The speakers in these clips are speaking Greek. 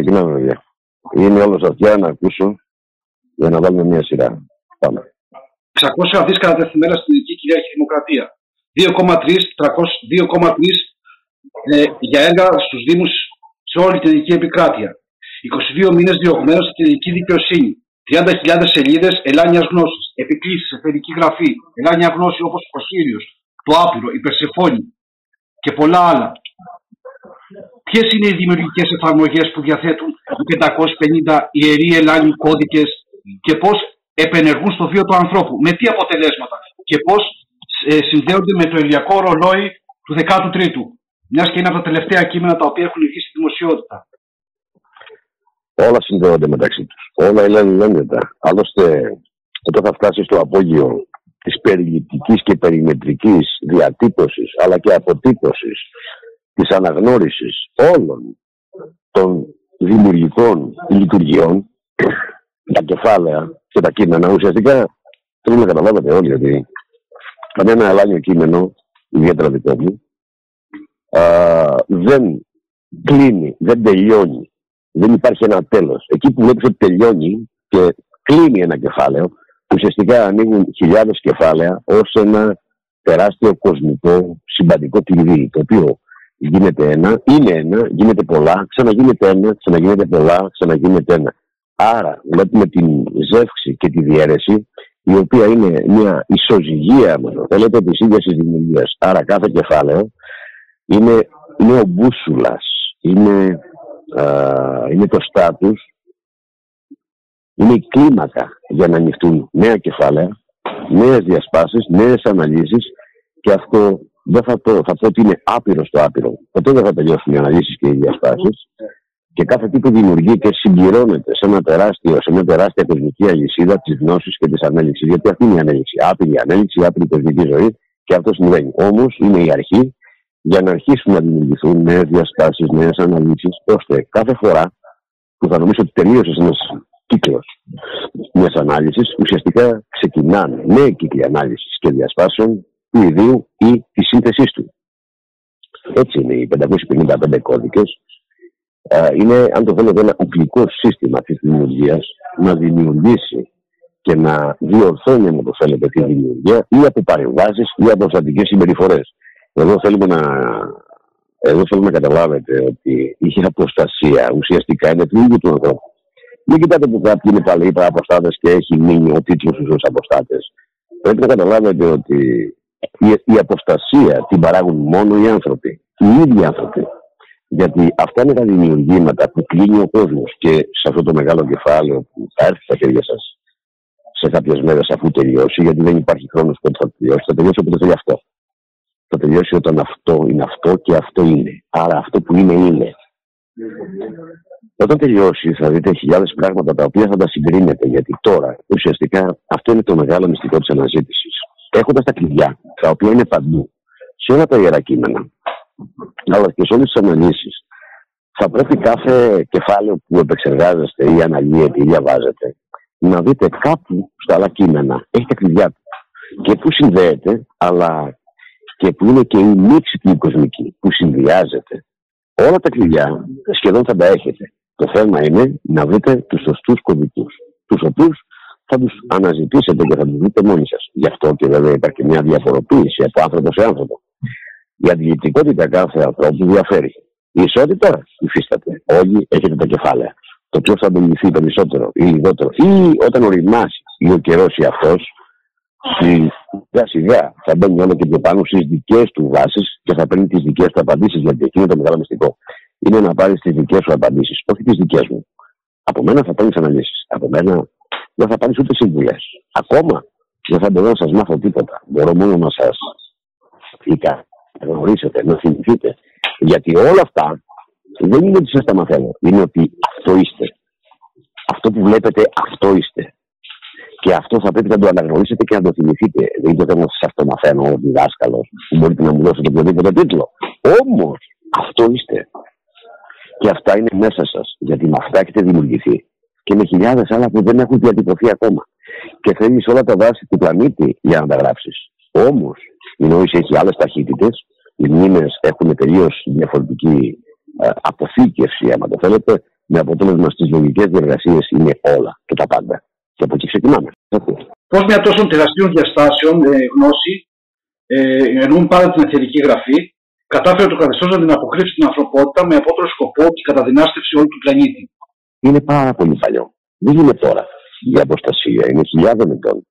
Ξεκινάμε, παιδιά. Είναι όλος αυτιά να ακούσω για να βάλουμε μια σειρά. Πάμε. 600 δις κατατεθειμένα στην ελληνική κυριαρχική δημοκρατία. 2,3 ε, για έργα στους Δήμους σε όλη την ελληνική επικράτεια. 22 μήνες διωγμένος στην ελληνική δικαιοσύνη. 30.000 σελίδες ελάνιας γνώσης, επικλήσεις, εφερική γραφή, ελάνια γνώση όπως ο Σύριος, το Άπειρο, η Περσεφόνη και πολλά άλλα. Ποιες είναι οι δημιουργικές εφαρμογές που διαθέτουν οι 550 ιεροί ελάνιοι κώδικες και πώς επενεργούν στο βίο του ανθρώπου, με τι αποτελέσματα; Και πώς ε, συνδέονται με το ηλιακό ρολόι του 13ου. Μιας και είναι από τα τελευταία κείμενα τα οποία έχουν βγει στη δημοσιότητα. Όλα συνδέονται μεταξύ τους. Όλα είναι αλληλένδετα. Άλλωστε, όταν θα φτάσει στο απόγειο της περιληπτικής και περιμετρικής διατύπωσης αλλά και αποτύπωσης της αναγνώρισης όλων των δημιουργικών λειτουργιών, τα κεφάλαια και τα κείμενα, ουσιαστικά θέλουμε να καταλάβετε όλοι ότι κανένα ελάνιο κείμενο, ιδιαίτερα δικό μου, δεν κλείνει, δεν τελειώνει. Δεν υπάρχει ένα τέλος. Εκεί που βλέπεις ότι τελειώνει και κλείνει ένα κεφάλαιο, ουσιαστικά ανοίγουν χιλιάδες κεφάλαια ως ένα τεράστιο κοσμικό συμπαντικό κλειδί, το οποίο γίνεται ένα, είναι ένα, γίνεται πολλά, ξαναγίνεται ένα, ξαναγίνεται πολλά, ξαναγίνεται ένα. Άρα βλέπουμε την ζεύξη και τη διαίρεση, η οποία είναι μια ισοζυγία, αν θέλετε, της ίδιας της δημιουργίας. Άρα κάθε κεφάλαιο είναι, είναι ο μπούσουλας, είναι, είναι το στάτους, είναι η κλίμακα για να ανοιχτούν νέα κεφάλαια, νέες διασπάσεις, νέες αναλύσεις και αυτό δεν θα, το, θα πω ότι είναι άπειρο στο άπειρο. Ποτέ δεν θα τελειώσουν οι αναλύσεις και οι διαστάσεις. Και κάθε τι που δημιουργεί και συμπληρώνεται σε, ένα τεράστιο, σε μια τεράστια κοσμική αλυσίδα της γνώσης και της ανέλυξης. Γιατί αυτή είναι η ανέλυξη. Άπειρη ανέλυξη, άπειρη κοσμική ζωή και αυτό συμβαίνει. Όμως είναι η αρχή για να αρχίσουν να δημιουργηθούν νέες διαστάσεις, νέες αναλύσεις, ώστε κάθε φορά που θα νομίζω ότι τελείωσες ένας κύκλος μιας ανάλυσης, ουσιαστικά ξεκινάνε νέοι κύκλοι ανάλυσης και διασπάσεων του ιδίου ή της σύνθεσής του. Έτσι είναι οι 555 κώδικες. Είναι, αν το θέλετε, ένα οπλικό σύστημα της δημιουργίας να δημιουργήσει και να διορθώνει, αν το θέλετε, τη δημιουργία ή από παρεμβάσει ή από στατικέ συμπεριφορές. Εδώ θέλουμε να. Εδώ θέλουμε να καταλάβετε ότι η αποστασία ουσιαστικά είναι του ίδιου του ανθρώπου. Μην κοιτάτε που κάποιοι είναι παλαιοί αποστάτε και έχει μείνει ο τίτλος τους ως αποστάτες. Πρέπει να καταλάβετε ότι η, αποστασία την παράγουν μόνο οι άνθρωποι. Οι ίδιοι άνθρωποι. Γιατί αυτά είναι τα δημιουργήματα που κλείνει ο κόσμος και σε αυτό το μεγάλο κεφάλαιο που θα έρθει στα χέρια σας σε κάποιες μέρες αφού τελειώσει, γιατί δεν υπάρχει χρόνος που θα τελειώσει. Θα τελειώσει όποτε θέλει αυτό. Θα τελειώσει όταν αυτό είναι αυτό και αυτό είναι. Άρα αυτό που είναι είναι. Όταν τελειώσει, θα δείτε χιλιάδες πράγματα τα οποία θα τα συγκρίνετε. Γιατί τώρα ουσιαστικά αυτό είναι το μεγάλο μυστικό της αναζήτησης έχοντας τα κλειδιά, τα οποία είναι παντού, σε όλα τα ιερά κείμενα, αλλά και σε όλες τις αναλύσει, θα πρέπει κάθε κεφάλαιο που επεξεργάζεστε ή αναλύετε ή διαβάζετε, να δείτε κάπου στα άλλα κείμενα έχει τα κλειδιά του. Και που συνδέεται, αλλά και που είναι και η μίξη του κοσμική, που συνδυάζεται. Όλα τα κλειδιά σχεδόν θα τα έχετε. Το θέμα είναι να βρείτε τους σωστούς κωδικούς, τους οποίους θα τους αναζητήσετε και θα τους δείτε μόνοι σας. Γι' αυτό και βέβαια υπάρχει μια διαφοροποίηση από άνθρωπο σε άνθρωπο. Η αντιληπτικότητα κάθε ανθρώπου διαφέρει. Η ισότητα υφίσταται. Όλοι έχετε τα κεφάλαια. Το ποιος θα αντιληφθεί περισσότερο ή λιγότερο, ή όταν οριμάσει ή ο καιρός ή αυτός, σιγά σιγά θα μπαίνει όλο και πιο πάνω στις δικές του βάσεις και θα παίρνει τις δικές του απαντήσεις. Γιατί εκεί είναι το μεγάλο μυστικό. Είναι να πάρεις τις δικές σου απαντήσεις, όχι τις δικές μου. Από μένα θα παίρνει αναλύσεις. Από μένα δεν θα πάρεις ούτε συμβουλέ. Ακόμα δεν θα μπορώ να σας μάθω τίποτα. Μπορώ μόνο να σας να γνωρίσετε, να θυμηθείτε. Γιατί όλα αυτά δεν είναι ότι σας τα μαθαίνω. Είναι ότι αυτό είστε. Αυτό που βλέπετε, αυτό είστε. Και αυτό θα πρέπει να το αναγνωρίσετε και να το θυμηθείτε. Δεν είναι το θέμα να σας το μαθαίνω ω διδάσκαλος που μπορείτε να μου δώσετε οποιοδήποτε τίτλο. Όμως αυτό είστε. Και αυτά είναι μέσα σας. Γιατί με αυτά έχετε δημιουργηθεί και με χιλιάδες άλλα που δεν έχουν διατυπωθεί ακόμα. Και θέλει όλα τα δάση του πλανήτη για να τα γράψεις. Όμως η νόηση έχει άλλες ταχύτητες, οι μήνες έχουν τελείως διαφορετική ε, αποθήκευση, άμα το θέλετε, με αποτέλεσμα στις λογικές διεργασίες είναι όλα και τα πάντα. Και από εκεί ξεκινάμε. Πώς μια τόσο τεραστίων διαστάσεων ε, γνώση, ε, εννοούν πάρα την εθερική γραφή, κατάφερε το καθεστώς να την αποκρύψει την ανθρωπότητα με απότερο σκοπό την καταδυνάστευση όλου του πλανήτη. Είναι πάρα πολύ παλιό. Δεν είναι τώρα. Η αποστασία είναι χιλιάδων ετών.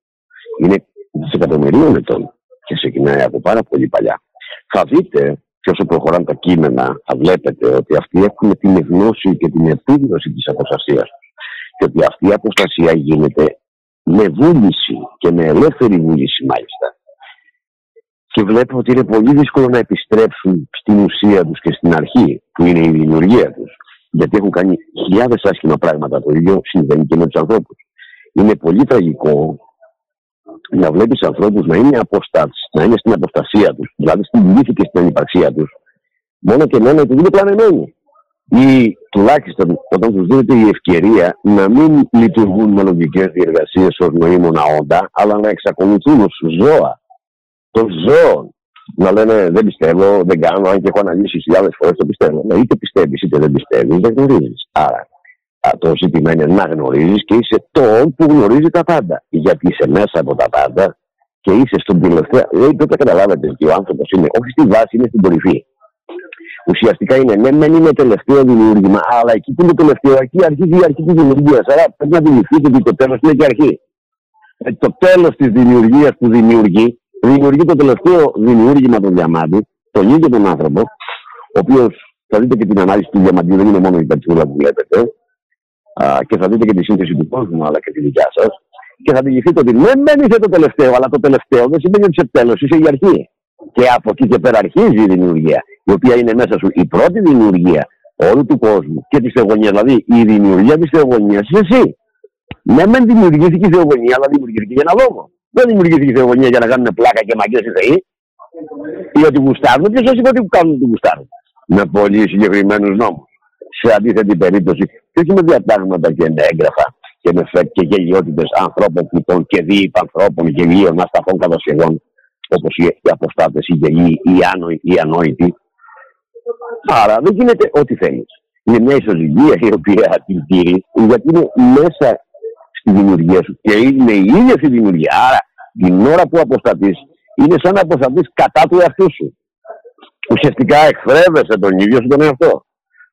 Είναι δισεκατομμυρίων ετών και ξεκινάει από πάρα πολύ παλιά. Θα δείτε και όσο προχωράνε τα κείμενα, θα βλέπετε ότι αυτοί έχουν την γνώση και την επίγνωση της αποστασίας του. Και ότι αυτή η αποστασία γίνεται με βούληση και με ελεύθερη βούληση μάλιστα. Και βλέπω ότι είναι πολύ δύσκολο να επιστρέψουν στην ουσία τους και στην αρχή, που είναι η δημιουργία τους. Γιατί έχουν κάνει χιλιάδες άσχημα πράγματα. Το ίδιο συμβαίνει και με τους ανθρώπους. Είναι πολύ τραγικό να βλέπεις ανθρώπους να είναι αποστάτες, να είναι στην αποστασία τους, δηλαδή στην λύθη και στην ανυπαρξία τους, μόνο και μόνο επειδή είναι πλανεμένοι. Ή τουλάχιστον όταν τους δίνεται η ευκαιρία να μην λειτουργούν με λογικές διεργασίες ως νοήμονα όντα, αλλά να εξακολουθούν ως ζώα των ζώων. Να λένε δεν πιστεύω, δεν κάνω, αν και έχω αναλύσει χιλιάδες φορές το πιστεύω. Ναι, είτε πιστεύεις είτε δεν πιστεύεις, δεν γνωρίζεις. Άρα το ζήτημα είναι να γνωρίζεις και είσαι το που γνωρίζει τα πάντα. Γιατί είσαι μέσα από τα πάντα και είσαι στον τελευταίο. Δηλαδή πρέπει να καταλάβετε ότι ο άνθρωπος είναι όχι στη βάση, είναι στην κορυφή. Ουσιαστικά είναι ναι, μεν είναι τελευταίο δημιούργημα, αλλά εκεί που είναι το τελευταίο, εκεί αρχίζει η αρχή της δημιουργίας. Άρα πρέπει να αντιληφθείτε ότι το τέλος είναι και αρχή. Ε, το τέλος της δημιουργίας που δημιουργεί, δημιουργεί το τελευταίο δημιούργημα του διαμάντη, τον ίδιο τον άνθρωπο, ο οποίος θα δείτε και την ανάλυση του διαμαντίου, δεν είναι μόνο η πατσούλα που βλέπετε, και θα δείτε και τη σύνθεση του κόσμου, αλλά και τη δικιά σας. Και θα αντιληφθείτε ότι ναι, δεν είσαι το τελευταίο, αλλά το τελευταίο δεν σημαίνει ότι είσαι τέλος, είσαι η αρχή. Και από εκεί και πέρα αρχίζει η δημιουργία, η οποία είναι μέσα σου η πρώτη δημιουργία όλου του κόσμου και της θεογονίας. Δηλαδή η δημιουργία της θεογονίας είσαι εσύ. Ναι, δεν δημιουργήθηκε η θεογονία, αλλά δημιουργήθηκε για ένα λόγο. Δεν δημιουργήθηκε η θεογονία για να κάνουν πλάκα και μαγκέ οι θεοί. Ή ότι γουστάρουν. Ποιος σα είπε ότι κάνουν ότι γουστάρουν. Με πολύ συγκεκριμένους νόμους. Σε αντίθετη περίπτωση, και όχι με διατάγματα και με έγγραφα και με φεκ και γελιότητες ανθρώπων πλουτών και δύο ανθρώπων γελίων ασταθών κατασκευών, όπως οι, οι αποστάτες, οι γελοί, οι, άνοι, οι ανόητοι. Άρα δεν γίνεται ό,τι θέλεις. Είναι μια ισοζυγία η οποία την τήρει, γιατί είναι μέσα στη δημιουργία σου και είναι η ίδια στη δημιουργία. Άρα την ώρα που αποστατείς, είναι σαν να αποστατείς κατά του εαυτού σου. Ουσιαστικά εκφρέβεσαι τον ίδιο σου τον εαυτό.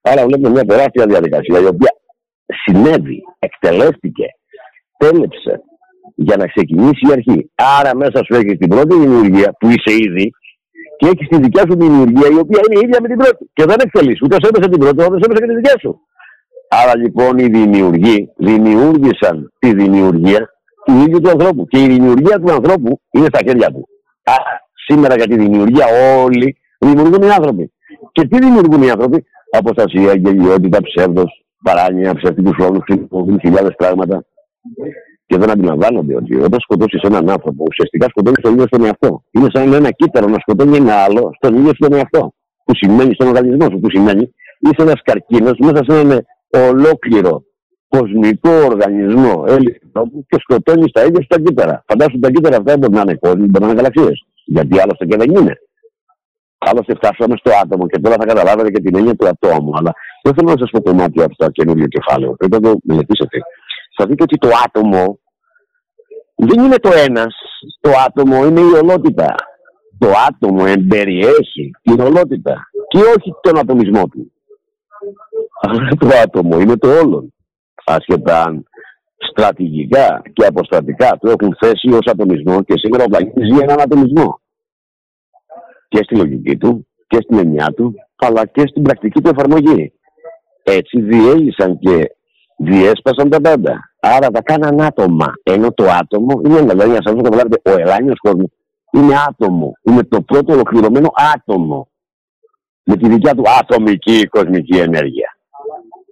Άρα βλέπουμε μια τεράστια διαδικασία η οποία συνέβη, εκτελέστηκε, τέλεψε για να ξεκινήσει η αρχή. Άρα μέσα σου έχεις την πρώτη δημιουργία που είσαι ήδη και έχεις τη δικιά σου δημιουργία η οποία είναι ίδια με την πρώτη. Και δεν εκτελείς ούτε έπεσε την πρώτη, ούτε έπεσε και τη δικιά σου. Άρα λοιπόν οι δημιουργοί δημιούργησαν τη δημιουργία του ίδιου του ανθρώπου. Και η δημιουργία του ανθρώπου είναι στα χέρια του. Άρα σήμερα για τη δημιουργία όλοι δημιουργούν οι άνθρωποι. Και τι δημιουργούν οι άνθρωποι, αποστασία, γελιότητα, ψεύδος, παράνοια, ψεύτικους χρόνου, χρησιμοποιούν χιλιάδες πράγματα. Και δεν αντιλαμβάνονται ότι όταν σκοτώσεις έναν άνθρωπο, ουσιαστικά σκοτώνεις τον ίδιο στον εαυτό. Είναι σαν ένα κύτταρο να σκοτώνει ένα άλλο στον ίδιο στον εαυτό. Που σημαίνει στον οργανισμό σου, που σημαίνει είσαι ένας καρκίνος μέσα σε έναν ολόκληρο κοσμικό οργανισμό τόπου και σκοτώνεις τα ίδια στα κύτταρα. Φαντάσου τα κύτταρα αυτά μπορεί να είναι κόσμοι, μπορεί να είναι γαλαξίες. Γιατί άλλωστε και δεν είναι. Άλλωστε φτάσαμε στο άτομο και τώρα θα καταλάβετε και την έννοια του ατόμου. Αλλά δεν θέλω να σας πω κομμάτι από το καινούριο κεφάλαιο. Πρέπει να το μελετήσετε. Θα δείτε ότι το άτομο δεν είναι το ένας. Το άτομο είναι η ολότητα. Το άτομο εμπεριέχει την ολότητα και όχι τον ατομισμό του. Αλλά το άτομο είναι το όλον. Άσχετα αν στρατηγικά και αποστατικά το έχουν θέσει ως ατομισμό και σήμερα ο ζει έναν ατομισμό και στη λογική του και στην εννοιά του, αλλά και στην πρακτική του εφαρμογή. Έτσι διέλυσαν και διέσπασαν τα πάντα. Άρα τα κάναν άτομα. Ενώ το άτομο είναι ένα, δηλαδή, σας καταλάβετε, ο ελάνιος κόσμος είναι άτομο. Είναι το πρώτο ολοκληρωμένο άτομο. Με τη δικιά του ατομική κοσμική ενέργεια.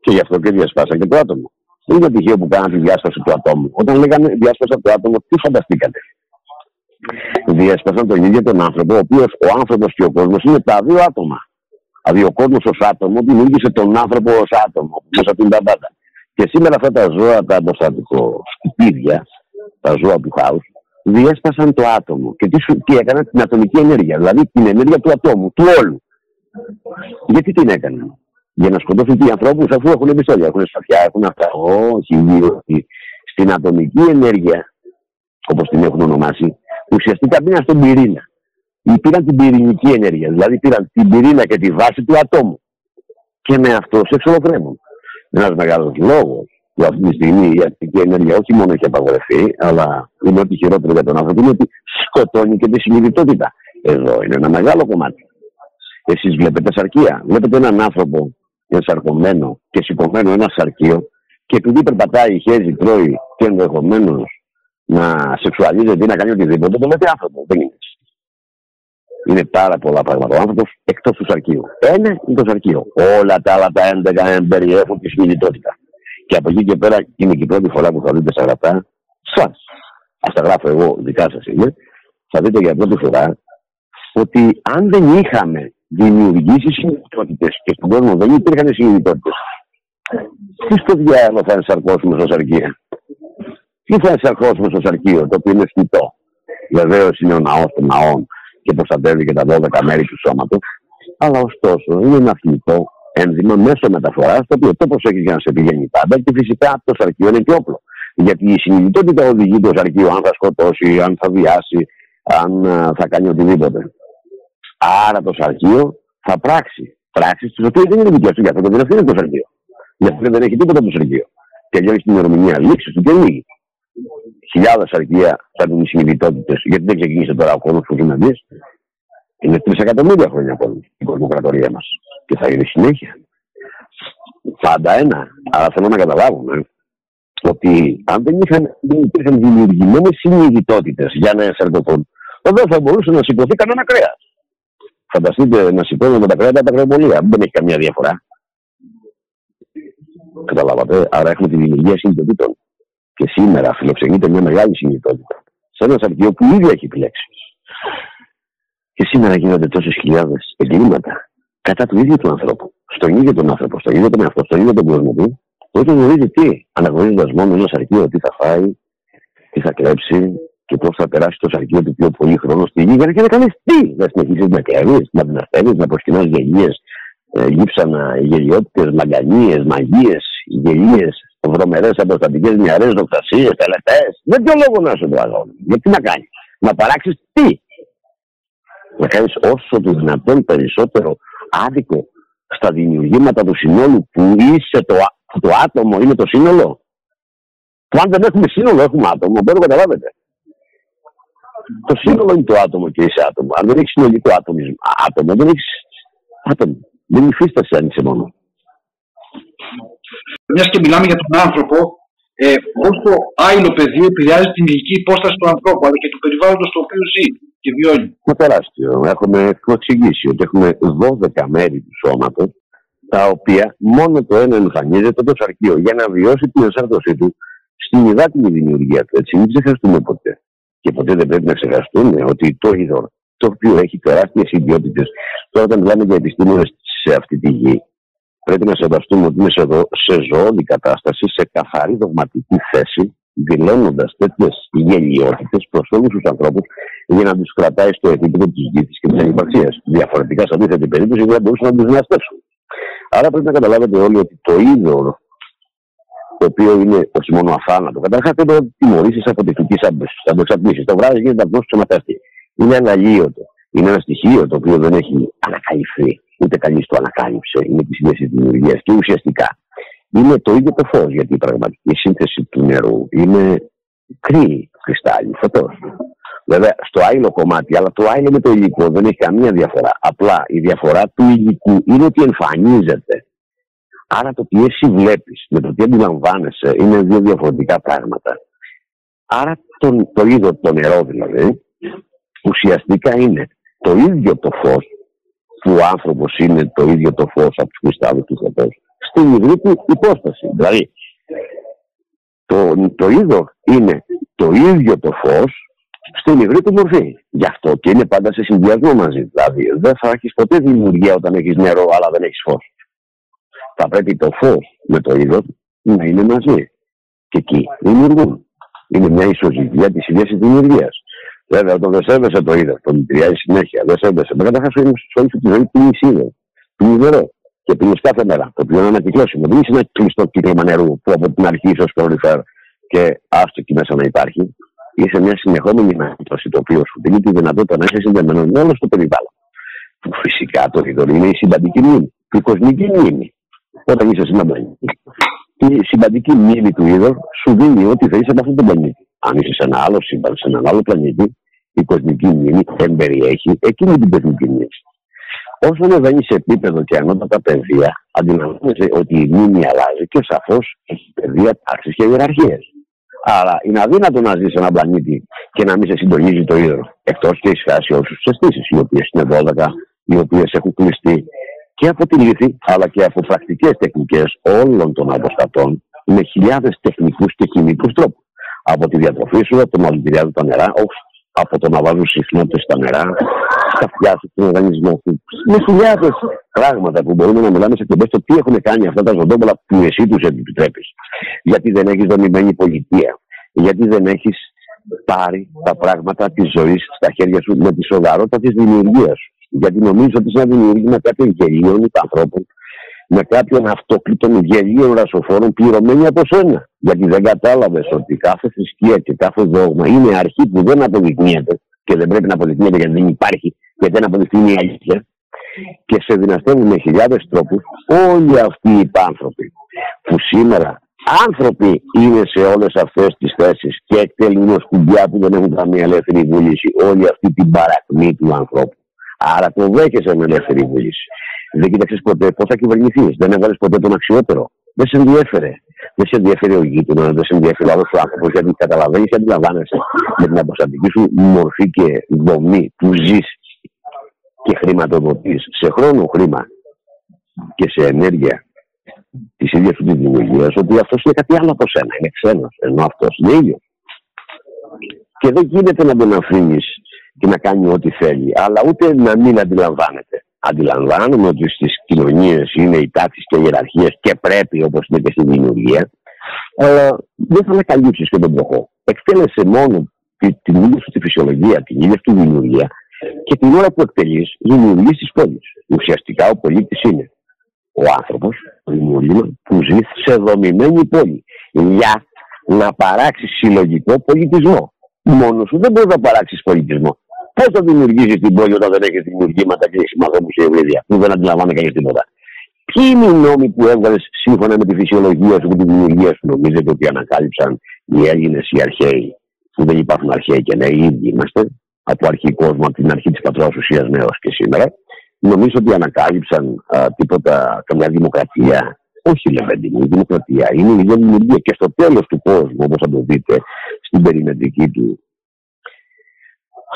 Και γι' αυτό και διασπάσαν και το άτομο. Δεν είναι τυχαίο που κάναν τη διάσπαση του ατόμου. Όταν λέγανε διάσπαση του άτομου, τι φανταστήκατε διέσπασαν τον ίδιο τον άνθρωπο, ο οποίος ο άνθρωπος και ο κόσμος είναι τα δύο άτομα. Δηλαδή ο κόσμος ως άτομο δημιούργησε τον άνθρωπο ως άτομο, μέσα από την πάντα. Και σήμερα αυτά τα ζώα, τα σκουπίδια, τα ζώα του χάους, διέσπασαν το άτομο. Και τι, τι έκαναν την ατομική ενέργεια, δηλαδή την ενέργεια του ατόμου, του όλου. Γιατί την έκαναν. για να σκοτώσουν τι ανθρώπους αφού έχουν επιστόλια, έχουν σφαθιά, έχουν αυτά. Όχι, διότι στην ατομική ενέργεια, όπως την έχουν ονομάσει, ουσιαστικά μπήκαν στον πυρήνα. Ή πήραν την πυρηνική ενέργεια, δηλαδή πήραν την πυρήνα και τη βάση του ατόμου. Και με αυτό σε εξολοθρέμουν. Ένας μεγάλος λόγος που αυτή τη στιγμή η ατομική ενέργεια όχι μόνο έχει απαγορευτεί, αλλά είναι ό,τι χειρότερο για τον άνθρωπο, είναι ότι σκοτώνει και τη συνειδητότητα. Εδώ είναι ένα μεγάλο κομμάτι. Εσείς βλέπετε σαρκία. Βλέπετε έναν άνθρωπο ενσαρκωμένο και σηκωμένο ένα σαρκείο και επειδή περπατάει, χέζει, τρώει και ενδεχομένως να σεξουαλίζεται ή να κάνει οτιδήποτε, το λέτε άνθρωπο. Δεν είναι Είναι πάρα πολλά πράγματα. Ο άνθρωπος εκτός του σαρκείου. Ένα είναι το σαρκείο. Όλα τα άλλα τα 11 περιέχουν τη συνειδητότητα. Και από εκεί και πέρα είναι και η πρώτη φορά που θα δείτε στα γραπτά, σας. Α τα γράφω εγώ, δικά σας είναι, θα δείτε για πρώτη φορά ότι αν δεν είχαμε δημιουργήσεις συνειδητότητε και στον κόσμο δεν υπήρχαν συνειδητότητε, τι στο διάλογο θα ενσαρκώσουμε στο σαρκείο; Τι θα ενσαρκώσουμε στο σαρκείο, το οποίο είναι σκητό. Βεβαίως είναι ο ναός των ναών και προστατεύει και τα 12 μέρη του σώματος. Αλλά ωστόσο είναι ένα θνητό ένδυμα μέσω μεταφοράς, το οποίο το προσέχει για να σε πηγαίνει πάντα και φυσικά το σαρκείο είναι και όπλο. Γιατί η συνειδητότητα οδηγεί το σαρκείο αν θα σκοτώσει, αν θα βιάσει, αν ε, θα κάνει οτιδήποτε. Άρα το σαρκείο θα πράξει πράξεις τις οποίες δεν είναι δικές του, για αυτό δεν ευθύνεται το σαρκείο. Γιατί δεν έχει τίποτα το σαρκείο. Τελειώνει την ημερομηνία λήξη του και λίγη. Χιλιάδες σαρκεία θα έχουν οι συνειδητότητες, γιατί δεν ξεκίνησε τώρα ο κόσμος που ζούμε εμείς. Είναι τρεις εκατομμύρια χρόνια ακόμα η κοσμοκρατορία μας. Και θα είναι συνέχεια. Πάντα ένα. Αλλά θέλω να καταλάβουμε ότι αν δεν, είχαν, δεν υπήρχαν δημιουργημένες συνειδητότητες για να ενσαρκωθούν, δεν θα μπορούσε να σηκωθεί κανένα κρέας. Φανταστείτε να σηκώνουμε με τα κρέα τα κρεοπολία. Δεν έχει καμία διαφορά. Καταλάβατε. Άρα έχουμε τη δημιουργία συνειδητοτήτων. Και σήμερα φιλοξενείται μια μεγάλη συνειδητότητα. Σε ένα σαρκείο που ήδη έχει επιλέξει. Και σήμερα γίνονται τόσες χιλιάδες εγκλήματα κατά του ίδιου του ανθρώπου. Στον ίδιο τον άνθρωπο, στον ίδιο τον εαυτό, στον ίδιο τον κόσμο του. Όχι γνωρίζει τι, αναγνωρίζοντας μόνο ένα σαρκείο τι θα φάει, τι θα κλέψει, και πώς θα περάσει το σαρκείο του πιο πολύ χρόνο στη γη για να κάνει τι. Να συνεχίσει να κλέβει, να δυναστεύει, να προσκυνάς γελίες, ε, γύψανα, γελιότητες, μαγκανίες, μαγείες, γελίες, βρωμερές αποστατικές μυαρέ, δοξασίες, τελετές. Δεν ποιο λόγο να σου το αγώνει. Γιατί να κάνεις; Να παράξεις τι; Να κάνεις όσο το δυνατόν περισσότερο άδικο στα δημιουργήματα του συνόλου που είσαι το, το άτομο είναι το σύνολο. Που αν δεν έχουμε σύνολο, έχουμε άτομο. Μπορεί να καταλάβετε. Το σύνολο είναι το άτομο και είσαι άτομο. Αν δεν έχεις συνολικό άτομο, άτομο δεν έχεις άτομο. Δεν υφίστασε αν είσαι μόνο. Μιας και μιλάμε για τον άνθρωπο, ε, πώ το άειλο πεδίο επηρεάζει την ηλική υπόσταση του ανθρώπου αλλά και του περιβάλλοντος στο οποίο ζει και βιώνει. Είναι τεράστιο. Έχουμε εξηγήσει ότι έχουμε 12 μέρη του σώματος, τα οποία μόνο το ένα εμφανίζεται το σαρκείο για να βιώσει την ενσάρτωσή του στην υδάτινη δημιουργία του. Έτσι, μην ξεχαστούμε ποτέ και ποτέ δεν πρέπει να ξεχαστούμε ότι το είδωρ, το οποίο έχει τεράστιες ιδιότητες, τώρα όταν μιλάμε για επιστήμονες σε αυτή τη γη, πρέπει να σεβαστούμε ότι είναι σε, σε ζωόνη κατάσταση, σε καθαρή δογματική θέση, δηλώνοντας τέτοιες γελιότητες προς όλους τους ανθρώπους για να τους κρατάει στο επίπεδο της γης και της ανυπαρξίας. Διαφορετικά, σε αντίθετη περίπτωση, δεν μπορούσαν να τους δυναστεύσουν. Άρα πρέπει να καταλάβετε όλοι ότι το είδωρο το οποίο είναι όχι μόνο αθάνατο. Καταρχάς πρέπει να τιμωρήσεις από τεχνική αντεξαρτήση. Το βράδυ γίνεται απλώ ψωματαστή. Είναι αναλύωτο. Είναι ένα στοιχείο το οποίο δεν έχει ανακαλυφθεί. Ούτε κανείς το ανακάλυψε. Είναι της ίδια τη δημιουργίας. Και ουσιαστικά είναι το ίδιο το φως. Γιατί η πραγματική σύνθεση του νερού είναι κρύη κρυστάλλι, φωτός. Βέβαια, στο άλλο κομμάτι, αλλά το άλλο με το υλικό δεν έχει καμία διαφορά. Απλά η διαφορά του υλικού είναι ότι εμφανίζεται Άρα το τι εσύ βλέπεις με το τι αντιλαμβάνεσαι είναι δύο διαφορετικά πράγματα. Άρα το, το είδο το νερό δηλαδή ουσιαστικά είναι το ίδιο το φως που ο άνθρωπος είναι το ίδιο το φως από τους κρυστάλλους του φωτός στην υγρή του υπόσταση. Δηλαδή το, το είδο είναι το ίδιο το φως στην υγρή του μορφή. Γι' αυτό και είναι πάντα σε συνδυασμό μαζί. Δηλαδή δεν θα έχεις ποτέ δημιουργία όταν έχεις νερό αλλά δεν έχεις φως θα πρέπει το φως με το είδος να είναι μαζί. Και εκεί δημιουργούν. Είναι μια ισοζυγία της ίδιας της δημιουργίας. Βέβαια, όταν δεν σέβεσαι το είδος, το μητριάζει συνέχεια, δεν σέβεσαι. Μετά θα χάσει όλη τη ζωή που είναι είδο, που είναι νερό. και πίνει κάθε μέρα. Το οποίο είναι ανακυκλώσιμο. Δεν είσαι ένα κλειστό κύκλωμα νερού που από την αρχή ίσω προληφέρει και άστο εκεί μέσα να υπάρχει. Είσαι μια συνεχόμενη ανακύκλωση το οποίο σου δίνει τη δυνατότητα να είσαι συνδεμένος με όλο το περιβάλλον. Φυσικά το είδωρο είναι η συμπαντική μνήμη, η κοσμική μνήμη. Όταν είσαι στην η συμπαντική μνήμη του είδωρ σου δίνει ό,τι θέλεις από αυτό το πλανήτη. Αν είσαι σε ένα άλλο σύμπαν, σε έναν άλλο πλανήτη, η κοσμική μνήμη δεν περιέχει εκείνη την κοσμική μνήμη. Όσο ανεβαίνει σε επίπεδο και ανώτατα παιδεία, αντιλαμβάνεσαι ότι η μνήμη αλλάζει και σαφώς έχει παιδεία, τάξει και ιεραρχίες. Άρα είναι αδύνατο να ζεις σε έναν πλανήτη και να μην σε συντονίζει το ίδιο. Εκτός και έχει χάσει όλε τι αισθήσεις, οι οποίες είναι 12, οι οποίες έχουν κλειστεί και από τη λύθη, αλλά και από πρακτικές τεχνικές όλων των αποστατών, με χιλιάδες τεχνικούς και χημικούς τρόπους. Από τη διατροφή σου, από το να λειτουργιάζει τα νερά, από το να βάζουν συχνότητες στα νερά, στα φτιάσει του οργανισμό του. Με χιλιάδες πράγματα που μπορούμε να μιλάμε σε εκπομπές το τι έχουν κάνει αυτά τα ζωντόπολα που εσύ τους επιτρέπεις. Γιατί δεν έχεις δομημένη πολιτεία. Γιατί δεν έχεις πάρει τα πράγματα της ζωής στα χέρια σου με τη σοβαρότητα της δημιουργίας σου. Γιατί νομίζω ότι είσαι να δημιουργεί με κάποιον γελίων ανθρώπων με κάποιον αυτόκλητον γελίων ρασοφόρων πληρωμένη από σένα. Γιατί δεν κατάλαβες ότι κάθε θρησκεία και κάθε δόγμα είναι αρχή που δεν αποδεικνύεται και δεν πρέπει να αποδεικνύεται γιατί δεν υπάρχει, γιατί δεν αποδεικνύει η αλήθεια. Και σε δυναστεύουν με χιλιάδες τρόπους όλοι αυτοί οι άνθρωποι που σήμερα άνθρωποι είναι σε όλες αυτές τις θέσεις και εκτελούν σκουμπιά που δεν έχουν καμία ελεύθερη βούληση όλη αυτή την παρακμή του ανθρώπου. Άρα το δέχεσαι με ελεύθερη βούληση. Δεν κοίταξες ποτέ πώς θα κυβερνηθείς. Δεν έβαλες ποτέ τον αξιότερο. Δεν σε ενδιέφερε. Δεν σε ενδιαφέρει ο γείτονας, δεν σε ενδιαφέρει ο άλλος άνθρωπος, γιατί καταλαβαίνεις και αντιλαμβάνεσαι με την αποστατική σου μορφή και δομή που ζεις και χρηματοδοτείς σε χρόνο χρήμα και σε ενέργεια της ίδιας του της δημιουργίας, ότι αυτός είναι κάτι άλλο από σένα. Είναι ξένος, ενώ αυτός είναι ίδιο. Και δεν γίνεται να τον αφήνεις και να κάνει ό,τι θέλει, αλλά ούτε να μην αντιλαμβάνεται. Αντιλαμβάνομαι ότι στις κοινωνίες είναι οι τάξεις και οι ιεραρχίες και πρέπει, όπως είναι και στη δημιουργία, αλλά δεν θα ανακαλύψεις και τον προχώ. Εκτέλεσε μόνο την ίδια σου τη φυσιολογία, την ίδια σου δημιουργία και την ώρα που εκτελείς, δημιουργείς τις πόλεις. Ουσιαστικά ο πολίτης είναι ο άνθρωπος, το δημιουργήμα που ζει σε δομημένη πόλη για να παράξεις συλλογικό πολιτισμό. Μόνος σου δεν μπορείς να παράξεις πολιτισμό. Πώς θα δημιουργήσει την πόλη όταν δεν έχει δημιουργήματα και συμμαχόμου και ευρύδια, που δεν αντιλαμβάνει κανείς τίποτα. Ποιοι είναι οι νόμοι που έβγαλες σύμφωνα με τη φυσιολογία σου και τη δημιουργία σου, νομίζετε ότι ανακάλυψαν οι Έλληνες, οι αρχαίοι, που δεν υπάρχουν αρχαίοι και νέοι, οι ίδιοι είμαστε, από αρχή κόσμο, από την αρχή της πατρό ουσία νέος και σήμερα. Νομίζω ότι ανακάλυψαν α, τίποτα, καμιά δημοκρατία. Όχι, Λεβέντη η δημοκρατία είναι η ίδια δημιουργία. Και στο τέλος του κόσμου, όπως θα το δείτε στην περιμετρική του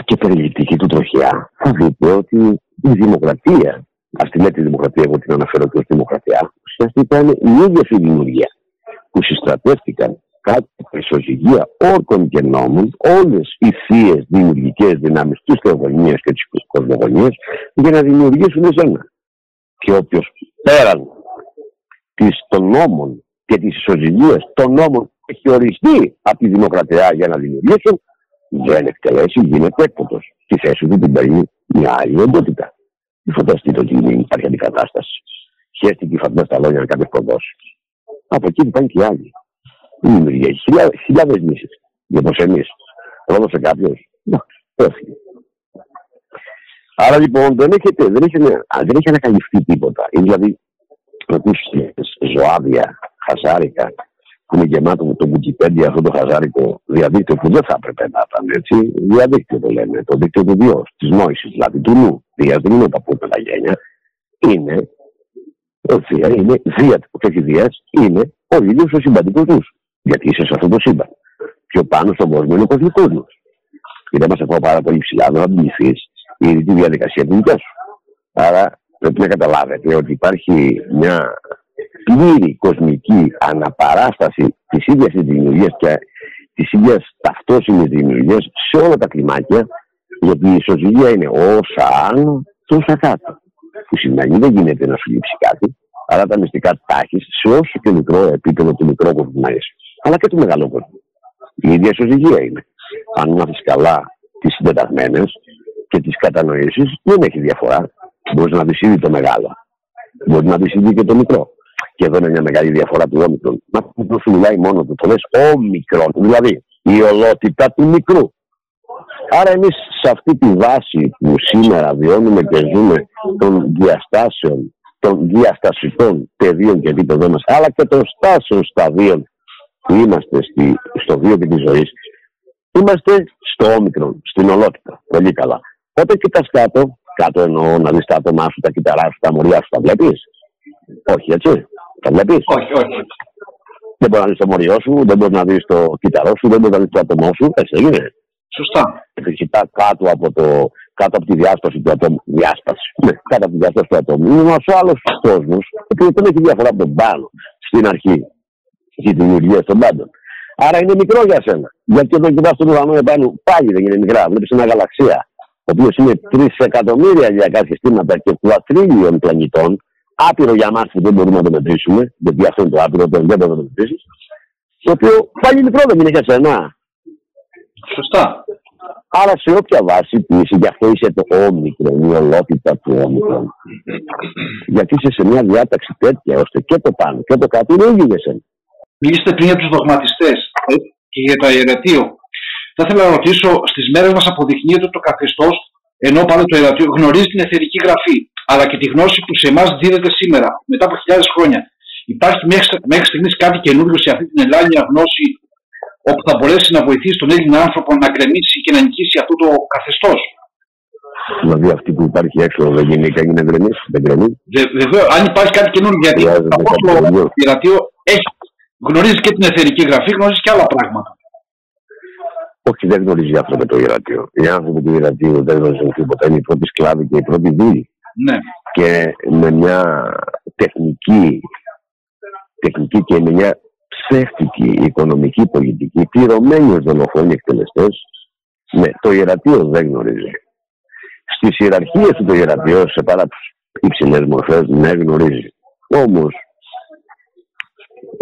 και περιληπτική του τροχιά, θα δείτε ότι η δημοκρατία, α τη λέτε δημοκρατία, εγώ την αναφέρω και ως δημοκρατία, ουσιαστικά είναι η ίδια η δημιουργία που συστρατεύτηκαν κάτι ισοζυγία όρκων και νόμων όλες οι θείες δημιουργικές δυνάμεις της θεογονίας και της κοσμογονίας για να δημιουργήσουν εσένα. Και όποιος πέραν της, των νόμων και της ισοζυγίας των νόμων που έχει οριστεί από τη δημοκρατία για να δημιουργήσουν, δεν εκτελέσει, γίνεται έκποτος. Στη θέση του την παίρνει μια άλλη οντότητα. Μην φανταστείτε ότι υπάρχει αντικατάσταση. Χαίστηκε η φανταστά στα λόγια να κάποιο προδώσει. Από εκεί που πάνε και οι άλλοι. Η δημιουργία έχει χιλιάδες νήσει. Για πως εμείς. Πρόδωσε κάποιο. Έφυγε. Άρα λοιπόν δεν, έχετε, δεν, έχει, δεν έχει ανακαλυφθεί τίποτα. Είναι δηλαδή ακούσει ζωάδια, χασάρικα, που είναι γεμάτο με το Wikipedia αυτό το χαζάρικο διαδίκτυο που δεν θα έπρεπε να ήταν έτσι. Διαδίκτυο το λέμε, το δίκτυο του βιό, της νόησης, δηλαδή του νου. Δία δεν είναι τα πούμε τα γένια. Είναι, Δία είναι, Δία, όχι Δία, είναι ο ίδιος ο συμπαντικός νους. Γιατί είσαι σε αυτό το σύμπαν. Πιο πάνω στον κόσμο είναι ο κοσμικός νους. Και δεν μα ακούω πάρα πολύ ψηλά, να αντιληφθείς η τη διαδικασία του δικιά σου. Άρα πρέπει να καταλάβετε ότι υπάρχει μια πλήρη κοσμική αναπαράσταση της ίδιας της δημιουργίας και της ίδιας ταυτόσιμης δημιουργίας σε όλα τα κλιμάκια γιατί η ισοζυγία είναι όσα άνω τόσα κάτω. Που σημαίνει δεν γίνεται να σου λείψει κάτι αλλά τα μυστικά τα σε όσο και μικρό επίπεδο του μικρού κόσμου να είσαι αλλά και του μεγάλου κόσμου. Η ίδια ισοζυγία είναι. Αν μάθεις καλά τις συντεταγμένες και τις κατανοήσεις δεν έχει διαφορά. Μπορείς να δεις ήδη το μεγάλο. Μπορείς να δει ήδη και το μικρό. Και εδώ είναι μια μεγάλη διαφορά του όμικρον. Μα το μικρό σου μιλάει μόνο του. Το λες όμικρον. Δηλαδή η ολότητα του μικρού. Άρα εμείς σε αυτή τη βάση που σήμερα βιώνουμε και ζούμε των διαστάσεων, των διαστασιτών πεδίων και επίπεδων μας, αλλά και των στάσεων σταδίων που είμαστε στη, στο βίο και της ζωής, είμαστε στο όμικρον, στην ολότητα. Πολύ καλά. Όταν κοιτάς κάτω, κάτω εννοώ να δεις τα άτομά σου, τα κυταρά σου, τα μωριά σου, τα βλέπεις; Όχι, έτσι. Τα βλέπεις; Όχι, όχι. Δεν μπορείς να δεις το μοριό σου, δεν μπορείς να δεις το κυταρό σου, δεν μπορείς να δεις το άτομό σου. Έτσι δεν είναι. Σωστά. Φυσικά κάτω από, το, κάτω από τη διάσταση του ατόμου. Διάσταση. Ναι, κάτω από τη διάσταση του ατόμου. Είναι ένας άλλος κόσμος, ο οποίος δεν έχει διαφορά από τον πάνω στην αρχή τη δημιουργία των πάντων. Άρα είναι μικρό για σένα. Γιατί όταν κοιτάς τον ουρανό επάνω, πάλι δεν είναι μικρά. Βλέπεις μια γαλαξία, ο οποίος είναι τρεις εκατομμύρια ηλιακά συστήματα και κουατρίλιων πλανητών, άπειρο για μας που δεν μπορούμε να το μετρήσουμε, γιατί αυτό είναι το άπειρο, δεν μπορεί να το μετρήσει, το οποίο πάλι μικρό δεν είναι για σένα. Σωστά. Άρα σε όποια βάση που είσαι, γι' αυτό είσαι το όμικρο, η ολότητα του όμικρο. Γιατί είσαι σε μια διάταξη τέτοια, ώστε και το πάνω και το κάτω είναι ίδιο για σένα. Μιλήσετε πριν για τους δογματιστές ε, και για το ιερατείο. Θα ήθελα να ρωτήσω, στις μέρες μας αποδεικνύεται το καθεστώς, ενώ πάνω το ιερατείο γνωρίζει την εθερική γραφή, αλλά και τη γνώση που σε εμάς δίδεται σήμερα, μετά από χιλιάδες χρόνια. Υπάρχει μέχρι στιγμής κάτι καινούριο σε αυτή την ελάχιστη γνώση όπου θα μπορέσει να βοηθήσει τον Έλληνα άνθρωπο να γκρεμίσει και να νικήσει αυτό το καθεστώς. Δηλαδή αυτή που υπάρχει έξω δεν γίνει και είναι γκρεμή, δεν γκρεμεί. Βεβαίως, αν υπάρχει κάτι καινούργιο, γιατί το πειρατείο έχει, γνωρίζει και την εθερική γραφή, γνωρίζει και άλλα πράγματα. Όχι, δεν γνωρίζει άνθρωποι το ιερατείο. Οι άνθρωποι του ιερατείου δεν γνωρίζουν τίποτα. Είναι η πρώτη σκλάβη και η πρώτη δούλη. Ναι. Και με μια τεχνική, τεχνική και με μια ψεύτικη οικονομική πολιτική, πληρωμένοι ως δολοφόνοι εκτελεστές, ναι, το ιερατείο δεν γνωρίζει. Στις ιεραρχίες του το ιερατείο, σε πάρα υψηλές μορφές, ναι, γνωρίζει. Όμως,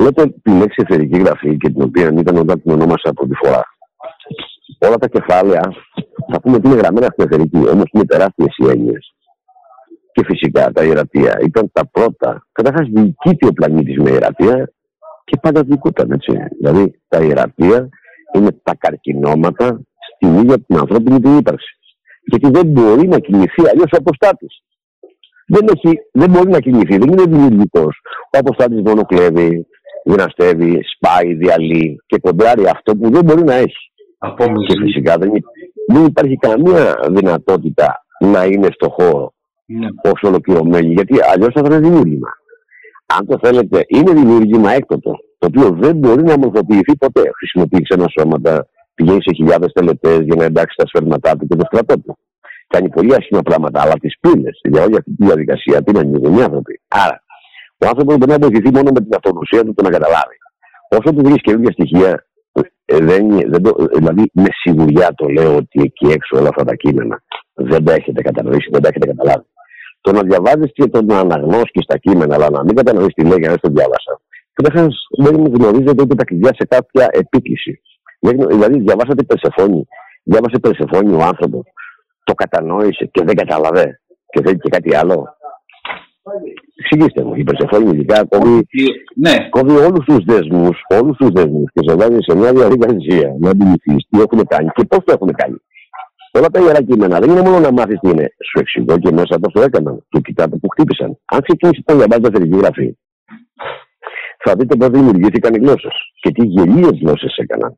λέτε τη λέξη εθερική γραφή και την οποία ήταν όταν την ονόμασα από τη φορά. Όλα τα κεφάλαια θα πούμε ότι είναι γραμμένα στην εθερική, όμως είναι τεράστιες οι έννοιες. Και φυσικά τα ιερατεία ήταν τα πρώτα. Καταρχάς, διοικείται ο πλανήτης με ιερατεία και πάντα δικούταν έτσι. Δηλαδή τα ιερατεία είναι τα καρκινώματα στην ίδια την ανθρώπινη την ύπαρξη. Γιατί δεν μπορεί να κινηθεί αλλιώς ο αποστάτης. Δεν, δεν μπορεί να κινηθεί, δεν είναι δημιουργικός. Ο αποστάτης μόνο κλέβει, δυναστεύει, σπάει, διαλύει και κοντράρει αυτό που δεν μπορεί να έχει. Και φυσικά δεν, δεν υπάρχει καμία δυνατότητα να είναι στο χώρο ναι. ως ολοκληρωμένη, γιατί αλλιώς θα ήταν δημιούργημα αν το θέλετε, είναι δημιουργήμα έκτοτο, το οποίο δεν μπορεί να μορφοποιηθεί ποτέ. Χρησιμοποιείς ξένα σώματα, πηγαίνεις σε χιλιάδες τελετές για να εντάξει τα σφαίρματά του και το στρατό του. Κάνει πολύ άσχημα πράγματα, αλλά τις πύλες για όλη αυτή τη διαδικασία την ανοίγουν οι άνθρωποι. Άρα, ο άνθρωπος μπορεί να βοηθηθεί μόνο με την αυτογνωσία του το να καταλάβει. Όσο του βρει καινούργια στοιχεία, ε, δεν, δεν το, δηλαδή με σιγουριά το λέω ότι εκεί έξω όλα αυτά τα κείμενα δεν τα έχετε κατανοήσει, δεν τα έχετε καταλάβει. Το να διαβάζεις και το να αναγνώσει στα κείμενα, αλλά να μην κατανοείς τι λέει για να το διάβασα. Καταρχάς, δεν γνωρίζετε ούτε τα κλειδιά σε κάποια επίκληση. Δηλαδή, διαβάσατε Περσεφόνη, διάβασε Περσεφόνη ο άνθρωπος, το κατανόησε και δεν καταλαβέ και θέλει και κάτι άλλο. Εξηγήστε μου, η Περσεφόνη ειδικά κόβει, ναι. κόβει όλους τους δεσμούς, όλους τους δεσμούς και σε βάζει σε μια διαδικασία να αντιληφθεί τι έχουν κάνει και πώς το έχουν κάνει. Όλα τα ιερά κείμενα δεν είναι μόνο να μάθεις τι είναι. Σου εξηγώ και μέσα πώ το έκαναν. Και κοιτάτε που χτύπησαν. Αν ξεκινήσει να διαβάζει θερική γραφή, θα δείτε πώς δημιουργήθηκαν οι γλώσσες και τι γελίες γλώσσες έκαναν.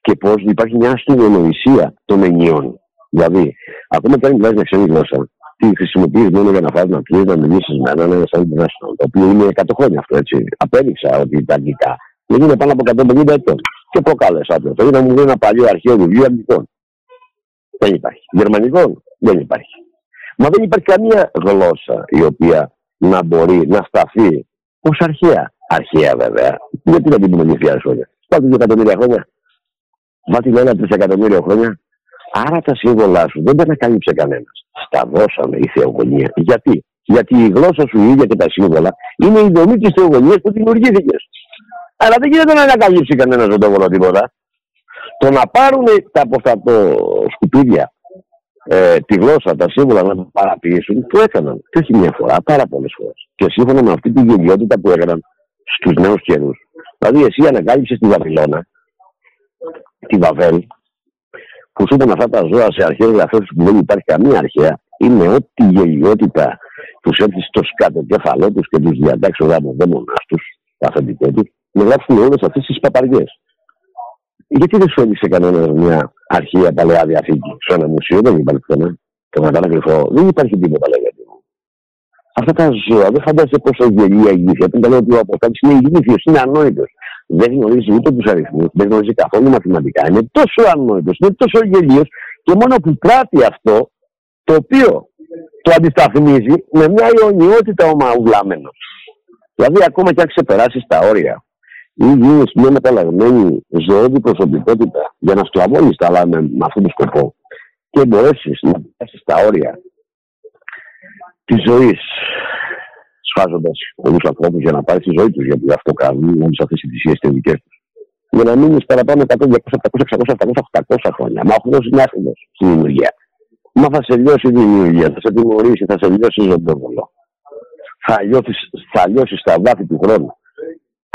Και πώς υπάρχει μια αστυνομία των ενιών. Δηλαδή, ακόμα και αν μιλάς μια ξένη γλώσσα, τη χρησιμοποιείς μόνο για να φας να πιει, να μιλήσεις με έναν σαν international. Το οποίο είναι 100 χρόνια αυτό έτσι. Απέδειξα ότι τα αγγλικά δεν είναι πάνω από 150 ετών. Και προκάλεσα το. Θέλω να μου δει ένα παλιό αρχαίο βιβλίο αγγλικών. Δεν υπάρχει. Γερμανικό δεν υπάρχει. Μα δεν υπάρχει καμία γλώσσα η οποία να μπορεί να σταθεί ως αρχαία. Αρχαία βέβαια. Γιατί να την πούμε 2.000 χρόνια. Πάτε 2 εκατομμύρια χρόνια. Βάτε ένα τρισεκατομμύριο χρόνια. Άρα τα σύμβολά σου δεν τα ανακαλύψε κανένας. Στα δώσαμε η θεογονία. Γιατί; Γιατί η γλώσσα σου η ίδια και τα σύμβολα είναι η δομή της θεογονίας που δημιουργήθηκε. Άρα δεν γίνεται να ανακαλύψει κανένας ζωντόβολο τίποτα. Το να πάρουν τα από τα σκουπίδια ε, τη γλώσσα, τα σύμβολα να το παραποιήσουν, το έκαναν. Και όχι μια φορά, πάρα πολλές φορές. Και σύμφωνα με αυτή τη γελιότητα που έκαναν στους νέους καιρούς. Δηλαδή, εσύ ανακάλυψες τη Βαβυλώνα, τη Βαβέλ, που σου είπαν αυτά τα ζώα σε αρχαίε γραφέ που δεν υπάρχει καμία αρχαία, είναι ό,τι γελιότητα τους έρθει στο σκάτω κεφαλό τους και τους διατάξεις ο γάμο δαίμονάς τους, τα αφεντικά τους, να γράψουν όλες αυτές τις παπαριές. Γιατί δεν σου έδειξε κανένας μια αρχαία παλαιά διαθήκη σε ένα μουσείο, δεν υπάρχει πουθενά. Το ένα κρυφό, δεν υπάρχει τίποτα λέγεται. Αυτά τα ζώα δεν φαντάζεσαι πόσο γελία η ηλίθεια. Όταν λέω ότι ο Αποστάτη είναι ηλίθιος, είναι ανόητος. Δεν γνωρίζει ούτε τους αριθμούς, δεν γνωρίζει καθόλου μαθηματικά. Είναι τόσο ανόητος, είναι τόσο γελίος και μόνο που πράττει αυτό το οποίο το αντισταθμίζει με μια ιονιότητα ο μαουλάμενος. Δηλαδή, ακόμα και αν ξεπεράσεις τα όρια ή γίνει μια μεταλλαγμένη ζωώδη προσωπικότητα για να σκλαβώνει τα άλλα με, με αυτόν τον σκοπό και μπορέσεις να πιάσει τα όρια της ζωής, σφάζοντας πολλούς ανθρώπους για να πάρει τη ζωή τους, γιατί αυτό κάνουν όλες αυτές οι θυσίες και δικέ τους. Για να μείνεις παραπάνω 100, 200, 300, 600, 700, 800 χρόνια. Μα ο είναι άθλο στην δημιουργία. Μα θα σε λιώσει η δημιουργία, θα σε τιμωρήσει, θα σε λιώσει η ζωντόβολο. Θα, θα λιώσεις στα βάθη του χρόνου.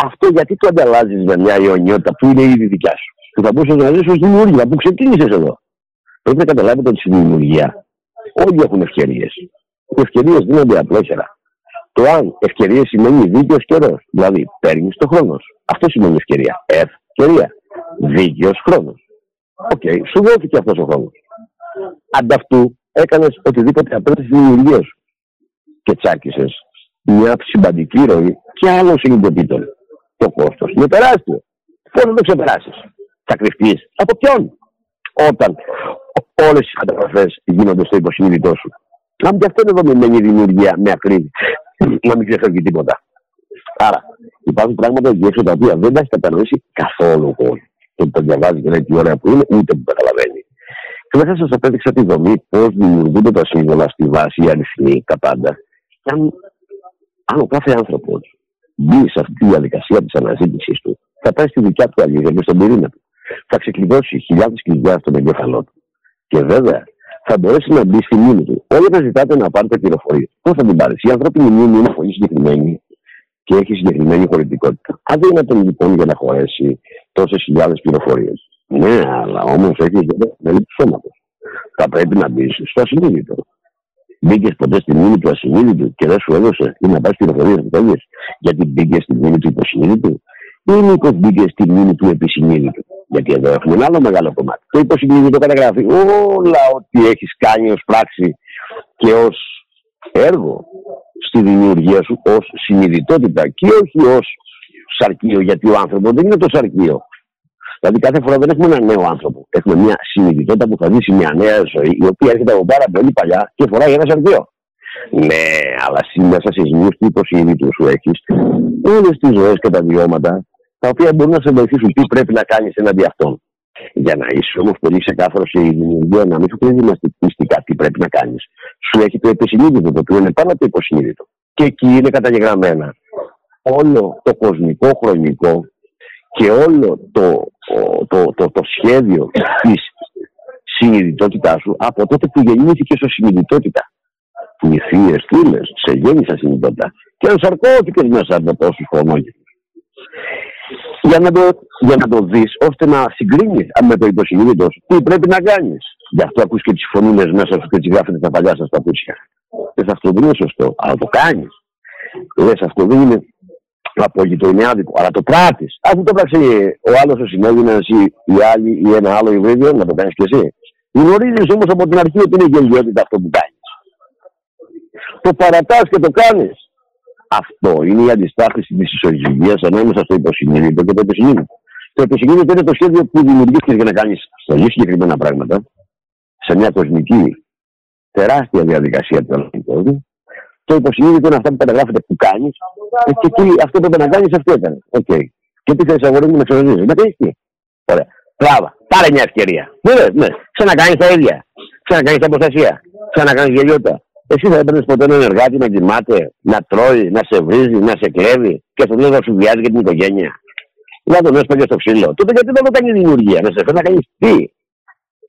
Αυτό γιατί το ανταλλάζεις με μια ιονιότητα που είναι ήδη δικιά σου; Που θα μπορούσες να ζήσει ως δημιουργία που ξεκίνησες εδώ. Πρέπει να καταλάβετε ότι στη δημιουργία όλοι έχουν ευκαιρίες. Οι ευκαιρίες δίνονται απλόχερα. Το αν ευκαιρία σημαίνει δίκαιος καιρός. Δηλαδή παίρνεις το χρόνος. Αυτό σημαίνει ευκαιρία. Ευκαιρία. Δίκαιος χρόνος. OK, okay. σου δόθηκε αυτός ο χρόνος. Αντ' αυτού έκανες οτιδήποτε απέτυχε στη δημιουργία σου. Και τσάκισες μια συμπαντική ροή και άλλων συνειδητοποιητών. Το κόστος είναι τεράστιο. Πώς θα το ξεπεράσεις, Θα κρυφτείς από ποιον, όταν όλες οι καταγραφέ γίνονται στο υποσυνείδητό σου. Αν και αυτό είναι δομημένη η δημιουργία με ακρίβεια, να μην ξεφεύγει τίποτα. Άρα, υπάρχουν πράγματα εκεί έξω τα οποία δεν τα έχει κατανοήσει καθόλου ο κόσμος. Και το διαβάζεις και λέει τι ώρα που είναι, ούτε που καταλαβαίνει. Και δεν θα σας απέδειξα τη δομή, πώς δημιουργούνται τα σύμβολα στη βάση, οι αριθμοί, τα πάντα. Και αν, αν ο κάθε άνθρωπος μπει σε αυτή τη διαδικασία της αναζήτησής του, θα πάει στη δικιά του αλήθεια και στον πυρήνα του. Θα ξεκλειδώσει χιλιάδες κλειδιά στον εγκέφαλό του. Και βέβαια θα μπορέσει να μπει στη μνήμη του. Όλοι θα ζητάτε να πάρετε πληροφορίες. Πώς θα την πάρεις; Η ανθρώπινη μνήμη είναι πολύ συγκεκριμένη και έχει συγκεκριμένη χωρητικότητα. Αδύνατον λοιπόν για να χωρέσει τόσες χιλιάδες πληροφορίες. Ναι, αλλά όμως έχεις βέβαια μέλη του σώματος. Θα πρέπει να μπεις στο ασυνείδητο. Μπήκες ποτέ στη μνήμη του ασυνείδητου και δεν σου έδωσε ή να πάρει πληροφορίε που θέλει, γιατί μπήκες στη μνήμη του υποσυνείδητου, ή μήπως μπήκες στη μνήμη του επισυνείδητου. Γιατί εδώ έχουμε ένα άλλο μεγάλο κομμάτι. Το υποσυνείδητο καταγράφει όλα ό,τι έχεις κάνει ως πράξη και ως έργο στη δημιουργία σου ως συνειδητότητα και όχι ως σαρκείο, γιατί ο άνθρωπος δεν είναι το σαρκείο. Δηλαδή κάθε φορά δεν έχουμε έναν νέο άνθρωπο. Έχουμε μια συνειδητότητα που θα ζήσει μια νέα ζωή, η οποία έρχεται από πάρα πολύ παλιά και φοράει ένα σαρκείο. Ναι, αλλά μέσα σε σημείο του υποσυνείδητου σου έχεις όλες τις ζωές και τα βιώματα τα οποία μπορούν να σε βοηθήσουν τι πρέπει να κάνεις εναντί αυτών. Για να είσαι όμως πολύ ξεκάθαρος σε δημιουργία, να μην σου πει μυστικά τι πρέπει να κάνεις. Σου έχει το υποσυνείδητο, το οποίο είναι πάνω από το υποσυνείδητο. Και εκεί είναι καταγεγραμμένα όλο το κοσμικό χρονικό και όλο το, το, το, το, το σχέδιο της συνειδητότητάς σου από τότε που γεννήθηκε ω συνειδητότητα. Οι θείε φίλε σε γέννησαν συνειδητότητα και ενσαρκώθηκε μέσα από τόσους χρονόγια για να το, για να το δεις, ώστε να συγκρίνεις με το υποσυνείδητος σου τι πρέπει να κάνεις. Γι' αυτό ακούς και τις φωνούλες μέσα σου και τις γράφετε τα παλιά σας παπούτσια. Λε αυτό δεν είναι σωστό, αλλά το κάνεις. Λες αυτό δεν είναι απόλυτο, είναι άδικο, αλλά το πράττεις. Αφού το πράξεις ο άλλος ο συνέδριο, εσύ, η άλλη ή ένα άλλο υβρίδιο, να το κάνεις κι εσύ. Γνωρίζεις όμως από την αρχή ότι είναι γελιότητα αυτό που κάνεις. Το παρατάς και το κάνεις. Αυτό είναι η αντιστάθμιση της ισορροπία ανάμεσα στο υποσυνείδητο και το υποσυνείδητο. Το υποσυνείδητο είναι το σχέδιο που δημιουργήθηκε για να κάνεις πολύ συγκεκριμένα πράγματα σε μια κοσμική τεράστια διαδικασία του ανθρώπου. Το υποσυνείδητο είναι αυτά που καταγράφεται που κάνεις και εκεί αυτό που πρέπει να κάνεις, αυτό έκανε. Okay. Και τι θες, αγόρι μου, να ξαναζήσει. Να πει τι. Ωραία. Μπράβο. Πάρε μια ευκαιρία. Ναι, ναι. Ξανακάνεις τα ίδια. Ξανακάνεις τα αποστασία. Ξανακάνεις γελιότητα. Εσύ θα έπαιρνες ποτέ έναν εργάτη να κοιμάται, να τρώει, να σε βρίζει, να σε κλέβει και στο τέλος να σου βιάζει για την οικογένεια. Να τον έσπαγε στο ξύλο. Τότε γιατί δεν το κάνει δημιουργία, να σε φέρει να κάνεις τι;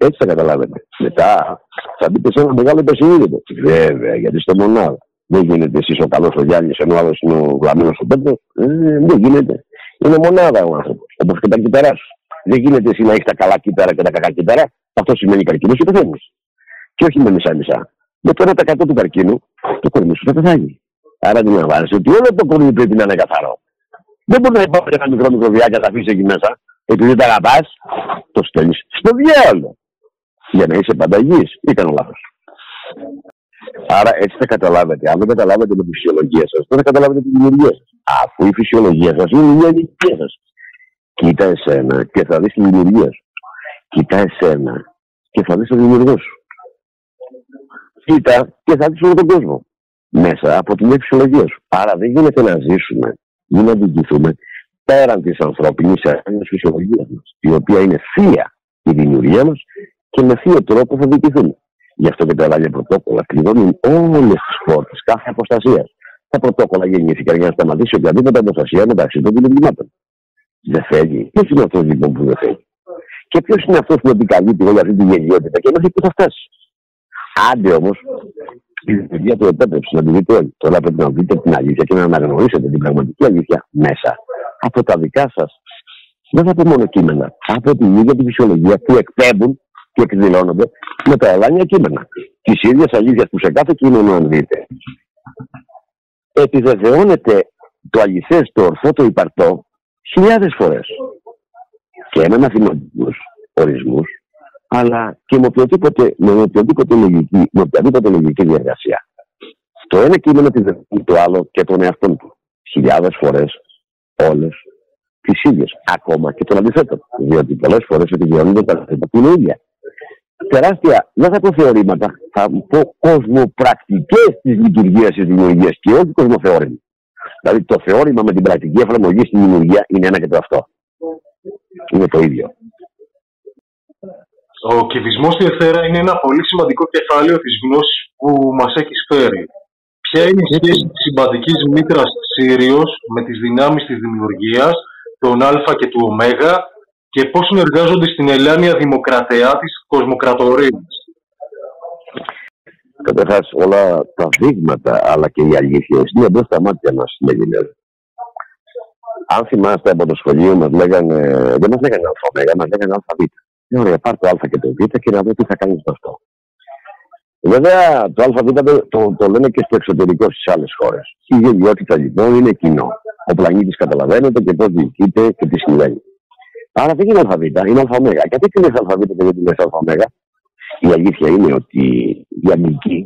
Έτσι θα καταλάβετε. Μετά θα μπείτε σε ένα μεγάλο υπεσυνείδητο. Βέβαια, γιατί στο μονάδα. Δεν γίνεται εσύ ο καλός ο Γιάννης, ενώ άλλος είναι ο γραμμένος ο Πέτρο. Ε, δεν γίνεται. Είναι μονάδα ο άνθρωπος. Όπω και τα κυταρά σου. Δεν γίνεται εσύ να έχεις τα καλά κύτταρα και τα κακά κύτταρα. Αυτό σημαίνει καρκίνος και πεθαίνει. Και όχι με μισά-μισά. Με το 1% του καρκίνου, το κορμί σου θα πεθάνει. Άρα αντιλαμβάνεσαι ότι όλο το κορμί πρέπει να είναι καθαρό. Δεν μπορεί να υπάρχει ένα μικρό μικροβιάκι να τα αφήσεις εκεί μέσα. Επειδή τα αγαπάς, το στέλνεις στο διάλογο. Για να είσαι πανταγής. Ή κάνω λάθος. Άρα έτσι θα καταλάβετε. Αν δεν καταλάβετε τη φυσιολογία σας, δεν θα καταλάβετε τη δημιουργία σας. Αφού η φυσιολογία σας είναι η δημιουργία σας. Κοίτα εσένα και θα δεις τη δημιουργία σου. Κοίτα εσένα και θα δεις το δημιουργό σου. Κοίτα και θα δεις όλο τον κόσμο. Μέσα από την φυσιολογία σου. Άρα δεν γίνεται να ζήσουμε ή να διοικηθούμε πέραν της ανθρώπινης έννοια φυσιολογίας μας, η οποία είναι θεία η δημιουργία μας και με θείο τρόπο θα διοικηθούμε. Γι' αυτό και τα άλλα πρωτόκολλα κλειδώνουν όλες τις πόρτε κάθε αποστασίας. Τα πρωτόκολλα γεννήθηκαν για να σταματήσει οποιαδήποτε αποστασία μεταξύ των δημιουργημάτων. Δεν φεύγει. Ποιος είναι αυτός λοιπόν που δεν φεύγει; Και ποιος είναι αυτός που επικαλείται όλη αυτή τη γενιότητα και μέχρι που θα φτάσει; Άντε όμως, η δημιουργία του επέτρεψε να τη δείτε όλοι. Τώρα πρέπει να δείτε την αλήθεια και να αναγνωρίσετε την πραγματική αλήθεια μέσα από τα δικά σας. Δεν θα πω μόνο κείμενα. Από την ίδια τη φυσιολογία που εκπέμπουν και εκδηλώνονται με τα ελάνια κείμενα. Τη ίδια αλήθεια που σε κάθε κείμενο, αν δείτε, επιβεβαιώνεται το αληθές, το ορθό, το υπαρτό χιλιάδες φορές. Και με μαθηματικούς ορισμούς, αλλά και με οποιοδήποτε, με οποιοδήποτε λογική, με οποιαδήποτε λογική διαδικασία. Το ένα κείμενο επιβεβαιώνει το άλλο και τον εαυτό του. Χιλιάδες φορές, όλες τις ίδιες. Ακόμα και τον αντιθέτω. Διότι πολλές φορές επιβεβαιώνονται τα αντιθέτα που είναι ίδια τεράστια, δεν θα πω θεωρήματα, θα πω κοσμοπρακτικές της λειτουργίας της δημιουργίας και όχι κοσμοθεώρημα. Δηλαδή το θεώρημα με την πρακτική εφαρμογή στη δημιουργία είναι ένα και το αυτό. Είναι το ίδιο. Ο κυβισμός στη Εθέρα είναι ένα πολύ σημαντικό κεφάλαιο της γνώσης που μας έχει φέρει. Ποια είναι η σχέση της συμπαντική μήτρας Σύριος με τις δυνάμεις της δημιουργίας, τον Α και του Ω και πώς συνεργάζονται στην Ελλάνια Δημοκρατία της Κοσμοκρατορίας. Καταρχάς, όλα τα δείγματα αλλά και οι αλήθειες είναι μπροστά στα μάτια μας στην Ελληνία. Αν θυμάστε από το σχολείο μας λέγανε, δεν μας λέγανε αλφα, μας λέγανε αλφα β. Ε, ωραία, πάρ το α και το β και να δω τι θα κάνεις με αυτό. Βέβαια, το ΑΒ το, το, το λένε και στο εξωτερικό στις άλλες χώρες. Η γελιότητα λοιπόν είναι κοινό. Ο πλανήτης καταλαβαίνεται και πώ διοικείται και τι συμβαίνει. Άρα δεν είναι ΑΒ, είναι ΑΜ. Γιατί τι λες ΑΒ και δεν λες ΑΜ. Η αλήθεια είναι ότι η αγγλική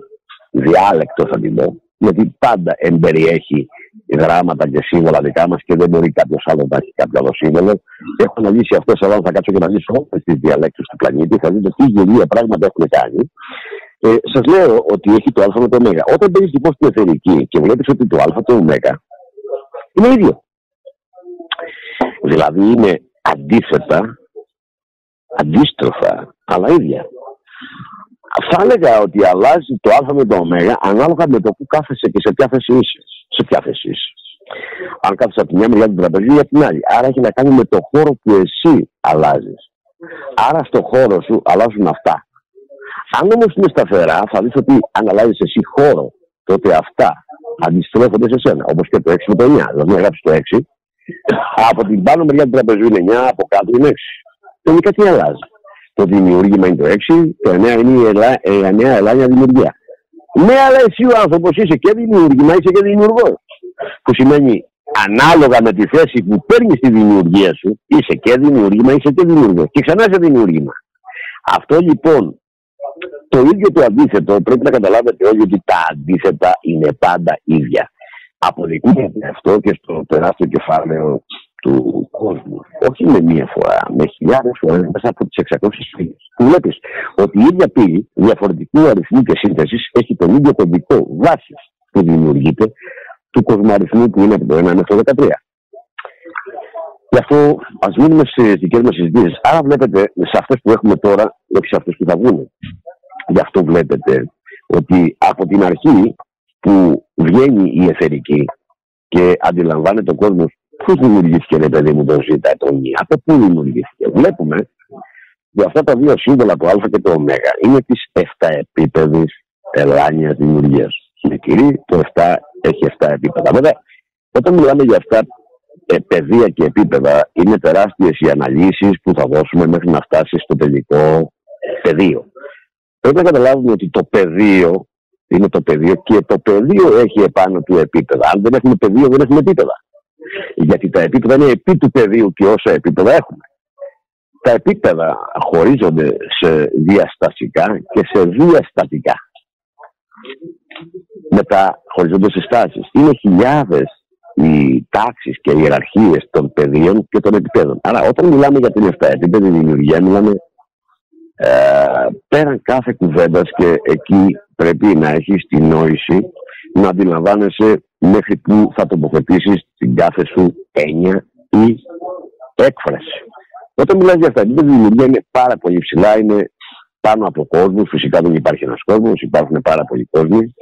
διάλεκτος θα την πω, γιατί πάντα εμπεριέχει γράμματα και σύμβολα δικά μας και δεν μπορεί κάποιος άλλος να έχει κάποιο άλλο σύμβολο. Έχω αναλύσει αυτό, αλλά θα κάτσω και να λύσω όλες τις διαλέκτου του πλανήτη. Θα δείτε τι γελία πράγματα έχουν κάνει. Ε, Σας λέω ότι έχει το Α με το Ω. Όταν μπαίνεις λοιπόν στην εθερική και βλέπεις ότι το Α το Ω είναι ίδιο. Δηλαδή είναι αντίθετα, αντίστροφα, αλλά ίδια. Θα έλεγα ότι αλλάζει το α με το ω ανάλογα με το που κάθεσαι και σε ποια θέση είσαι. Σε ποια θέση είσαι. Αν κάθεσαι από τη μια μεριά του τραπεζιού ή από την άλλη. Άρα έχει να κάνει με το χώρο που εσύ αλλάζεις. Άρα στο χώρο σου αλλάζουν αυτά. Αν όμως είναι σταθερά, θα δεις ότι αν αλλάζεις εσύ χώρο, τότε αυτά αντιστρέφονται σε σένα. Όπως και το 6 με το 9. Δηλαδή, να γράψεις το 6 από την πάνω μεριά του τραπεζού είναι 9, από κάτω είναι 6. Τελικά τι αλλάζει; Το δημιούργημα είναι το 6, το 9 είναι η, ελα... η νέα ελάνια δημιουργία. Ναι, αλλά εσύ ο άνθρωπος είσαι και δημιούργημα, είσαι και δημιουργός. Που σημαίνει ανάλογα με τη θέση που παίρνεις στη δημιουργία σου, είσαι και δημιούργημα, είσαι και δημιουργός. Και ξανά είσαι δημιούργημα. Αυτό λοιπόν το ίδιο το αντίθετο πρέπει να καταλάβετε όλοι ότι τα αντίθετα είναι πάντα ίδια αποδεικνύεται αυτό και στο τεράστιο κεφάλαιο του κόσμου. Όχι με μία φορά, με χιλιάδες φορές μέσα από τις 600 φύγες. Βλέπεις ότι η ίδια πύλη διαφορετικού αριθμού και σύνθεσης έχει τον ίδιο κωδικό βάσης που δημιουργείται του κοσμαριθμού που είναι από το 1 μέχρι το 13. Γι' αυτό ας μείνουμε στις δικές μας συζητήσεις. Άρα βλέπετε σε αυτές που έχουμε τώρα, όχι σε αυτές που θα βγουν. Γι' αυτό βλέπετε ότι από την αρχή που βγαίνει η εθερική και αντιλαμβάνεται ο κόσμος πώς δημιουργήθηκε, ρε παιδί μου, το ζήτα, το νι, από πού δημιουργήθηκε. Βλέπουμε που αυτά τα δύο σύμβολα, το Α και το Ω, είναι της 7 επίπεδης ελάνια δημιουργίας. Στην το 7 έχει 7 επίπεδα. Βέβαια, όταν μιλάμε για αυτά ε, πεδία και επίπεδα, είναι τεράστιες οι αναλύσεις που θα δώσουμε μέχρι να φτάσει στο τελικό πεδίο. Πρέπει να καταλάβουμε ότι το πεδίο είναι το πεδίο και το πεδίο έχει επάνω του επίπεδα. Αν δεν έχουμε πεδίο, δεν έχουμε επίπεδα. Γιατί τα επίπεδα είναι επί του πεδίου και όσα επίπεδα έχουμε. Τα επίπεδα χωρίζονται σε διαστασικά και σε διαστατικά. Μετά χωρίζονται σε στάσεις. Είναι χιλιάδες οι τάξεις και οι ιεραρχίες των πεδίων και των επιπέδων. Άρα όταν μιλάμε για την 7 επίπεδη δημιουργία, μιλάμε ε, πέραν κάθε κουβέντας και εκεί πρέπει να έχεις την νόηση να αντιλαμβάνεσαι μέχρι που θα τοποθετήσεις την κάθε σου έννοια ή έκφραση. Όταν μιλάς για αυτά, η δημιουργία είναι πάρα πολύ ψηλά, είναι πάνω από κόσμο. Φυσικά δεν υπάρχει ένας κόσμος, υπάρχουν πάρα πολλοί κόσμοι.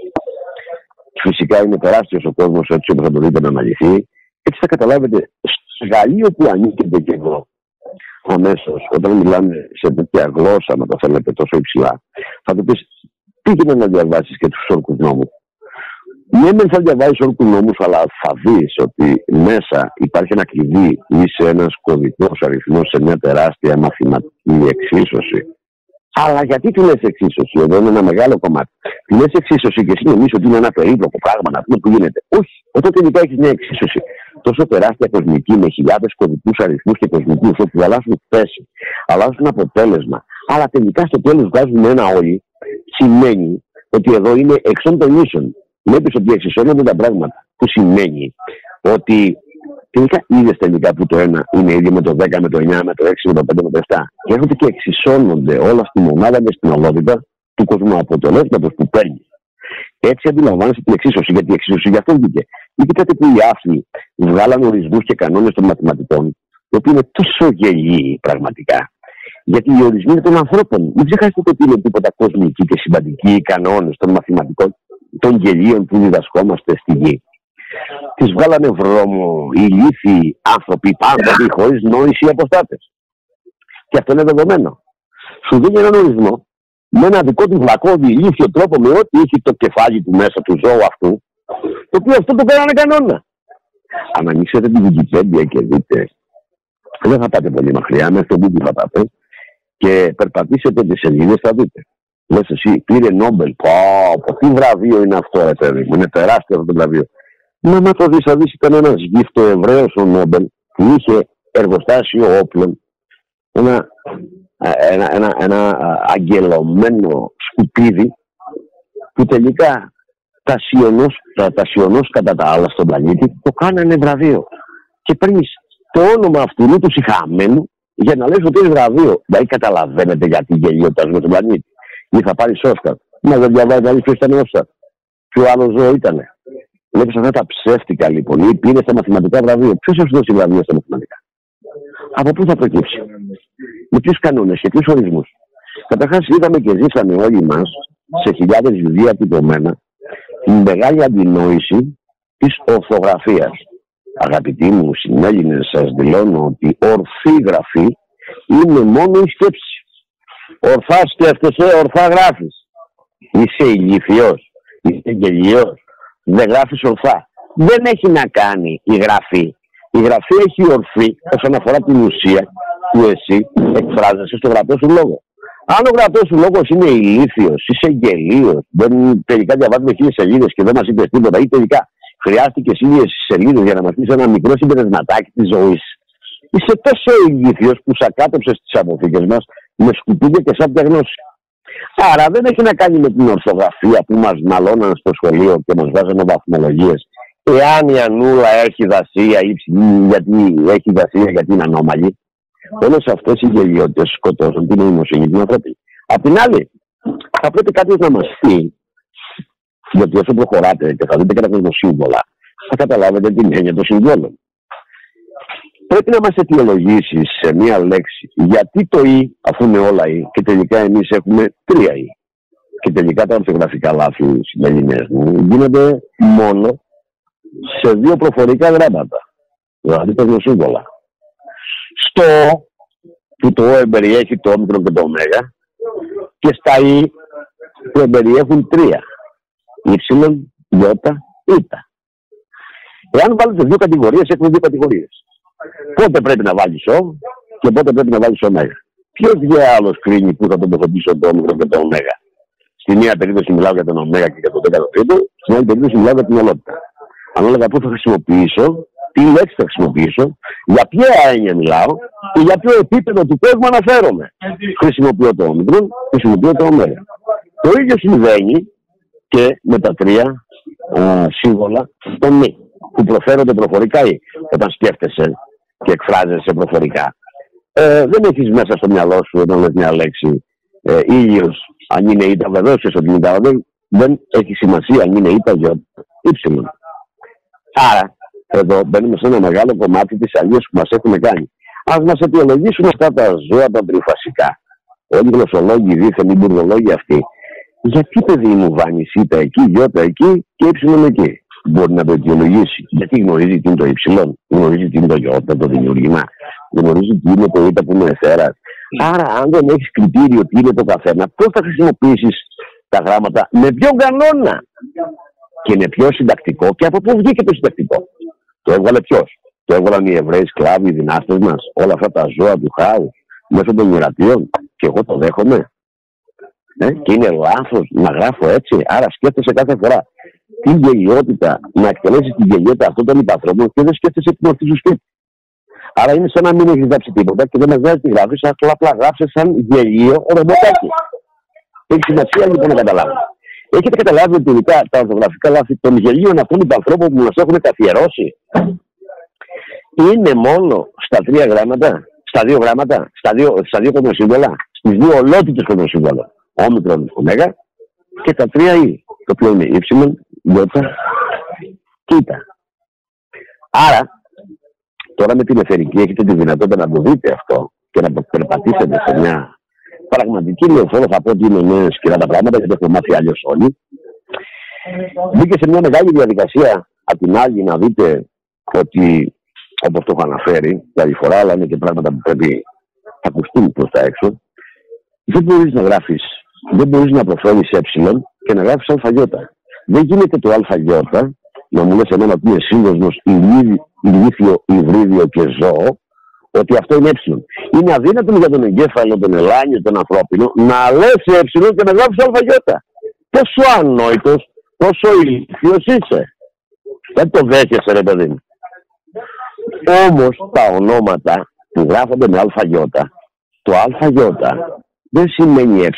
Φυσικά είναι τεράστιος ο κόσμος έτσι όπως θα το δείτε να αναλυθεί. Έτσι θα καταλάβετε, στο Γαλλίο που ανήκετε και εδώ, αμέσω, όταν μιλάμε σε τέτοια γλώσσα, να το θέλετε τόσο υψηλά, θα του πεις πήγαινε να διαβάσεις και τους όρκους νόμους; Ναι, δεν θα διαβάσεις όρκους νόμους, αλλά θα δεις ότι μέσα υπάρχει ένα κλειδί, είσαι ένας κωδικός αριθμός σε μια τεράστια μαθηματική εξίσωση. Αλλά γιατί τη λες εξίσωση, εδώ είναι ένα μεγάλο κομμάτι. Τη λες εξίσωση και εσύ νομίζεις ότι είναι ένα περίπλοκο πράγμα να πούμε που γίνεται. Όχι, όταν τελικά έχεις μια εξίσωση τόσο τεράστια κοσμική με χιλιάδες κωδικούς αριθμούς και κοσμικούς όπου αλλάζουν θέση, αλλάζουν αποτέλεσμα, αλλά τελικά στο τέλος βγάζουν ένα όλοι, σημαίνει ότι εδώ είναι εξών των ίσων. Βλέπεις ότι εξισώνονται τα πράγματα. Που σημαίνει ότι τελικά είδες τελικά που το ένα είναι ίδιο με το 10, με το 9, με το 6, με το 5, με το 7. Και έρχονται και εξισώνονται όλα στη μονάδα και στην ολότητα του κοσμοαποτελέσματο που παίρνει. Έτσι αντιλαμβάνεσαι την εξίσωση, γιατί η εξίσωση γι' αυτό βγήκε. κάτι που οι άφοι βγάλαν ορισμούς και κανόνες των μαθηματικών, οι οποίοι είναι τόσο γελοί πραγματικά. Γιατί οι ορισμοί είναι των ανθρώπων. Μην ξεχάσετε ότι είναι τίποτα κοσμικοί και συμπαντικοί οι κανόνες των μαθηματικών, των γελίων που διδασκόμαστε στη γη. Τις βγάλανε βρώμο οι ηλίθιοι άνθρωποι, άνθρωποι χωρίς νόηση αποστάτες. Και αυτό είναι δεδομένο. Σου δίνει έναν ορισμό με ένα δικό του βλακώδη ηλίθιο τρόπο με ό,τι έχει το κεφάλι του μέσα του ζώου αυτού, το οποίο αυτό το κάνανε κανόνα. Αν ανοίξετε την Wikipedia και δείτε, δεν θα πάτε πολύ μακριά, μέχρι το Google θα πάτε, και περπατήσετε τις σελίδες, θα δείτε. Λες εσύ, πήρε Νόμπελ. Πω, πω, τι βραβείο είναι αυτό, ρε παιδί μου. Είναι τεράστιο αυτό το βραβείο. Μα μα το δεις, θα δεις, ήταν ένα γύφτο Εβραίος ο Νόμπελ που είχε εργοστάσιο όπλων. Ένα, ένα, ένα, ένα αγγελωμένο σκουπίδι που τελικά τα σιωνός, τα, τα κατά τα άλλα στον πλανήτη το κάνανε βραβείο. Και παίρνει το όνομα αυτού του συγχαμένου για να λες ότι είναι βραβείο. Δηλαδή καταλαβαίνετε γιατί γελιότας στον πλανήτη. Ή θα πάρεις Όσκαρ. Μα δεν διαβάζει να δει ποιο ήταν Όσκαρ. Ποιο άλλος ζώο ήταν. Βλέπεις αυτά τα ψεύτικα λοιπόν. Ή πήρε στα μαθηματικά βραβείο. Ποιος έχει δώσει βραβείο στα μαθηματικά; Από πού θα προκύψει; Με ποιους κανόνες και ποιους ορισμούς; Καταρχάς είδαμε και ζήσαμε όλοι μας σε χιλιάδες βιβλία τυπωμένα την μεγάλη αντινόηση της ορθογραφίας. Αγαπητοί μου συνέλληνες, σας δηλώνω ότι ορθή γραφή είναι μόνο η σκέψη. Ορθά σκέφτεσαι, ορθά γράφεις. Είσαι ηλίθιο, είσαι γελίο, δεν γράφεις ορθά. Δεν έχει να κάνει η γραφή. Η γραφή έχει ορθή όσον αφορά την ουσία που εσύ εκφράζεσαι στο γραπτό σου λόγο. Αν ο γραπτός σου λόγος είναι ηλίθιος, είσαι γελίος, δεν τελικά διαβάζουμε χίλιες σελίδες και δεν μας είπες τίποτα, ή τελικά χρειάστηκες χίλιε σελίδες για να μας πεις ένα μικρό συμπερασματάκι της ζωής. Είσαι τόσο ηλίθιος που σακάτεψε τις αποθήκες μας με σκουπίδια και σαν γνώση. Άρα δεν έχει να κάνει με την ορθογραφία που μας μαλώναν στο σχολείο και μας βάζανε βαθμολογίες. Εάν η Ανούλα έχει δασία ή γιατί έχει δασία γιατί είναι ανώμαλη, όλες αυτές οι γελιότητες σκοτώσουν την νοημοσύνη του ανθρώπου. Απ' την άλλη, θα πρέπει κάποιος να μας πει, γιατί όσο προχωράτε και θα δείτε και τα σύμβολα, θα καταλάβετε την έννοια των συμβόλων πρέπει να μας αιτιολογήσεις σε μία λέξη γιατί το «η» αφού είναι όλα «η» και τελικά εμείς έχουμε τρία «η». Και τελικά τα ορθογραφικά λάθη σημερινές μου γίνονται μόνο σε δύο προφορικά γράμματα. Δηλαδή τα σύμβολα. Στο που το Ο εμπεριέχει το όμικρο και το Ω και στα Ι που εμπεριέχουν τρία. Υ, Ι, Ι. Εάν βάλετε δύο κατηγορίες, έχουμε δύο κατηγορίες. Πότε πρέπει να βάλεις Ο και πότε πρέπει να βάλεις Ω. Ποιος άλλος κρίνει που θα τον τοποθετήσω το όμικρο και το Ω. Στη μία περίπτωση μιλάω για τον Ω και για τον 13ο, στην άλλη περίπτωση μιλάω για την ολότητα. Ανάλογα πού θα χρησιμοποιήσω, τι λέξη θα χρησιμοποιήσω, για ποια έννοια μιλάω και για ποιο επίπεδο του κόσμου αναφέρομαι. Χρησιμοποιώ το όμικρο, χρησιμοποιώ το ω. Το ίδιο συμβαίνει και με τα τρία α, σύμβολα στο μη, που προφέρονται προφορικά ή όταν σκέφτεσαι και εκφράζεσαι προφορικά. Ε, δεν έχεις μέσα στο μυαλό σου όταν λες μια λέξη ε, ήλιος αν είναι ήττα, βεβαίως και ότι ήττα, δεν, δεν έχει σημασία αν είναι ήττα για ύψιλον. Άρα, εδώ μπαίνουμε σε ένα μεγάλο κομμάτι της αλληλεία που μας έχουν κάνει. Α μας αιτιολογήσουν αυτά τα ζώα τα τριφασικά. Όλοι οι γλωσσολόγοι δίθεν, οι μπουρδολόγοι αυτοί. Γιατί παιδί μου βάνεις ήττα εκεί, γιώτα εκεί και ύψιλον εκεί; Μπορεί να το αιτιολογήσει. Γιατί γνωρίζει τι είναι το ύψιλον, γνωρίζει τι είναι το γιώτα, το δημιουργήμα, γνωρίζει τι είναι το ήττα που είναι εθέρας, Άρα, αν δεν έχεις κριτήριο τι είναι το καθένα, πώς θα χρησιμοποιήσεις τα γράμματα, με ποιο κανόνα και είναι πιο συντακτικό και από πού βγήκε το συντακτικό. Το έβγαλε ποιος; Το έβγαλαν οι Εβραίοι σκλάβοι, οι δυνάστες μας, όλα αυτά τα ζώα του χάους μέσω των μοιρατείων και εγώ το δέχομαι. Ε, και είναι λάθος να γράφω έτσι. Άρα σκέφτεσαι κάθε φορά την γελιότητα, να εκτελέσεις την γελιότητα αυτών των υπαθρόπων και δεν σκέφτεσαι την ορθή σου σπίτι. Άρα είναι σαν να μην έχεις γράψει τίποτα και δεν με βγάζει τη γράφεις, αλλά απλά γράψει σαν γελίο ρομποτάκι. Έχει σημασία λοιπόν να καταλάβουμε. Έχετε καταλάβει ότι τελικά τα ορθογραφικά λάθη των γελίων αυτών των ανθρώπων που μας έχουν καθιερώσει είναι μόνο στα τρία γράμματα, στα δύο γράμματα, στα δύο, στα δύο κομμοσύμβολα, στις δύο ολότητες κομμοσύμβολα. Όμικρον, ωμέγα και τα τρία ή. Το οποίο είναι ύψιμον, γιώτα και Άρα Τώρα με την εθερική έχετε τη δυνατότητα να το δείτε αυτό και να το περπατήσετε σε μια πραγματική λεωφόρο. Θα πω ότι είναι νέε και τα πράγματα γιατί έχουμε μάθει αλλιώς όλοι. Μπήκε σε μια μεγάλη διαδικασία απ' την άλλη να δείτε ότι όπως το έχω αναφέρει άλλη φορά, αλλά είναι και πράγματα που πρέπει να ακουστούν προς τα έξω. Δεν μπορείς να γράφεις, δεν μπορείς να προφέρεις ε και να γράφεις αλφαγιώτα. Δεν γίνεται το αλφαγιώτα να μου λες εμένα που είναι σύνδεσμος ηλίθιο, υβρίδιο και ζώο, ότι αυτό είναι ε. Είναι αδύνατο για τον εγκέφαλο, τον ελάνιο, τον ανθρώπινο, να λες ε και να γράψεις αλφαγιώτα. Πόσο ανόητος, πόσο ηλίθιος είσαι. Δεν το δέχεσαι ρε παιδί μου. Όμως τα ονόματα που γράφονται με αλφαγιώτα, το αλφαγιώτα δεν σημαίνει ε.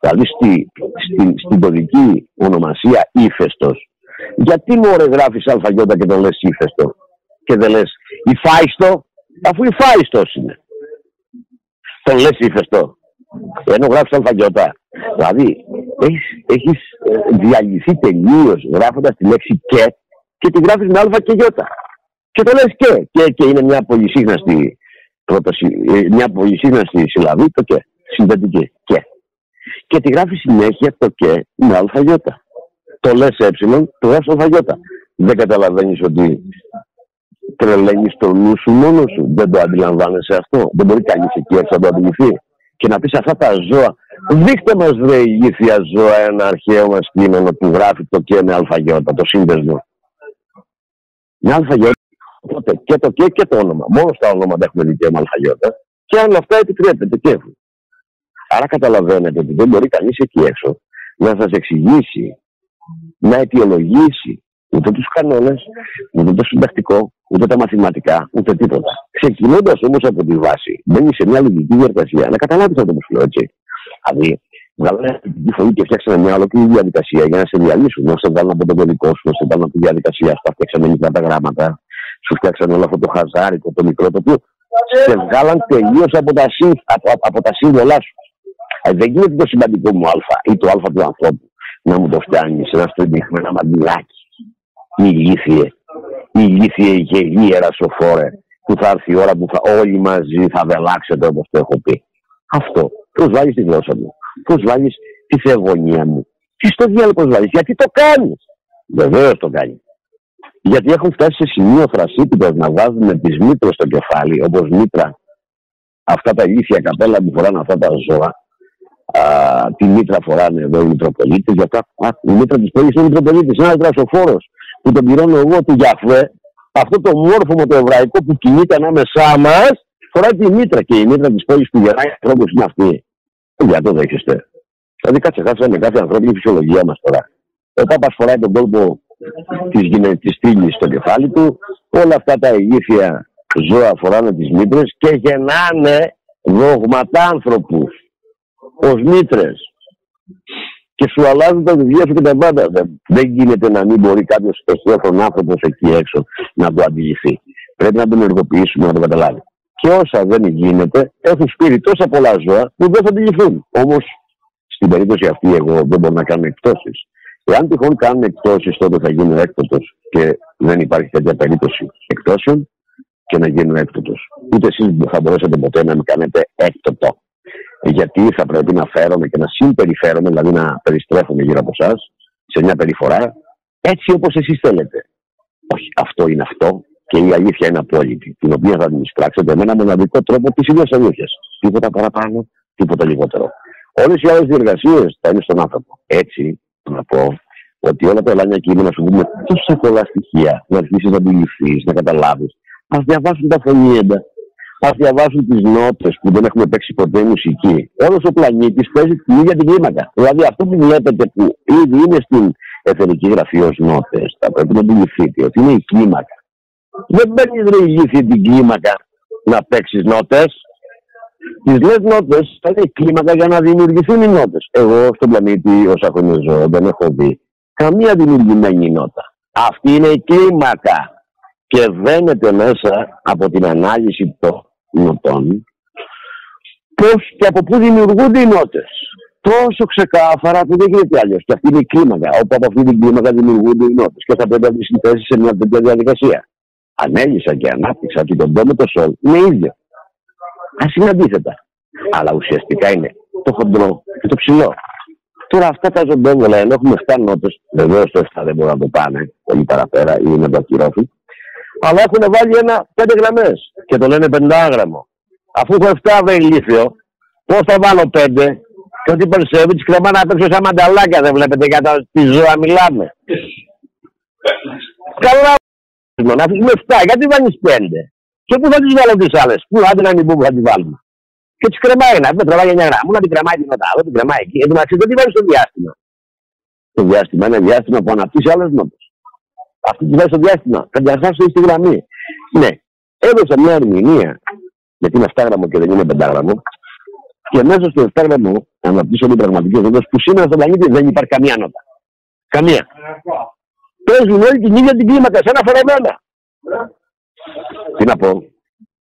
Δηλαδή στη, στη, στην κωδική ονομασία ύφεστος γιατί μου ρε γράφεις αλφαγιώτα και τον λες ύφεστος και δεν λες υφάιστο, αφού υφάιστος είναι. Τον λες ύφεστο. Ενώ γράφεις αλφαγιώτα. Δηλαδή, έχεις, έχεις ε, διαλυθεί τελείως γράφοντας τη λέξη και και τη γράφεις με αλφα και γιώτα. Και το λες και. Και, και είναι μια πολυσύχναστη, ε, μια πολυσύχναστη συλλαβή το και. Συνδετική. Και. Και τη γράφει συνέχεια το και με αλφα γιώτα το λες ε, το γράφεις αλφαγιώτα. Δεν καταλαβαίνεις ότι τρελαίνεις το νου σου μόνος σου. Δεν το αντιλαμβάνεσαι αυτό. Δεν μπορεί κανείς εκεί έξω να το αντιληφθεί. Και να πεις αυτά τα ζώα. Δείχτε μας, βρε ηλίθια ζώα, ένα αρχαίο μας κείμενο που γράφει το και με αλφαγιώτα, το σύνδεσμο. Με αλφαγιώτα. Οπότε και το και και το όνομα. Μόνο στα ονόματα έχουμε δικαίωμα αλφαγιώτα. Και αν αυτά επιτρέπεται και έχουν. Άρα καταλαβαίνετε ότι δεν μπορεί κανείς εκεί έξω να σας εξηγήσει να αιτιολογήσει ούτε τους κανόνες, ούτε το συντακτικό, ούτε τα μαθηματικά, ούτε τίποτα. Ξεκινώντας όμως από τη βάση, μπαίνει σε μια λογική διαδικασία. Να καταλάβεις αυτό που σου λέω έτσι. Δηλαδή, βγάλανε τη φωνή και φτιάξανε μια ολόκληρη διαδικασία για να σε διαλύσουν. Να σε βγάλουν από τον κωδικό σου, να σε βγάλουν από τη διαδικασία σου, φτιάξανε μικρά τα γράμματα, σου φτιάξανε όλο αυτό το χαζάρικο, το μικρό, το οποίο σε βγάλαν τελείως από, τα από, από τα σύμβολά σου. Ε, δεν γίνεται το σημαντικό μου Α ή το Α του ανθρώπου να μου το φτιάνει ένα στεντιχμένο ένα μαντιλάκι. Ηλίθιε, ηλίθιε γελίερα σοφόρε, που θα έρθει η ώρα που θα όλοι μαζί θα βελάξετε όπως το έχω πει. Αυτό. Προσβάλλει τη γλώσσα μου; Προσβάλλει τη θεγωνία μου; Τι στο διάλογο προσβάλλει, γιατί το κάνεις; Βεβαίως το κάνει. Γιατί έχουν φτάσει σε σημείο θρασίτητο να βάζουμε τις μήτρες στο κεφάλι, όπως μήτρα αυτά τα ηλίθια καπέλα που φοράνε αυτά τα ζώα, α, τη μήτρα φοράνε εδώ οι Μητροπολίτες. Για αυτά, α, η μήτρα της πόλης είναι Μητροπολίτης. Ένας δρασοφόρος που τον πληρώνω εγώ του Γιαφέ, αυτό το μόρφωμα το εβραϊκό που κινείται ανάμεσά μας, φοράει τη μήτρα. Και η μήτρα της πόλης που γεράει ανθρώπου είναι αυτή. Για το δέχεστε. Δηλαδή, κάτσε, κάτσε με κάθε ανθρώπινη φυσιολογία μας τώρα. Ο Πάπας φοράει τον κόλπο της γυναική στήλης στο κεφάλι του. Όλα αυτά τα ηλίθια ζώα φοράνε τις μήτρες και γεννάνε δογματάνθρωπου ως μήτρες. Και σου αλλάζουν τα βιβλία σου και τα πάντα. Δεν γίνεται να μην μπορεί κάποιος εχθρόφρον άνθρωπος εκεί έξω να το αντιληφθεί. Πρέπει να τον ενεργοποιήσουμε να το καταλάβει. Και όσα δεν γίνεται, έχουν σπείρει τόσα πολλά ζώα που δεν θα αντιληφθούν. Όμως στην περίπτωση αυτή, εγώ δεν μπορώ να κάνω εκπτώσεις. Εάν τυχόν κάνουν εκπτώσεις, τότε θα γίνω έκτοτο και δεν υπάρχει τέτοια περίπτωση εκπτώσεων και να γίνω έκτοτο. Ούτε εσείς δεν θα μπορέσετε ποτέ να με κάνετε έκτοτο. Γιατί θα πρέπει να φέρομαι και να συμπεριφέρομαι, δηλαδή να περιστρέφομαι γύρω από εσάς σε μια περιφορά έτσι όπως εσείς θέλετε. Όχι, αυτό είναι αυτό και η αλήθεια είναι απόλυτη, την οποία θα την εισπράξετε με ένα μοναδικό τρόπο της ίδιας αλήθειας. Τίποτα παραπάνω, τίποτα λιγότερο. Όλες οι άλλες διεργασίες θα είναι στον άνθρωπο. Έτσι, να πω ότι όλα τα ελάνια κείμενα σου δίνουν τόσα πολλά στοιχεία να αρχίσεις να αντιληφθείς, να καταλάβεις. Α διαβάσουν τα φωνήεντα. Α διαβάσουν τις νότες που δεν έχουμε παίξει ποτέ μουσική. Όλος ο πλανήτης παίζει την ίδια την κλίμακα. Δηλαδή αυτό που βλέπετε που ήδη είναι στην εθερική γραφή ως νότες, θα πρέπει να αντιληφθείτε ότι είναι η κλίμακα. Δεν παίρνεις ρε ηλίθεια την κλίμακα να παίξεις νότες. Τις λες νότες θα είναι κλίμακα για να δημιουργηθούν οι νότες. Εγώ στον πλανήτη, όσα χρόνια ζω, δεν έχω δει καμία δημιουργημένη νότα. Αυτή είναι η κλίμακα και δένεται μέσα από την ανάλυση των νοτών πώς και από πού δημιουργούνται οι νότες. Τόσο ξεκάθαρα που δεν γίνεται αλλιώς. Και αυτή είναι η κλίμακα. Όπου από αυτή την κλίμακα δημιουργούνται οι νότες. Και θα πρέπει να τη συνθέσει σε μια τέτοια διαδικασία. Ανέλησα και ανάπτυξα ότι τον τόμο το σόλ είναι ίδιο. Α είναι αντίθετα. Αλλά ουσιαστικά είναι το χοντρό και το ψηλό. Τώρα αυτά τα ζωντόβολα, ενώ έχουμε 7 νότες, βεβαίως το 7 δεν μπορούν να το πάνε πολύ παραπέρα ή να το ακυρώσουν, αλλά έχουν βάλει ένα 5 γραμμές και το λένε πεντάγραμμο. Αφού έχω 7 βρε ηλίθιο, πώς θα βάλω 5 και ότι περισσεύει τις κρεμάνε απ' έξω σαν μανταλάκια, δεν βλέπετε για τα τη ζώα μιλάμε. Καλά, να αφήσουμε 7, γιατί βάλεις 5. Και πού θα τις βάλω τις άλλες, πού άντε να μην πού θα τις βάλουμε. Και τις κρεμάει να πούμε, τραβάει 9 γραμμού, να την κρεμάει την νοτά, δεν την κρεμάει εκεί. Εν τω μεταξύ δεν τη βάζεις στο διάστημα. Το διάστημα είναι διάστημα που αναπτύσσει άλλε νότε. Αυτή τη βάζει στο διάστημα. Θα διαστάσει στη γραμμή. Ναι, έδωσα μια ερμηνεία, γιατί είναι 7 γραμμό και δεν είναι 5 γραμμό, και μέσα στο 7 γραμμό αναπτύσσονται πραγματικέ νότε που σήμερα στον πλανήτη δεν υπάρχει καμία νότα. Καμία. Παίζουν όλη την ίδια την κλίμακα, σαν αφαιρεμένα. Τι να πω,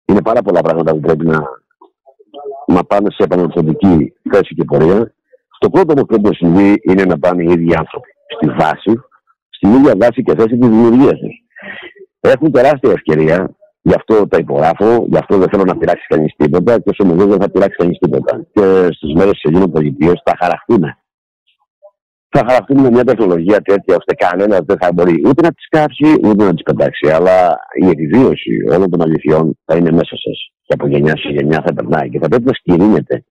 είναι πάρα πολλά πράγματα που πρέπει να να πάνε σε επανορθωτική θέση και πορεία. Το πρώτο που πρέπει να συμβεί είναι να πάνε οι ίδιοι άνθρωποι στη βάση, στην ίδια βάση και θέση της δημιουργίας τους. Έχουν τεράστια ευκαιρία, γι' αυτό τα υπογράφω, γι' αυτό δεν θέλω να πειράξει κανείς τίποτα και όσο μου δεν θα πειράξει κανείς τίποτα. Και στις μέρες τη Ελλήνων Πολιτεία θα χαραχτούν. Θα χαραχτούν με μια τεχνολογία τέτοια ώστε κανένας δεν θα μπορεί ούτε να τις κάψει ούτε να τις πετάξει. Αλλά η επιβίωση όλων των αληθιών θα είναι μέσα σας και από γενιά σε γενιά θα περνάει και θα πρέπει να σκυρίνετε.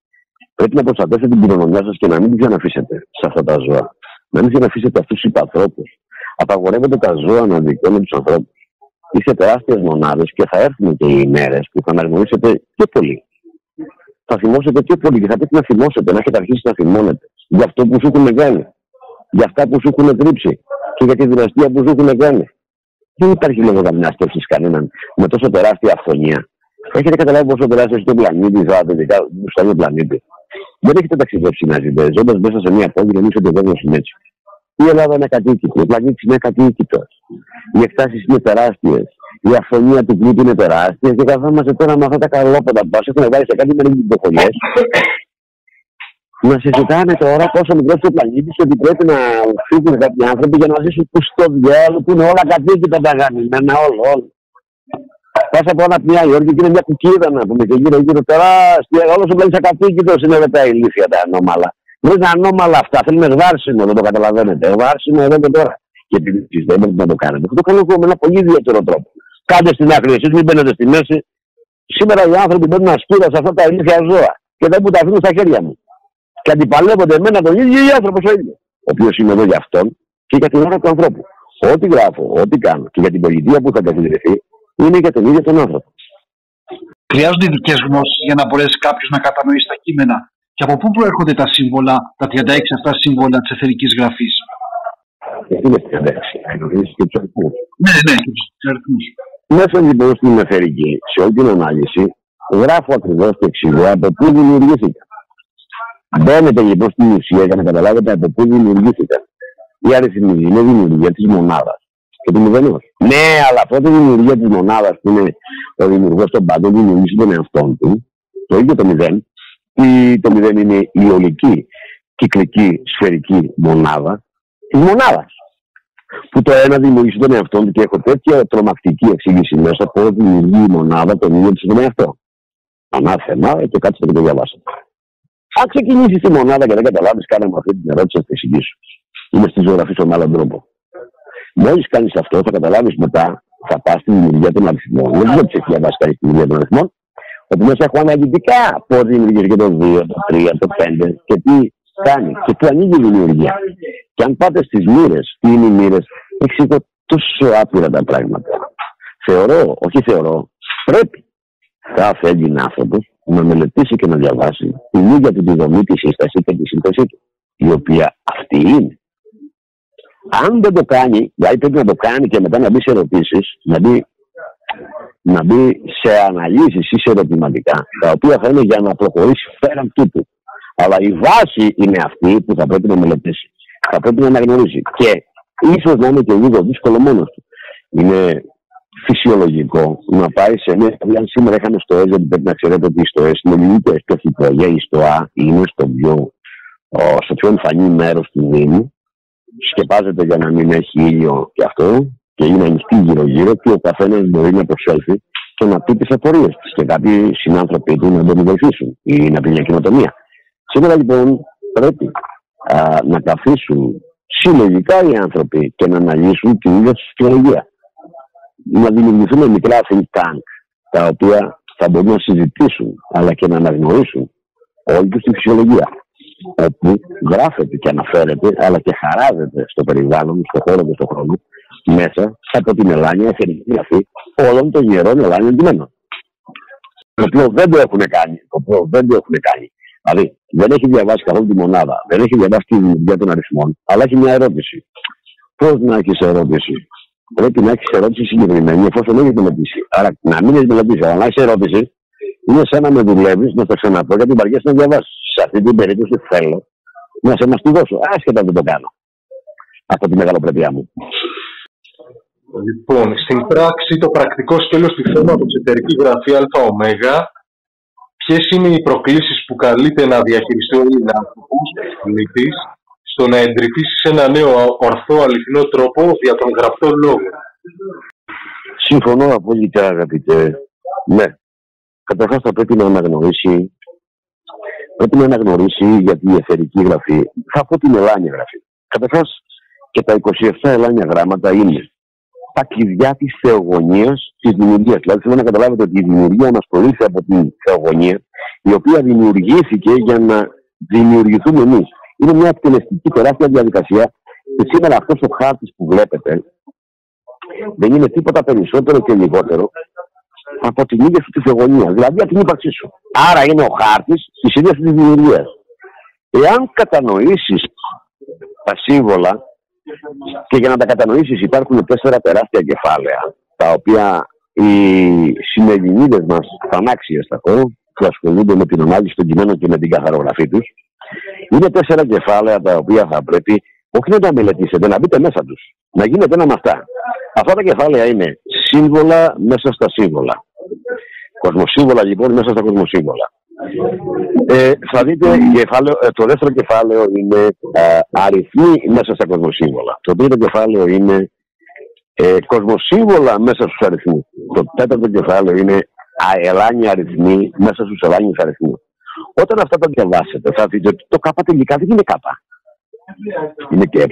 Πρέπει να προστατεύετε την κοινωνία σας και να μην την ξαναφήσετε σε αυτά τα ζώα. Να μην ξαναφήσετε αυτούς τους υπανθρώπου. Απαγορεύονται τα ζώα να δικαιώνουν τους ανθρώπους. Είστε τεράστιες μονάδες και θα έρθουν και οι ημέρε που θα αναγνωρίσετε πιο πολύ. Θα θυμώσετε πιο πολύ και θα πρέπει να θυμώσετε, να έχετε αρχίσει να θυμώνετε για αυτό που σου έχουν κάνει. Για αυτά που σου έχουν τρίψει και για τη δυναστεία που σου έχουν κάνει. Δεν υπάρχει λόγο να μην κανέναν με τόσο τεράστια αφωνία Έχετε καταλάβει πόσο τεράστιο είναι ο πλανήτη, ειδικά στο άλλο πλανήτη. Δεν έχετε ταξιδέψει να ζείτε. Ζώντα μέσα σε μια πόλη, νομίζω ότι ο κόσμο είναι έτσι. Η Ελλάδα είναι κατοίκητη, ο πλανήτης είναι κατοίκητος. Οι εκτάσεις είναι τεράστιες. Η αφωνία του πλούτου είναι τεράστια και καθόμαστε τώρα με αυτά τα καλόποντα που μας έχουν βάλει σε κάτι με υποχωριέ. Να συζητάνε τώρα πόσο μικρός είναι ο πλανήτης και ότι πρέπει να φύγουν κάποιοι άνθρωποι για να ζήσουν στο διάλογο που είναι όλα κατοίκητα τα γαμμένα, όλο, όλο. Πάσα από ένα μια Υόρκη και είναι μια κουκίδα να πούμε και γύρω γύρω τεράστια. Όλος ο πλανήτης ακαθήκητο είναι με τα ηλίθια τα ανώμαλα. Δεν είναι ανώμαλα αυτά. Θέλουμε βάρσιμο, δεν το καταλαβαίνετε. Βάρσιμο εδώ και τώρα. Και επειδή δεν μπορείτε να το κάνετε. Αυτό το κάνω εγώ με ένα πολύ ιδιαίτερο τρόπο. Κάντε στην άκρη, εσείς μην μπαίνετε στη μέση. Σήμερα οι άνθρωποι μπαίνουν ασκούρα σε αυτά τα ηλίθια ζώα και δεν μου τα αφήνουν στα χέρια μου. Και αντιπαλεύονται εμένα τον ίδιο ή άνθρωπο ο ίδιος. Ο οποίος είμαι εδώ για αυτόν και για την ώρα του ανθρώπου. Ό,τι γράφω, ό,τι κάνω και για την πολιτεία που θα καθιδρυθεί είναι για τον ίδιο τον άνθρωπο. Χρειάζονται ειδικές γνώσεις για να μπορέσει κάποιος να κατανοήσει τα κείμενα. Και από πού προέρχονται τα σύμβολα, τα 36 αυτά σύμβολα της εθερική γραφής; Γιατί είναι 36, εννοείς και τους αριθμούς. Ναι, ναι, και τους αριθμούς. Μέσα λοιπόν στην εθερική, σε όλη την ανάλυση, γράφω ακριβώς και εξηγώ από πού δημιουργήθηκαν. Μπαίνετε λοιπόν στην ουσία για να καταλάβετε από πού δημιουργήθηκαν. Η αριθμοί είναι δημιουργία της μονάδας και του μηδενός. Ναι, αλλά αυτό τη δημιουργία της μονάδας που είναι ο δημιουργός των πάντων δημιουργήσει τον εαυτό του, το ίδιο το μηδέν, ή το μηδέν είναι η ολική κυκλική σφαιρική μονάδα της μονάδας. Που το ένα δημιουργήσει τον εαυτό του και έχω τέτοια τρομακτική εξήγηση μέσα πώ δημιουργεί η μονάδα τον ίδιο τη τον εαυτό. Ανάθεμα και κάτσε και το διαβάσετε. Αν ξεκινήσεις τη μονάδα και δεν καταλάβεις, κάνε μου αυτή την ερώτηση, θα τη εξηγήσω. Είμαι στη ζωγραφή στον άλλον τρόπο. Μόλις κάνεις αυτό, θα καταλάβεις μετά, θα πας στη δημιουργία των αριθμών. Δεν ξέρω τι έχεις διαβάσει κανεί στη δημιουργία των αριθμών. Ότι μέσα έχω αναλυτικά πώς δημιουργήθηκε το 2, το 3, το 5 και τι κάνει και πού ανοίγει η δημιουργία. Και αν πάτε στις μοίρες, τι είναι οι μοίρες, εξηγώ τόσο άπειρα τα πράγματα. Θεωρώ, όχι θεωρώ, πρέπει κάθε Έλληνα άνθρωπο να μελετήσει και να διαβάσει την ίδια του τη δομή, τη σύσταση και τη σύνθεσή του, η οποία αυτή είναι. Αν δεν το κάνει, δηλαδή πρέπει να το κάνει και μετά να μπει σε ερωτήσεις, να μπει, να μπει σε αναλύσεις ή σε ερωτηματικά, τα οποία θα είναι για να προχωρήσει πέραν τούτου. Αλλά η βάση είναι αυτή που θα πρέπει να μελετήσει. Θα πρέπει να αναγνωρίσει. Και ίσως να είναι και λίγο δύσκολο μόνος του. Είναι φυσιολογικό να πάει σε μια. Αν σήμερα είχαμε στο ΕΖΕ, πρέπει να ξέρετε ότι στο ΕΣ είναι λίγο πιο ή στο Α είναι στο πιο, στο πιο εμφανή μέρος του Δήμου σκεπάζεται για να μην έχει ήλιο και αυτό και είναι ανοιχτή γύρω-γύρω και ο καθένας μπορεί να προσέλθει και να πει τις απορίες του και κάποιοι συνάνθρωποι του να τον βοηθήσουν ή να πει μια κοινοτομία. Σήμερα λοιπόν πρέπει α, να καθίσουν συλλογικά οι άνθρωποι και να αναλύσουν την ίδια τη φυσιολογία. Να δημιουργηθούν μικρά think tank τα οποία θα μπορούν να συζητήσουν αλλά και να αναγνωρίσουν όλη τους τη φυσιολογία όπου γράφεται και αναφέρεται, αλλά και χαράζεται στο περιβάλλον, στον χώρο και στον χρόνο, μέσα από την Ελλάνια εθνική γραφή όλων των ιερών Ελλάνιων ντυμένων. Το οποίο δεν το έχουν κάνει. Το οποίο δεν το έχουν κάνει. Δηλαδή, δεν έχει διαβάσει καθόλου τη μονάδα, δεν έχει διαβάσει τη δημιουργία των αριθμών, αλλά έχει μια ερώτηση. Πώς να έχεις ερώτηση; Πρέπει να έχεις ερώτηση συγκεκριμένη, εφόσον έχεις μελετήσει. Άρα, να μην έχεις μελετήσει, αλλά να έχεις ερώτηση, είναι σαν να με δουλεύεις, να το ξαναπώ, γιατί βαριέσαι να διαβάσεις σε αυτή την περίπτωση θέλω να σε μαστιγώσω, άσχετα δεν το κάνω. Από τη μεγαλοπρέπειά μου. Λοιπόν, στην πράξη το πρακτικό σκέλος του θέματος εταιρική γραφή ΑΟ ποιες είναι οι προκλήσεις που καλείται να διαχειριστεί ο άνθρωπος, πολίτης, στο να εντρυφήσει σε ένα νέο ορθό αληθινό τρόπο για τον γραπτό λόγο; Συμφωνώ απόλυτα αγαπητέ. Ναι. Καταρχάς θα πρέπει να αναγνωρίσει πρέπει να αναγνωρίσει για την εθερική γραφή. Θα πω την Ελάνια γραφή. Καταρχάς και τα 27 Ελάνια γράμματα είναι τα κλειδιά της θεογονίας της δημιουργίας. Δηλαδή θέλω να καταλάβετε ότι η δημιουργία μας προήλθε από την θεογονία, η οποία δημιουργήθηκε για να δημιουργηθούμε εμείς. Είναι μια εκτελεστική τεράστια διαδικασία και σήμερα αυτός ο χάρτης που βλέπετε δεν είναι τίποτα περισσότερο και λιγότερο από την ίδια σου τη θεογονία, δηλαδή από την ύπαρξή σου. Άρα είναι ο χάρτης της ίδιας της δημιουργίας. Εάν κατανοήσεις τα σύμβολα, και για να τα κατανοήσεις υπάρχουν τέσσερα τεράστια κεφάλαια, τα οποία οι συνελληνίδε μας φανάξιε θα πω, που ασχολούνται με την ανάλυση των κειμένων και με την καθαρογραφή τους, είναι τέσσερα κεφάλαια τα οποία θα πρέπει όχι να τα μελετήσετε, να μπείτε μέσα τους. Να γίνετε ένα με αυτά. Αυτά τα κεφάλαια είναι σύμβολα μέσα στα σύμβολα. Κοσμοσύμβολα λοιπόν μέσα στα κοσμοσύμβολα. Ε, θα δείτε κεφάλαιο, ε, το δεύτερο κεφάλαιο είναι ε, αριθμοί μέσα στα κοσμοσύμβολα. Το τρίτο κεφάλαιο είναι ε, κοσμοσύμβολα μέσα στους αριθμούς. Το τέταρτο κεφάλαιο είναι αελάνια αριθμοί μέσα στους ελάνιους αριθμούς. Όταν αυτά τα διαβάσετε θα δείτε ότι το κάπα τελικά δεν είναι κάπα. Είναι και ε,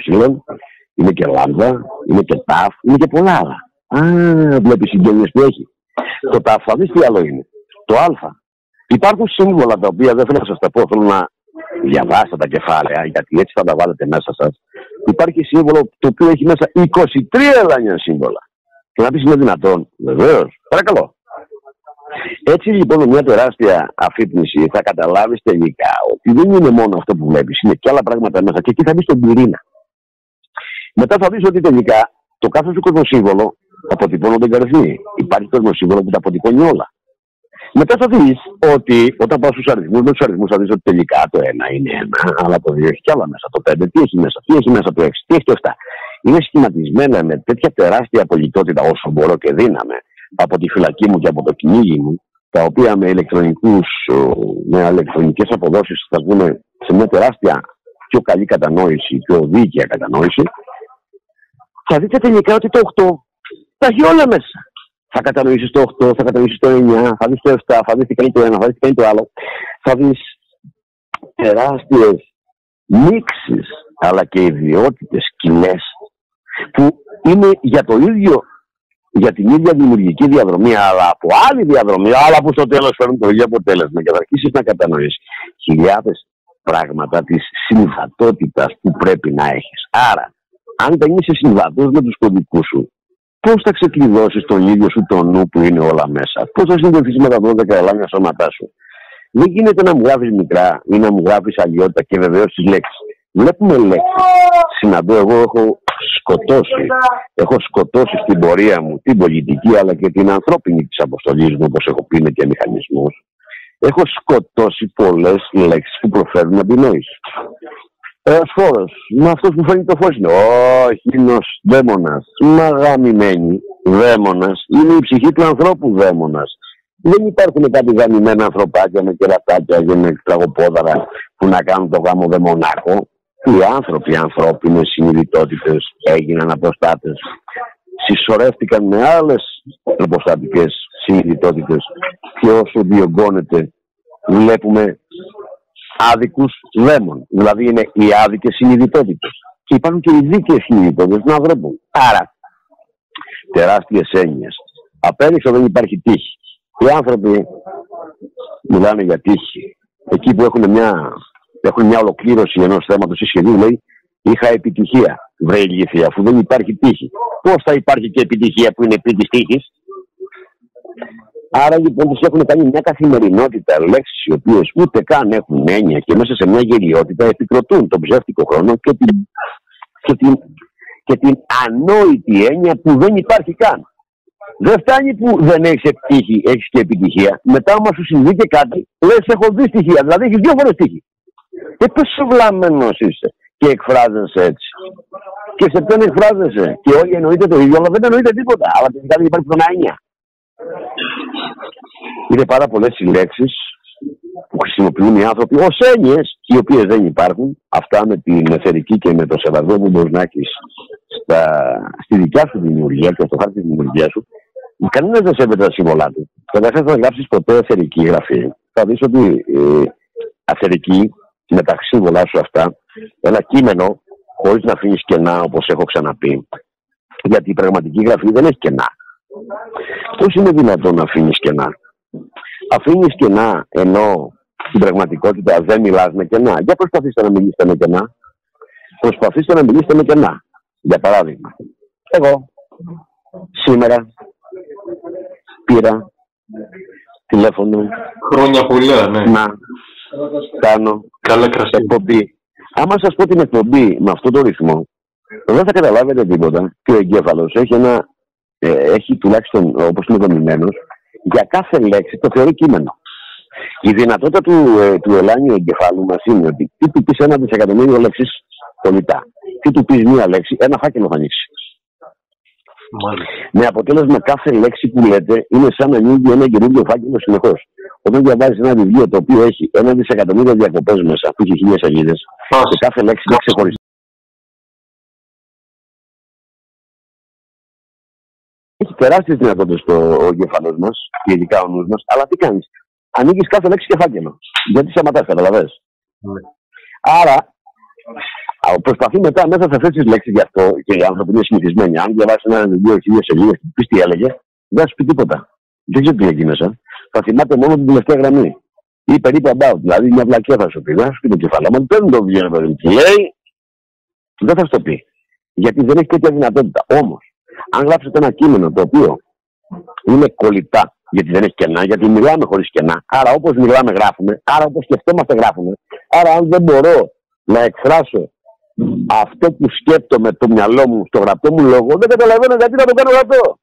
είναι και λάμδα, είναι και ταφ, είναι και πολλά άλλα. Α, βλέπεις συγγένειε που έχει. Το ταφ, θα δεις τι άλλο είναι. Το Α. Υπάρχουν σύμβολα τα οποία δεν θέλω να σας τα πω, θέλω να διαβάσετε τα κεφάλαια, γιατί έτσι θα τα βάλετε μέσα σας. Υπάρχει σύμβολο το οποίο έχει μέσα 23 ελάνια σύμβολα. Και να πεις είναι δυνατόν. Βεβαίως. Παρακαλώ. Έτσι λοιπόν με μια τεράστια αφύπνιση θα καταλάβεις τελικά ότι δεν είναι μόνο αυτό που βλέπεις, είναι και άλλα πράγματα μέσα και εκεί θα μπεις στον πυρήνα. Μετά θα δεις ότι τελικά το κάθε σου κοσμοσύμβολο αποτυπώνονται εγκαριθμοί. Υπάρχει κοσμοσύμβολο που τα αποτυπώνει όλα. Μετά θα δεις ότι όταν πα στους αριθμούς, με τους αριθμούς θα δεις ότι τελικά το ένα είναι ένα, αλλά το δύο έχει κι άλλα μέσα. Το πέντε τι έχει μέσα, τι έχει μέσα το έξι, τι έχει το 7. Είναι σχηματισμένα με τέτοια τεράστια απολυτότητα όσο μπορώ και δύναμη από τη φυλακή μου και από το κυνήγι μου, τα οποία με, ηλεκτρονικούς, με ηλεκτρονικές αποδόσεις θα βγουν σε μια τεράστια πιο καλή κατανόηση, πιο δίκαια κατανόηση, θα δείτε τελικά ότι το 8 τα έχει όλα μέσα. Θα κατανοήσεις το 8, θα κατανοήσεις το 9, θα δεις το 7, θα δεις τι κάνει το ένα, θα δεις τι κάνει το άλλο. Θα δεις τεράστιες μίξεις αλλά και ιδιότητες κοινέ που είναι για το ίδιο για την ίδια δημιουργική διαδρομή, αλλά από άλλη διαδρομή, αλλά που στο τέλος φέρνουν το ίδιο αποτέλεσμα και θα αρχίσεις να κατανοήσει χιλιάδες πράγματα της συμβατότητας που πρέπει να έχεις. Άρα, αν δεν είσαι συμβατός με τους κωδικούς σου, πώς θα ξεκλειδώσεις τον ίδιο σου τον νου που είναι όλα μέσα, πώς θα συνδεθείς με τα 12 ελάμια σώματά σου; Δεν γίνεται να μου γράφεις μικρά ή να μου γράφεις αλλιότητα και βεβαίως τις λέξεις. Βλέπουμε λέξεις. Συναντώ, εγώ έχω σκοτώσει. Έχω σκοτώσει στην πορεία μου την πολιτική αλλά και την ανθρώπινη της αποστολής μου, όπως έχω πει, και μηχανισμού. Έχω σκοτώσει πολλές λέξεις που προφέρουν αντινόηση. Ένας φόρο. Με αυτός που φαίνει το φως είναι. Όχι, είναι δαίμονας. Μα γαμημένη δαίμονας. Είναι η ψυχή του ανθρώπου δαίμονας. Δεν υπάρχουν κάτι γαμημένα ανθρωπάκια με κερατάκια και με τραγωπόδαρα που να κάνουν το γάμο δαιμονάκο οι άνθρωποι, οι ανθρώπινε συνειδητότητες έγιναν αποστάτες. Συσσωρεύτηκαν με άλλες αποστατικές συνειδητότητες και όσο διωγγώνεται βλέπουμε άδικους δαίμον. Δηλαδή είναι οι άδικες συνειδητότητες. Και υπάρχουν και οι δίκαιες συνειδητότητες των ανθρώπων. Άρα, τεράστιες έννοιες. Απέριξω δεν υπάρχει τύχη. Οι άνθρωποι μιλάνε για τύχη. Εκεί που έχουν μια έχουν μια ολοκλήρωση ενός θέματος ή σχεδίου, λέει είχα επιτυχία. Βρε ηλίθεια, αφού δεν υπάρχει τύχη. Πώς θα υπάρχει και επιτυχία που είναι πριν τη τύχης; Άρα λοιπόν τους έχουν κάνει μια καθημερινότητα λέξεις οι οποίες ούτε καν έχουν έννοια και μέσα σε μια γελιότητα επικροτούν τον ψεύτικο χρόνο και την, και την, και την ανόητη έννοια που δεν υπάρχει καν. Δεν φτάνει που δεν έχεις τύχη, έχεις και επιτυχία. Μετά, όμω σου συμβεί και κάτι, λες: Έχω δει στοιχεία. Δηλαδή, έχεις δύο φορές τύχη. Και πόσο βλαμμένο είσαι και εκφράζεσαι έτσι. Και σε ποιον εκφράζεσαι. Και όλοι εννοείται το ίδιο, αλλά δεν εννοείται τίποτα. Αλλά τελικά δεν υπάρχει πρωτονάινια. Είναι πάρα πολλές οι λέξει που χρησιμοποιούν οι άνθρωποι ως έννοιες, οι οποίες δεν υπάρχουν. Αυτά με την εθερική και με το σεβασμό που μπορείς να έχεις στη δικιά σου δημιουργία και στο χάρτη της δημιουργίας σου. Κανένας δεν σέβεται τα σύμβολά του. Καταρχάς, θα γράψεις ποτέ εθερική γραφή. Θα δεις ότι ε, αθερική με τα σύμβολά σου αυτά ένα κείμενο χωρίς να αφήνεις κενά όπως έχω ξαναπεί. Γιατί η πραγματική γραφή δεν έχει κενά. Πώς είναι δυνατόν να αφήνεις κενά; Αφήνεις κενά ενώ στην πραγματικότητα δεν μιλάς με κενά; Για προσπαθήστε να μιλήσετε με κενά. Προσπαθήστε να μιλήσετε με κενά. Για παράδειγμα, εγώ σήμερα πήρα τηλέφωνο. Χρόνια πολλά, ναι. Να κάνω Καλά κρασί. εκπομπή. Άμα σας πω την εκπομπή με αυτό το ρυθμό, δεν θα καταλάβετε τίποτα. Και ο εγκέφαλος έχει ένα. Ε, έχει τουλάχιστον όπως είναι δομημένος, για κάθε λέξη το θεωρεί κείμενο. Η δυνατότητα του, ε, του ελάνιου εγκεφάλου μας είναι ότι τι του πεις ένα δισεκατομμύριο λέξεις πολιτά. Τι του πεις μία λέξη, ένα φάκελο θα ανοίξει. Με αποτέλεσμα κάθε λέξη που λέτε είναι σαν να ανοίγει ένα καινούργιο φάκελο συνεχώς. Όταν διαβάζεις ένα βιβλίο το οποίο έχει ένα δισεκατομμύριο διακοπές μέσα, που έχει χίλιες σελίδες, και κάθε λέξη είναι ξεχωριστή. Έχει τεράστιες δυνατότητες το εγκέφαλό μας, και ειδικά ο νους μας, αλλά τι κάνεις. Ανοίγεις κάθε λέξη και φάκελο. Γιατί σταματάς, καταλαβέ. Ναι. Άρα, προσπαθεί μετά μέσα σε αυτές τις λέξεις γι' αυτό και οι άνθρωποι είναι συνηθισμένοι. Αν διαβάσεις ένα βιβλίο χίλιες σελίδες και πει τι έλεγε, δεν θα σου πει τίποτα. Δεν ξέρω τι έχει μέσα. θα θυμάται μόνο την τελευταία γραμμή. Ή περίπου about. Δηλαδή μια βλακία θα σου πει. Να σου πει το κεφάλαιο. δεν το βγαίνει, παιδί μου. λέει, δεν θα σου το πει. Γιατί δεν έχει τέτοια δυνατότητα. Όμως, αν γράψετε ένα κείμενο το οποίο είναι κολλητά, γιατί δεν έχει κενά, γιατί μιλάμε χωρίς κενά. Άρα, όπως μιλάμε, γράφουμε. Άρα, όπως σκεφτόμαστε, γράφουμε. Άρα, αν δεν μπορώ να εκφράσω αυτό που σκέπτομαι το μυαλό μου στο γραπτό μου λόγο, δεν καταλαβαίνω γιατί να το κάνω γραπτό.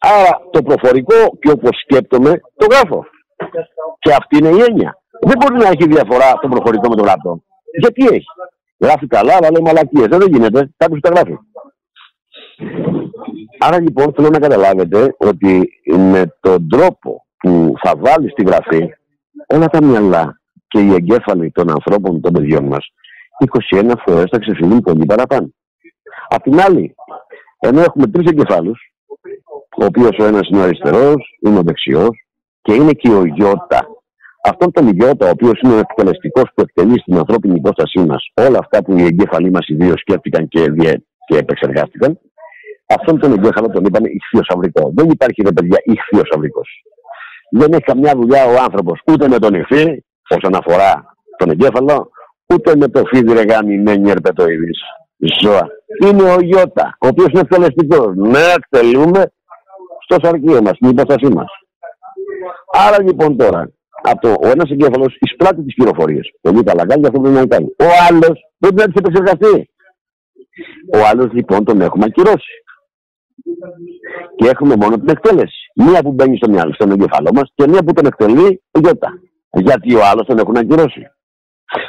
Άρα, το προφορικό και όπως σκέπτομαι, το γράφω. Και αυτή είναι η έννοια. Δεν μπορεί να έχει διαφορά το προφορικό με το γραπτό. Γιατί έχει. Γράφει καλά, αλλά λέει μαλακίες. Δεν γίνεται. Κάποιο τα γράφει. Άρα λοιπόν θέλω να καταλάβετε ότι με τον τρόπο που θα βάλει στη γραφή όλα τα μυαλά και οι εγκέφαλοι των ανθρώπων των παιδιών μας 21 φορές θα ξεφυλούν πολύ παραπάνω. Απ' την άλλη, ενώ έχουμε τρεις εγκεφάλους, ο οποίος ο ένας είναι ο αριστερός, είναι ο δεξιός και είναι και ο Ιώτα. Αυτόν τον Ιώτα, ο οποίος είναι ο εκτελεστικός που εκτελεί στην ανθρώπινη υπόστασή μας όλα αυτά που οι εγκέφαλοι μας οι δύο σκέφτηκαν και, και επεξεργάστηκαν, αυτόν τον εγκέφαλο τον είπαν ηχθειοσαυρικό. Δεν υπάρχει ρε παιδιά ηχθειοσαυρικό. Δεν έχει καμιά δουλειά ο άνθρωπος ούτε με τον ηχθή, όσον αφορά τον εγκέφαλο, ούτε με το φίδι ρεγάμι με νιερπετοειδή ζώα. Είναι ο Ιώτα, ο οποίος είναι εκτελεστικός. Ναι, εκτελούμε στο σαρκείο μας, στην υπόστασή μας. Άρα λοιπόν τώρα, από το, ο ένας εγκέφαλος εισπράττει τις πληροφορίες. Πολύ καλά κάνει, αυτό πρέπει να κάνει. Ο άλλος πρέπει να τις επεξεργαστεί. Ο άλλος λοιπόν τον έχουμε ακυρώσει. Και έχουμε μόνο την εκτέλεση. Μία που μπαίνει στο μυαλό, στον εγκεφαλό μας και μία που τον εκτελεί ο Γιώτα. Γιατί ο άλλος τον έχουν ακυρώσει.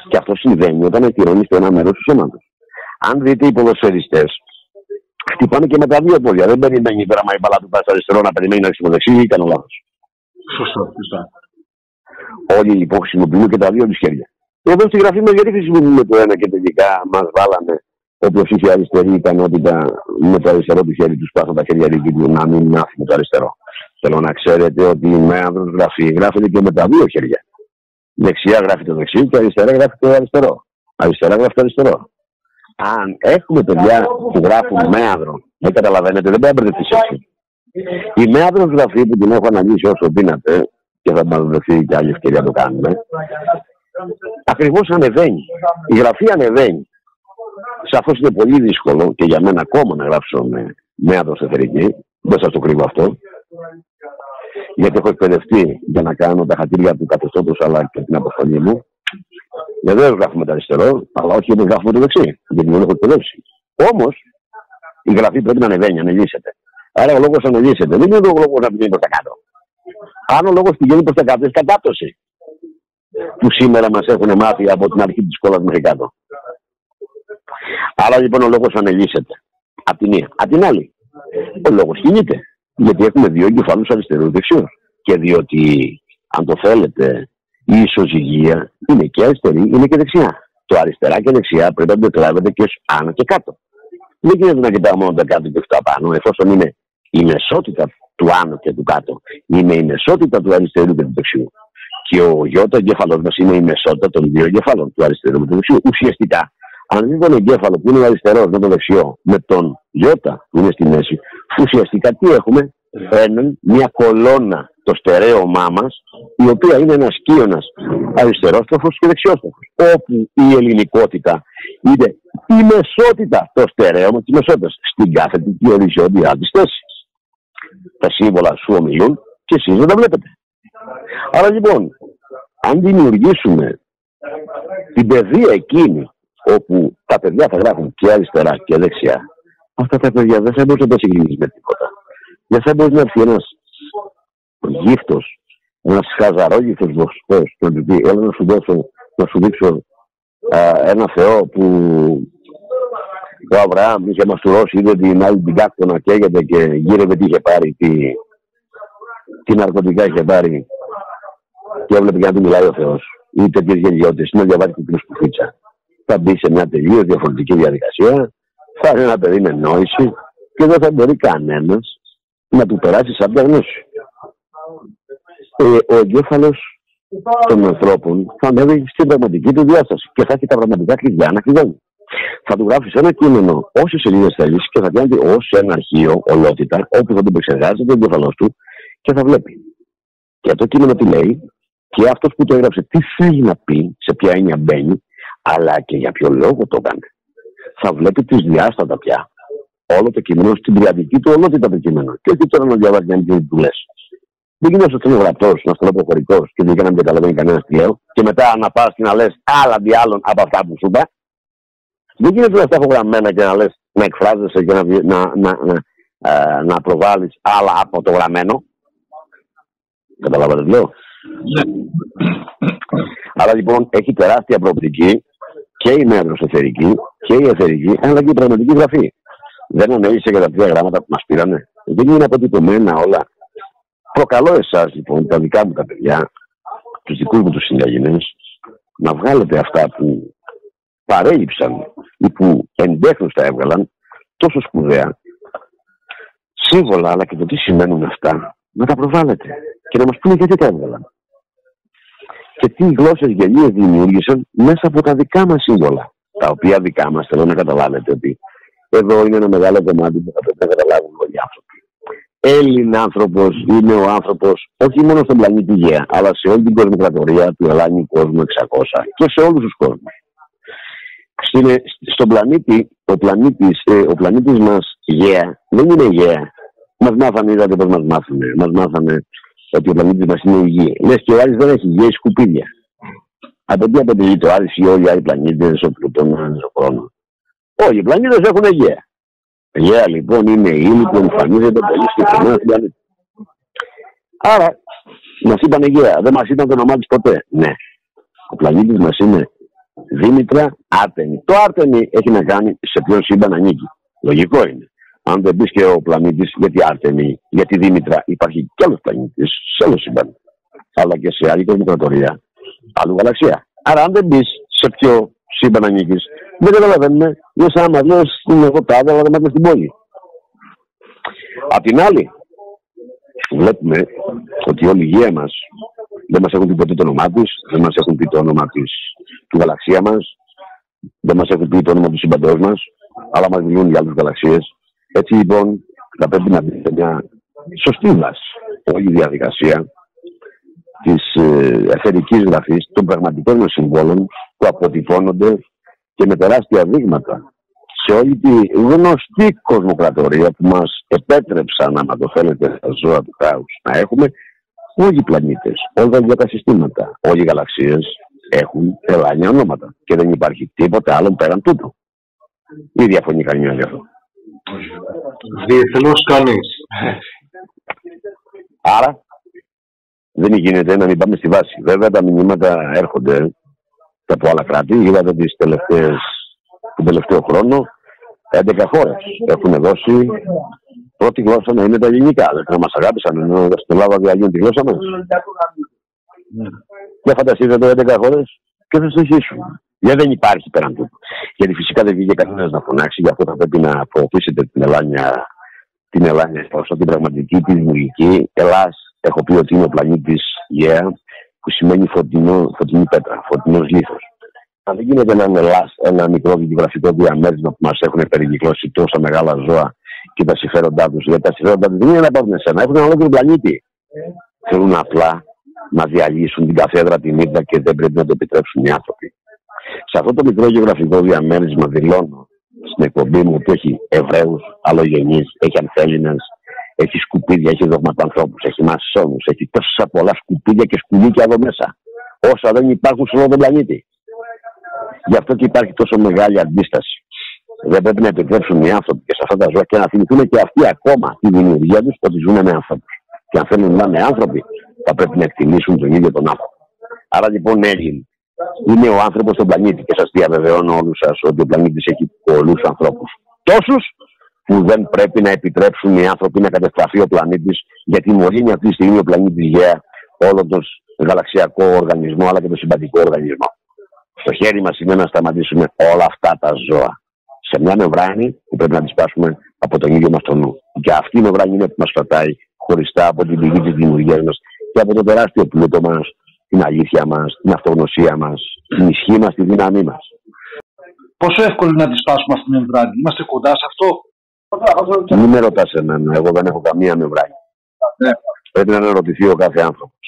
Και αυτό συμβαίνει όταν ακυρώνεις το ένα μέρος του σώματος. Αν δείτε οι ποδοσφαιριστές, χτυπάνε και με τα δύο πόδια. Δεν περιμένει τώρα μα η μπαλά του πάει στο αριστερό να περιμένει να δεξί ή κάνω λάθος. Σωστό, σωστά. Όλοι λοιπόν χρησιμοποιούμε και τα δύο τους χέρια. Εδώ στη γραφή μας γιατί χρησιμοποιούμε το ένα και τελικά μας βάλανε Όποιος είχε αριστερή ικανότητα με το αριστερό του χέρι τους σπάσαν τα χέρια δική του να μην μάθει με το αριστερό. Θέλω να ξέρετε ότι η μέανδρο γραφή γράφεται και με τα δύο χέρια. Δεξιά γράφει το δεξί και αριστερά γράφει το αριστερό. Αριστερά γράφει το αριστερό. Αν έχουμε παιδιά που γράφουν μέανδρο, δεν καταλαβαίνετε, δεν μπορεί να μπερδευτείς έτσι. Η μέανδρο γραφή που την έχω αναλύσει όσο δύναται και θα μας δοθεί και άλλη ευκαιρία να το κάνουμε, ακριβώς ανεβαίνει. Η γραφή ανεβαίνει. Σαφώς είναι πολύ δύσκολο και για μένα ακόμα να γράψω με, με αδοσεφερική. Δεν σα το κρύβω αυτό. Γιατί έχω εκπαιδευτεί για να κάνω τα χατήρια του καθεστώτος αλλά και την αποστολή μου. Βεβαίως γράφουμε το αριστερό, αλλά όχι όπω γράφουμε το δεξί. Γιατί δεν έχω εκπαιδεύσει. Όμως η γραφή πρέπει να ανεβαίνει, να ανεβήσετε. Άρα ο λόγος να ανεβήσετε δεν είναι ο λόγος να πηγαίνει προς τα κάτω. Αν ο λόγος πηγαίνει προς τα κάτω, είναι κατάπτωση. Που σήμερα μας έχουν μάθει από την αρχή της σχολή μέχρι κάτω. Άρα λοιπόν ο λόγος ανελίσσεται. Απ' τη μία. Απ' την άλλη, ο λόγος κινείται. Γιατί έχουμε δύο εγκεφάλου αριστερούς δεξιούς. Και διότι, αν το θέλετε, η ισοζυγία είναι και αριστερή, είναι και δεξιά. Το αριστερά και δεξιά πρέπει να το και άνω και κάτω. Δεν γίνεται να κοιτάω μόνο τα κάτω και αυτά πάνω, εφόσον είναι η μεσότητα του άνω και του κάτω. Είναι η μεσότητα του αριστερού και του δεξιού. Και ο γιώτα εγκέφαλό μας είναι η μεσότητα των δύο εγκεφάλων, του αριστερού και του δεξιού. Ουσιαστικά αν δει τον εγκέφαλο που είναι ο αριστερός με το δεξιό, με τον Ιώτα που είναι στη μέση, ουσιαστικά τι έχουμε, έναν μια κολόνα το στερέωμά μας, η οποία είναι ένας κύωνα αριστερόστροφος και δεξιόστροφος. Όπου η ελληνικότητα είναι η μεσότητα, το στερέωμα της μεσότητας, στην κάθετη και οριζόντια τη θέση. Τα σύμβολα σου ομιλούν και εσείς δεν τα βλέπετε. Άρα λοιπόν, αν δημιουργήσουμε την παιδεία εκείνη όπου τα παιδιά θα γράφουν και αριστερά και δεξιά, αυτά τα παιδιά δεν θα μπορούσε να τα συγκρίνεις με τίποτα. Δεν θα μπορεί να έρθει ένας γύφτος, ένας χαζαρόγυφτος βοσκός, να του πει: Έλα να σου δώσω, να σου δείξω α, ένα Θεό που ο Αβραάμ είχε μαστουρώσει, είδε την άλλη την κάκτονα καίγεται και γύρευε τι είχε πάρει, τι, τι ναρκωτικά είχε πάρει και έβλεπε και να του μιλάει ο Θεός. Ή τέτοιε γελιότητες, είναι να διαβάζει την σπουφίτσα θα μπει σε μια τελείως διαφορετική διαδικασία, θα είναι ένα παιδί με νόηση και δεν θα μπορεί κανένας να του περάσει σαν γνώση. Ε, ο εγκέφαλος των ανθρώπων θα ανέβει στην πραγματική του διάσταση και θα έχει τα πραγματικά κλειδιά να κλειδώνει. Θα του γράφεις ένα κείμενο όσες σελίδες θέλεις και θα κάνει ως ένα αρχείο, ολότητα, όπου θα τον επεξεργάζεται ο εγκέφαλός του και θα βλέπει. Και το κείμενο τι λέει, και αυτός που το έγραψε τι θέλει να πει, σε ποια έννοια μπαίνει, αλλά και για ποιο λόγο το έκανε. Θα βλέπει τις διάστατα πια. Όλο το κείμενο στην τριαντική του ολότητα το κείμενο. Και όχι τώρα να διαβάζει μια του λε. Δεν γίνεσαι στον γραπτός, να στον προχωρικό και δεν να μην καταλαβαίνει κανένας τι λέω. Και μετά να πας και να λες άλλα δι' άλλων από αυτά που σου είπα. Δεν γίνεται να στα γραμμένα και να λες να εκφράζεσαι και να, να, να, να, ε, να προβάλλεις άλλα από το γραμμένο. Καταλάβατε τι λέω; Ναι. Άρα λοιπόν έχει τεράστια προοπτική και η νέα εσωτερική και η εθερική, αλλά και η πραγματική γραφή. Δεν ανέλησε για τα τρία γράμματα που μας πήρανε. Δεν είναι αποτυπωμένα όλα. Προκαλώ εσάς λοιπόν, τα δικά μου τα παιδιά, τους δικούς μου τους συνταγενέ, να βγάλετε αυτά που παρέλειψαν ή που εντέχνως τα έβγαλαν τόσο σπουδαία, σύμβολα αλλά και το τι σημαίνουν αυτά, να τα προβάλλετε και να μας πούνε γιατί τα έβγαλαν. Και τι γλώσσες γελίες δημιούργησαν μέσα από τα δικά μας σύμβολα. Τα οποία δικά μας θέλω να καταλάβετε ότι εδώ είναι ένα μεγάλο κομμάτι που θα πρέπει να καταλάβουν όλοι οι άνθρωποι. Έλληνα άνθρωπος είναι ο άνθρωπος όχι μόνο στον πλανήτη Γέα, αλλά σε όλη την κοσμοκρατορία του Ελλάνιου κόσμου 600 και σε όλους τους κόσμους. Στον πλανήτη, ο πλανήτης, ε, ο πλανήτης μας Γέα δεν είναι Γέα. Μας μάθανε, είδατε πώς μας μάθανε. Μας μάθανε ότι ο πλανήτη μας είναι η γη. Λες και ο Άρης δεν έχει γη, έχει σκουπίδια. Από τι αποτελεί το Άρης ή όλοι οι άλλοι πλανήτες, ο Πλούτον, ο χρόνος. Όχι, οι πλανήτες έχουν γη. Γεια λοιπόν είναι η ύλη που εμφανίζεται πολύ συγκεκριμένα στην πλανήτη. Άρα, μας είπαν γεια, δεν μας ήταν το όνομά τη ποτέ. Ναι. Ο πλανήτης μας είναι Δήμητρα Άρτεμι. Το Άρτεμι έχει να κάνει σε ποιο σύμπαν ανήκει. Λογικό είναι. Αν δεν πεις και ο πλανήτης, γιατί Άρτεμι, γιατί Δήμητρα, υπάρχει κι άλλος πλανήτης σε άλλο σύμπαν. Αλλά και σε άλλη κοσμοκρατορία, άλλου γαλαξία. Άρα, αν δεν πεις σε ποιο σύμπαν ανήκεις, δεν καταλαβαίνουμε. Είναι σαν να μας λε στην εγώ τάδε, αλλά δεν είμαστε στην πόλη. Απ' την άλλη, βλέπουμε ότι όλη η υγεία μας δεν μας έχουν πει ποτέ το όνομά τη, δεν μας έχουν πει το όνομα της, του γαλαξία μας, δεν μας έχουν πει το όνομα του σύμπαντό μας, αλλά μας μιλούν για άλλες γαλαξίες. Έτσι λοιπόν θα πρέπει να δείτε μια σωστή βάση όλη η διαδικασία της ε, εθερική γραφής των πραγματικών συμβόλων που αποτυπώνονται και με τεράστια δείγματα σε όλη τη γνωστή κοσμοκρατορία που μας επέτρεψαν, άμα το θέλετε, τα ζώα του χάους να έχουμε, όλοι οι πλανήτες, όλα τα συστήματα, όλοι οι γαλαξίες έχουν ελάνια ονόματα και δεν υπάρχει τίποτα άλλο πέραν τούτου. Ή διαφωνεί κανένα γι' αυτό. Διεθνώς κανείς. Άρα δεν γίνεται να μην πάμε στη βάση. Βέβαια τα μηνύματα έρχονται από άλλα κράτη. Είδατε τις τελευταίες, τον τελευταίο χρόνο 11 χώρες έχουν δώσει πρώτη γλώσσα να είναι τα ελληνικά. Δεν μας αγάπησαν ενώ στην Ελλάδα διαλύουν τη γλώσσα μας. Για φανταστείτε το 11 χώρες και θα συνεχίσουν. Γιατί δεν υπάρχει πέραν του. Γιατί φυσικά δεν βγήκε κανένας να φωνάξει, γι' αυτό θα πρέπει να προωθήσετε την Ελλάνια, την Ελλάνια όσο την πραγματική, τη δημιουργική. Ελλάς, έχω πει ότι είναι ο πλανήτης Γέα, που σημαίνει φωτεινό, φωτεινή πέτρα, φωτεινός λίθος. Αν δεν γίνεται να είναι ένα μικρό βιβλιογραφικό διαμέρισμα που μας έχουν περικυκλώσει τόσα μεγάλα ζώα και τα συμφέροντά τους. Γιατί τα συμφέροντά τους δεν είναι να πάρουν εσένα, έχουν ένα ολόκληρο πλανήτη. Θέλουν απλά να διαλύσουν την καθέδρα την ίδια και δεν πρέπει να το επιτρέψουν οι άνθρωποι. Σε αυτό το μικρό γεωγραφικό διαμέρισμα δηλώνω στην εκπομπή μου ότι έχει Εβραίους, αλλογενεί, έχει ανθέλινες, έχει σκουπίδια, έχει δογματανθρώπου, έχει μασόνους, έχει τόσα πολλά σκουπίδια και σκουλίκια εδώ μέσα. Όσα δεν υπάρχουν σε όλο τον πλανήτη. Γι' αυτό και υπάρχει τόσο μεγάλη αντίσταση. Δεν πρέπει να επιτρέψουν οι άνθρωποι και σε αυτά τα ζώα και να θυμηθούν και αυτοί ακόμα τη δημιουργία τους ότι ζουν με άνθρωπου. Και αν θέλουν να είναι άνθρωποι, θα πρέπει να εκτιμήσουν τον ίδιο τον άνθρωπο. Άρα λοιπόν Έλλην είναι ο άνθρωπος στον πλανήτη και σας διαβεβαιώνω όλους σας ότι ο πλανήτης έχει πολλούς ανθρώπους. Τόσους που δεν πρέπει να επιτρέψουν οι άνθρωποι να καταστραφεί ο πλανήτης, γιατί μολύνει αυτή τη στιγμή ο πλανήτης Γέα όλο τον γαλαξιακό οργανισμό αλλά και τον συμπαντικό οργανισμό. Στο χέρι μας είναι να σταματήσουμε όλα αυτά τα ζώα. Σε μια μεμβράνη που πρέπει να τη σπάσουμε από τον ίδιο μας τον νου. Και αυτή η μεμβράνη είναι που μας κρατάει χωριστά από την πηγή της δημιουργίας μας και από το τεράστιο πλούτο μας, την αλήθεια μας, την αυτογνωσία μας, την ισχύ μας, τη δύναμή μας. Πόσο εύκολο είναι να τη σπάσουμε αυτή την μεμβράνη, Είμαστε κοντά σε αυτό; Μην με ρωτάς εμένα, εγώ δεν έχω καμία μεμβράνη. Ναι. Πρέπει να αναρωτηθεί ο κάθε άνθρωπος.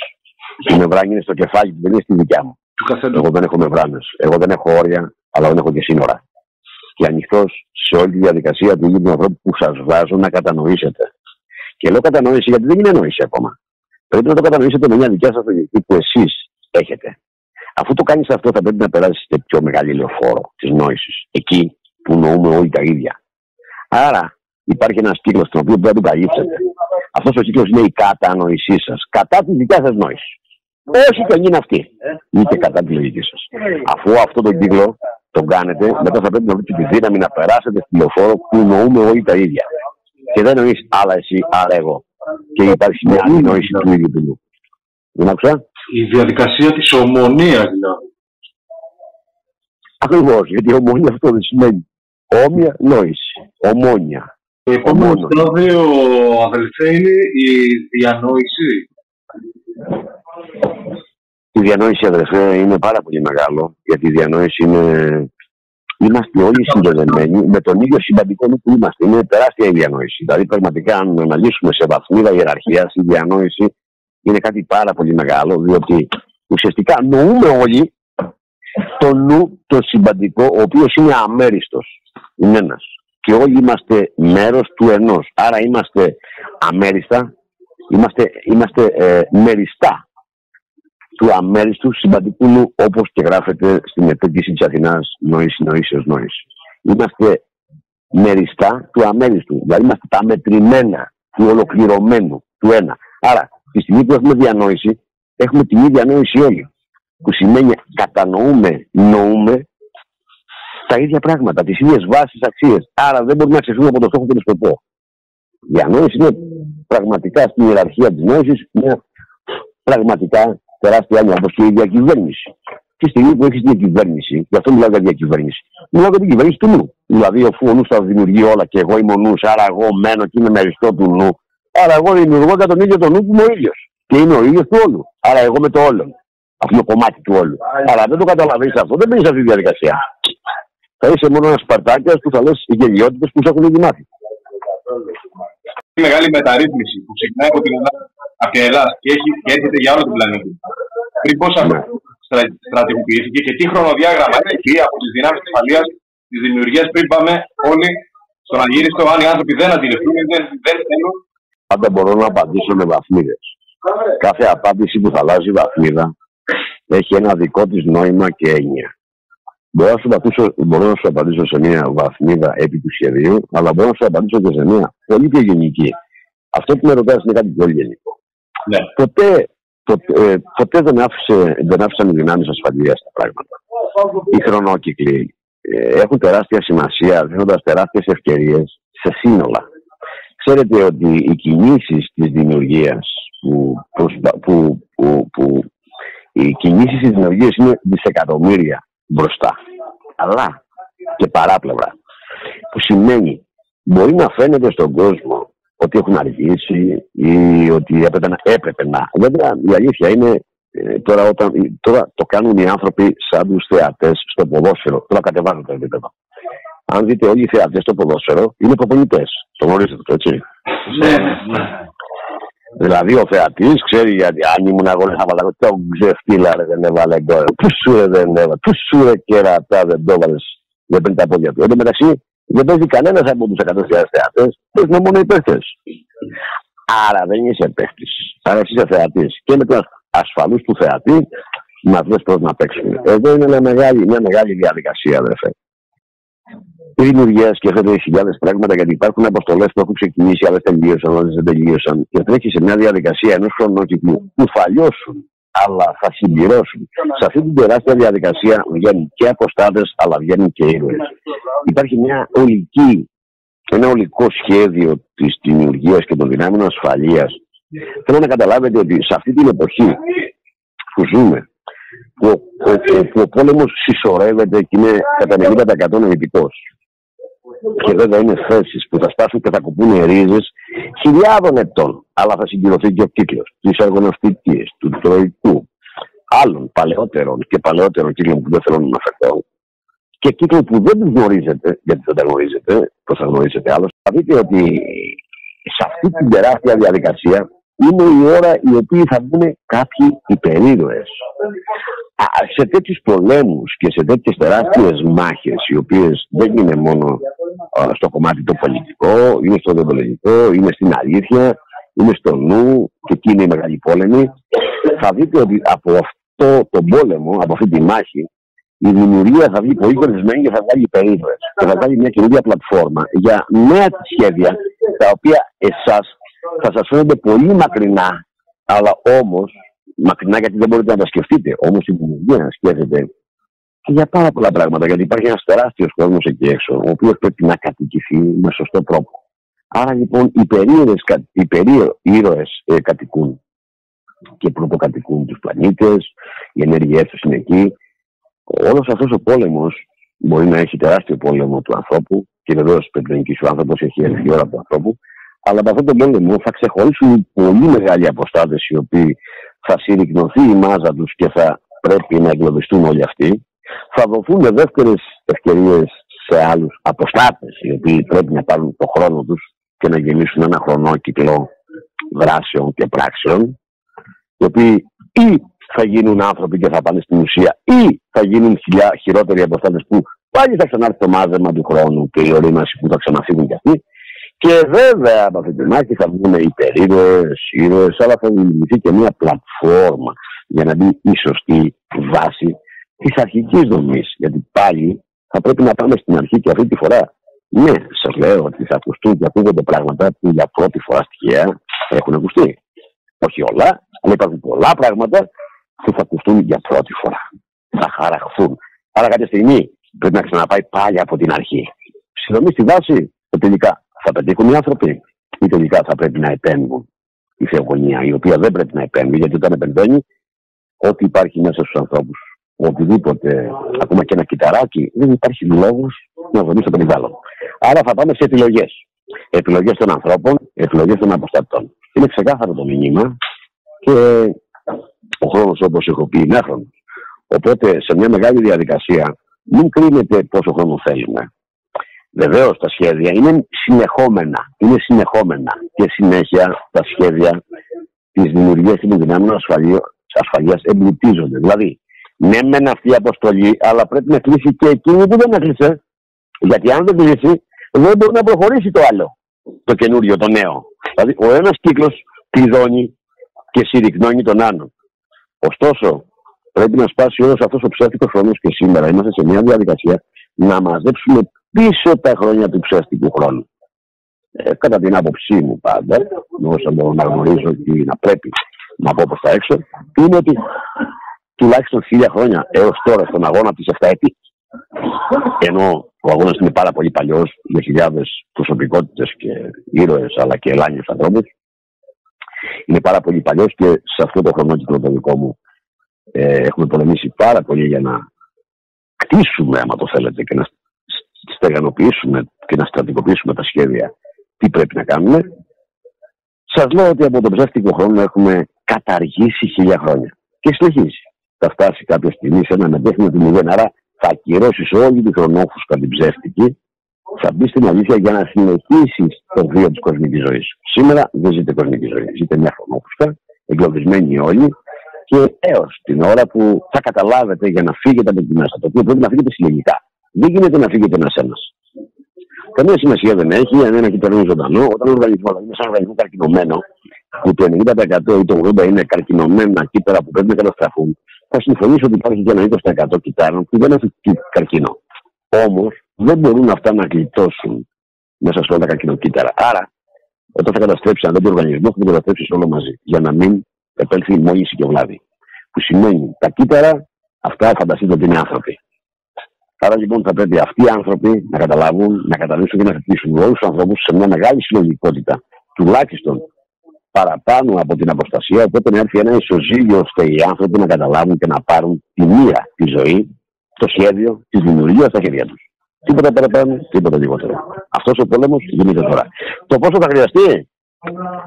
Η μεμβράνη είναι στο κεφάλι του, δεν είναι στη δικιά μου. Εγώ δεν έχω μεμβράνε. Εγώ δεν έχω όρια, αλλά δεν έχω και σύνορα. Και ανοιχτός σε όλη τη διαδικασία του ίδιου του ανθρώπου που σας βάζω να κατανοήσετε. Και λέω κατανόηση γιατί δεν είναι νόηση ακόμα. Πρέπει να το κατανοήσετε με μια δικιά σας λογική που εσείς έχετε. Αφού το κάνεις αυτό, θα πρέπει να περάσεις σε πιο μεγάλη λεωφόρο της νόησης. Εκεί που νοούμε όλοι τα ίδια. Άρα υπάρχει ένας κύκλος στον οποίο πρέπει να τον καλύψετε. Αυτός ο κύκλος είναι η κατανόησή σας κατά τη δικιά σας νόηση. Όχι και είναι αυτή. Είτε κατά τη λογική σας. Αφού αυτό το κύκλο τον κάνετε, μετά θα πρέπει να βρείτε τη δύναμη να περάσετε στη λεωφόρο που νοούμε όλοι τα ίδια. Και δεν νοεί άλλα εσύ, άρα εγώ. Και υπάρχει μια αντινόηση του ίδιου του νου. Δεν άκουσα. Η διαδικασία της ομονίας δηλαδή. Ακριβώς, γιατί ομονία αυτό δεν σημαίνει. Όμοια νόηση. Ομόνια. Το επόμενο στάδιο, αδελφέ, είναι η διανόηση. Η διανόηση, αδελφέ, είναι πάρα πολύ μεγάλο, γιατί η διανόηση είναι... Είμαστε όλοι συνδεδεμένοι με τον ίδιο συμπαντικό που είμαστε. Είναι τεράστια η διανόηση. Δηλαδή, πραγματικά, αν αναλύσουμε σε βαθμίδα ιεραρχίας, η διανόηση είναι κάτι πάρα πολύ μεγάλο, διότι ουσιαστικά νοούμε όλοι το νου, το συμπαντικό, ο οποίος είναι αμέριστος. Είναι ένας. Και όλοι είμαστε μέρος του ενός. Άρα είμαστε αμέριστα, είμαστε, είμαστε ε, μεριστά του αμέριστου συμπαντικού νου, όπως και γράφεται στην επέτηση της Αθηνάς νοήση, νοήσεω, νόηση. Είμαστε μεριστά του αμέριστου. Δηλαδή είμαστε τα μετρημένα του ολοκληρωμένου, του ένα. Άρα, τη στιγμή που έχουμε διανόηση, έχουμε την ίδια νόηση όλοι που σημαίνει κατανοούμε, νοούμε τα ίδια πράγματα, τις ίδιες βάσεις, αξίες. Άρα δεν μπορούμε να ξεφύγουμε από το στόχο και τον σκοπό. Η ανόηση είναι πραγματικά στην ιεραρχία της νόησης μια πραγματικά τεράστια έννοια, όπω και η διακυβέρνηση. Τη στιγμή που έχεις διακυβέρνηση, γι' αυτό μιλάω για διακυβέρνηση, μιλάω για την κυβέρνηση του νου. Δηλαδή, αφού ο νους θα δημιουργεί όλα και εγώ είμαι ο νους, άρα εγώ μένω και είμαι μεριστό του νου, άρα εγώ δημιουργώ για τον ίδιο τον νου που είμαι ο ίδιος. Και είμαι ο ίδιος του όλου. Άρα εγώ με το όλο αυτό το κομμάτι του όλου. Αλλά δεν το καταλαβαίνεις αυτό, δεν μπαίνεις σε αυτή τη διαδικασία. Θα είσαι μόνο ένας Σπαρτάκια που θα λες οι γελιότητες που σου έχουν ήδη μάθει. Η μεγάλη μεταρρύθμιση που ξεκινάει από την Ελλάδα, από την Ελλάδα και, έχει, και έρχεται για όλο τον πλανήτη. Πριν πώ ναι. στρατηγοποιήθηκε και τι χρονοδιάγραμμα έχει από τις δυνάμεις ασφαλεία της δημιουργίας πριν πάμε όλοι στον αγύριστο, αν οι άνθρωποι δεν αντιληφθούν, δεν, δεν θέλουν. Πάντα μπορώ να απαντήσω με βαθμίδες. Κάθε απάντηση που θα αλλάζει βαθμίδα έχει ένα δικό της νόημα και έννοια. Μπορώ να, σου απαντήσω, μπορώ να σου απαντήσω σε μια βαθμίδα επί του σχεδίου, αλλά μπορώ να σου απαντήσω και σε μια πολύ πιο γενική. Αυτό που με ρωτάς είναι κάτι πολύ γενικό. Ναι. Ποτέ, ποτέ, ε, ποτέ δεν, άφησε, δεν άφησαν οι δυνάμεις ασφαλείας τα πράγματα. Οι χρονόκυκλοι ε, έχουν τεράστια σημασία, δίνοντας τεράστιες ευκαιρίες σε σύνολα. Ξέρετε ότι οι κινήσεις της δημιουργίας που, που, που, που, οι κινήσεις της δημιουργίας είναι δισεκατομμύρια μπροστά. Αλλά και παράπλευρα. Που σημαίνει μπορεί να φαίνεται στον κόσμο ότι έχουν αργήσει ή ότι έπρεπε να. Έπρεπε να. Βέβαια η αλήθεια είναι ε, τώρα, όταν, τώρα το κάνουν οι άνθρωποι σαν τους θεατές στο ποδόσφαιρο. Τώρα κατεβάζουν το επίπεδο. Αν δείτε όλοι οι θεατές στο ποδόσφαιρο είναι προπονητές. Το γνωρίζετε το έτσι; Ναι, ναι. Δηλαδή ο θεατής ξέρει γιατί αν ήμουν αγώνε θα βάλω το ξεφτύλα ρε δεν έβαλε γκολ. Πού σου ρε δεν έβαλε, πού σου ρε κερατά δεν το έβαλες δεν πριν τα πόδια του. Εν τω μεταξύ δεν παίζει κανένας από τους 100.000 θεατές, παίζουν μόνο οι παίχτε. Άρα δεν είσαι παίχτη. Άρα εσύ είσαι θεατή. Και με τους ασφαλούς του θεατή μα λε πώς να παίξουμε. Εδώ είναι μια μεγάλη, μια μεγάλη διαδικασία, αδερφέ η δημιουργία σκέφτεται χιλιάδες πράγματα γιατί υπάρχουν αποστολές που έχουν ξεκινήσει, άλλες τελείωσαν, άλλες δεν τελείωσαν. Και τρέχει σε μια διαδικασία ενός χρονότυπου που θα λιώσουν, αλλά θα συμπληρώσουν. Σε αυτή την τεράστια διαδικασία βγαίνουν και αποστάτες, αλλά βγαίνουν και ήρωες. Υπάρχει μια ολική, ένα ολικό σχέδιο της δημιουργίας και των δυνάμεων ασφαλείας. Θέλω να καταλάβετε ότι σε αυτή την εποχή που ζούμε, που, που, που ο πόλεμος συσσωρεύεται και είναι κατά 90% νοητικό και βέβαια είναι θέσεις που θα σπάσουν και θα κουπούν ρίζες χιλιάδων ετών. Αλλά θα συγκυρωθεί και ο κύκλος της αργοναυτική, του τροϊκού, άλλων παλαιότερων και παλαιότερων κύκλων που δεν θέλω να αναφερθώ και κύκλων που δεν του γνωρίζετε, γιατί δεν τα γνωρίζετε, πώς θα γνωρίζετε άλλο, θα δείτε ότι σε αυτή την τεράστια διαδικασία είναι η ώρα η οποία θα βγουν κάποιοι υπερήρωες. Σε τέτοιους πολέμους και σε τέτοιες τεράστιες μάχες, οι οποίες δεν είναι μόνο στο κομμάτι το πολιτικό, είναι στο δεδολογικό, είναι στην αλήθεια, είναι στο νου και εκεί είναι η μεγάλη πόλεμη, θα δείτε ότι από αυτό το πόλεμο, από αυτή τη μάχη, η δημιουργία θα βγει πολύ κορισμένη και θα βγάλει περίπτωση. Και θα βγάλει μια καινούργια πλατφόρμα για νέα σχέδια τα οποία εσάς θα σας φαίνονται πολύ μακρινά, αλλά όμως μακρινά γιατί δεν μπορείτε να τα σκεφτείτε. Όμως η δημιουργία να σκέφτεται και για πάρα πολλά πράγματα. Γιατί υπάρχει ένας τεράστιος κόσμος εκεί έξω, ο οποίος πρέπει να κατοικηθεί με σωστό τρόπο. Άρα λοιπόν οι περίεργε ήρωε ε, κατοικούν και πρωτοκατοικούν τους πλανήτες, οι ενέργειέ του είναι εκεί. Όλος αυτός ο πόλεμος μπορεί να έχει τεράστιο πόλεμο του ανθρώπου και βεβαίως πρέπει να νικήσει ο άνθρωπος, έχει έρθει η ώρα του ανθρώπου. Αλλά από αυτόν τον πόλεμο θα ξεχωρίσουν πολύ μεγάλοι αποστάτες οι οποίοι θα συρρυκνωθεί η μάζα τους και θα πρέπει να εγκλωβιστούν όλοι αυτοί. Θα δοθούν δεύτερες ευκαιρίες σε άλλους αποστάτες οι οποίοι πρέπει να πάρουν το χρόνο τους και να γεννήσουν ένα χρονόκυκλο δράσεων και πράξεων οι οποίοι ή θα γίνουν άνθρωποι και θα πάνε στην ουσία ή θα γίνουν χιλιά, χειρότεροι αποστάτες που πάλι θα ξανάρθει το μάζεμα του χρόνου και η ορίμαση που θα ξαναφύγουν κι αυτοί. Και βέβαια από αυτή τη μάχη θα βγουν υπερήρωε, ήρωες, αλλά θα δημιουργηθεί και μια πλατφόρμα για να μπει η σωστή βάση της αρχικής δομής. Γιατί πάλι θα πρέπει να πάμε στην αρχή και αυτή τη φορά. Ναι, σας λέω ότι θα ακουστούν και ακούγονται πράγματα που για πρώτη φορά στοιχεία έχουν ακουστεί. Όχι όλα, αλλά υπάρχουν πολλά πράγματα που θα ακουστούν για πρώτη φορά. Θα χαραχθούν. Άρα κάποια στιγμή πρέπει να ξαναπάει πάλι από την αρχή. Συνδρομή στη βάση, τελικά θα πετύχουν οι άνθρωποι ή τελικά θα πρέπει να επέμβουν η θεογονία, η οποία δεν πρέπει να επέμβει, γιατί όταν επεμβαίνει, ό,τι υπάρχει μέσα στους ανθρώπους, οτιδήποτε, ακόμα και ένα κυταράκι, δεν υπάρχει λόγος να δομήσει το περιβάλλον. Άρα θα πάμε σε επιλογές. Επιλογές των ανθρώπων, επιλογές των αποστατών. Είναι ξεκάθαρο το μήνυμα και ο χρόνος, όπως έχω πει, είναι άχρονος. Οπότε σε μια μεγάλη διαδικασία μην κρίνετε πόσο χρόνο θέλουμε. Βεβαίως τα σχέδια είναι συνεχόμενα. Είναι συνεχόμενα και συνέχεια τα σχέδια της δημιουργίας των δυνάμεων ασφαλείας εμπλουτίζονται. Δηλαδή, ναι, μεν αυτή η αποστολή, αλλά πρέπει να κλείσει και εκείνη που δεν έκλεισε. Γιατί αν δεν κλείσει, δεν μπορεί να προχωρήσει το άλλο. Το καινούριο, το νέο. Δηλαδή, ο ένας κύκλος κλειδώνει και συρρυκνώνει τον άλλον. Ωστόσο, πρέπει να σπάσει όλος αυτός ο ψεύτικος χρόνος και σήμερα είμαστε σε μια διαδικασία να μαζέψουμε πίσω τα χρόνια του ψεύτικου χρόνου. Ε, κατά την άποψή μου πάντα, όσο μπορώ να γνωρίζω ότι να πρέπει να πω προς τα έξω, είναι ότι τουλάχιστον χίλια χρόνια έως τώρα στον αγώνα της 7 ετή, ενώ ο αγώνας είναι πάρα πολύ παλιός για χιλιάδες προσωπικότητες και ήρωες αλλά και ελάνιους ανθρώπους, είναι πάρα πολύ παλιός και σε αυτό το χρονόκυκλο το δικό μου ε, έχουμε πολεμήσει πάρα πολύ για να κτίσουμε, άμα το θέλετε, και να στεγανοποιήσουμε και να στρατικοποιήσουμε τα σχέδια τι πρέπει να κάνουμε. Σας λέω ότι από τον ψεύτικο χρόνο έχουμε καταργήσει χίλια χρόνια. Και συνεχίζει. Θα φτάσει κάποια στιγμή σε ένα μετέχνιο του μηδέν. Άρα θα ακυρώσεις όλη τη χρονόφουσκα την ψεύτικη, θα μπει στην αλήθεια για να συνεχίσεις το βίο της κοσμικής ζωής. Σήμερα δεν ζείτε κοσμική ζωή. Ζείτε μια χρονόφουσκα, εγκλωβισμένοι όλοι, και έως την ώρα που θα καταλάβετε για να φύγετε από τη μέσα. Το οποίο πρέπει να φύγετε συλλογικά. Δεν γίνεται να φύγετε ένα-ένα. Καμία σημασία δεν έχει αν ένα κύτταρο είναι ζωντανό. Όταν ο οργανισμός είναι σαν οργανισμό καρκινωμένο, που το 90% ή το 80% είναι καρκινωμένα κύτταρα που πρέπει να καταστραφούν, θα συμφωνήσω ότι υπάρχει και ένα 20% κυτάρων που δεν έχουν καρκίνο. Όμως δεν μπορούν αυτά να γλιτώσουν μέσα σε όλα τα καρκινοκύτταρα. Άρα, όταν θα καταστρέψει ένα τέτοιο οργανισμό, θα το καταστρέψεις όλο μαζί. Για να μην επέλθει μόλυνση και βλάβη. Που σημαίνει τα κύτταρα, αυτά φανταστείτε ότι είναι άνθρωποι. Άρα λοιπόν θα πρέπει αυτοί οι άνθρωποι να καταλάβουν, να καταλήξουν και να χτίσουν όλους τους ανθρώπους σε μια μεγάλη συλλογικότητα, τουλάχιστον παραπάνω από την αποστασία. Οπότε να έρθει ένα ισοζύγιο ώστε οι άνθρωποι να καταλάβουν και να πάρουν τη μία τη ζωή, το σχέδιο της δημιουργίας στα χέρια τους. Τίποτα παραπάνω, τίποτα λιγότερο. Αυτός ο πόλεμος γίνεται τώρα. Το πόσο θα χρειαστεί;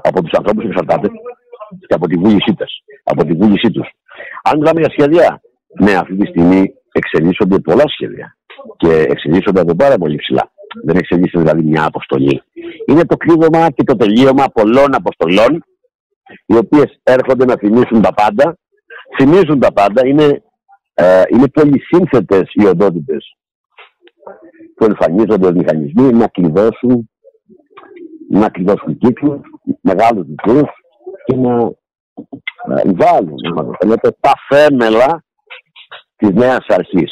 Από τους ανθρώπους εξαρτάται και από τη βούλησή τους. Από τη βούλησή τους. Αν μιλάμε για σχέδια, ναι, αυτή τη στιγμή εξελίσσονται πολλά σχέδια και εξελίσσονται από πάρα πολύ ψηλά. Δεν εξελίσσεται δηλαδή μια αποστολή. Είναι το κλείδωμα και το τελείωμα πολλών αποστολών οι οποίες έρχονται να θυμίσουν τα πάντα. Θυμίζουν τα πάντα, είναι, ε, είναι πολυσύνθετες οι οντότητες που εμφανίζονται ως μηχανισμοί να κλειδώσουν, να κλειδώσουν κύκλους, μεγάλους κύκλου και να ε, βάλουν τα θέμελα της νέας αρχής.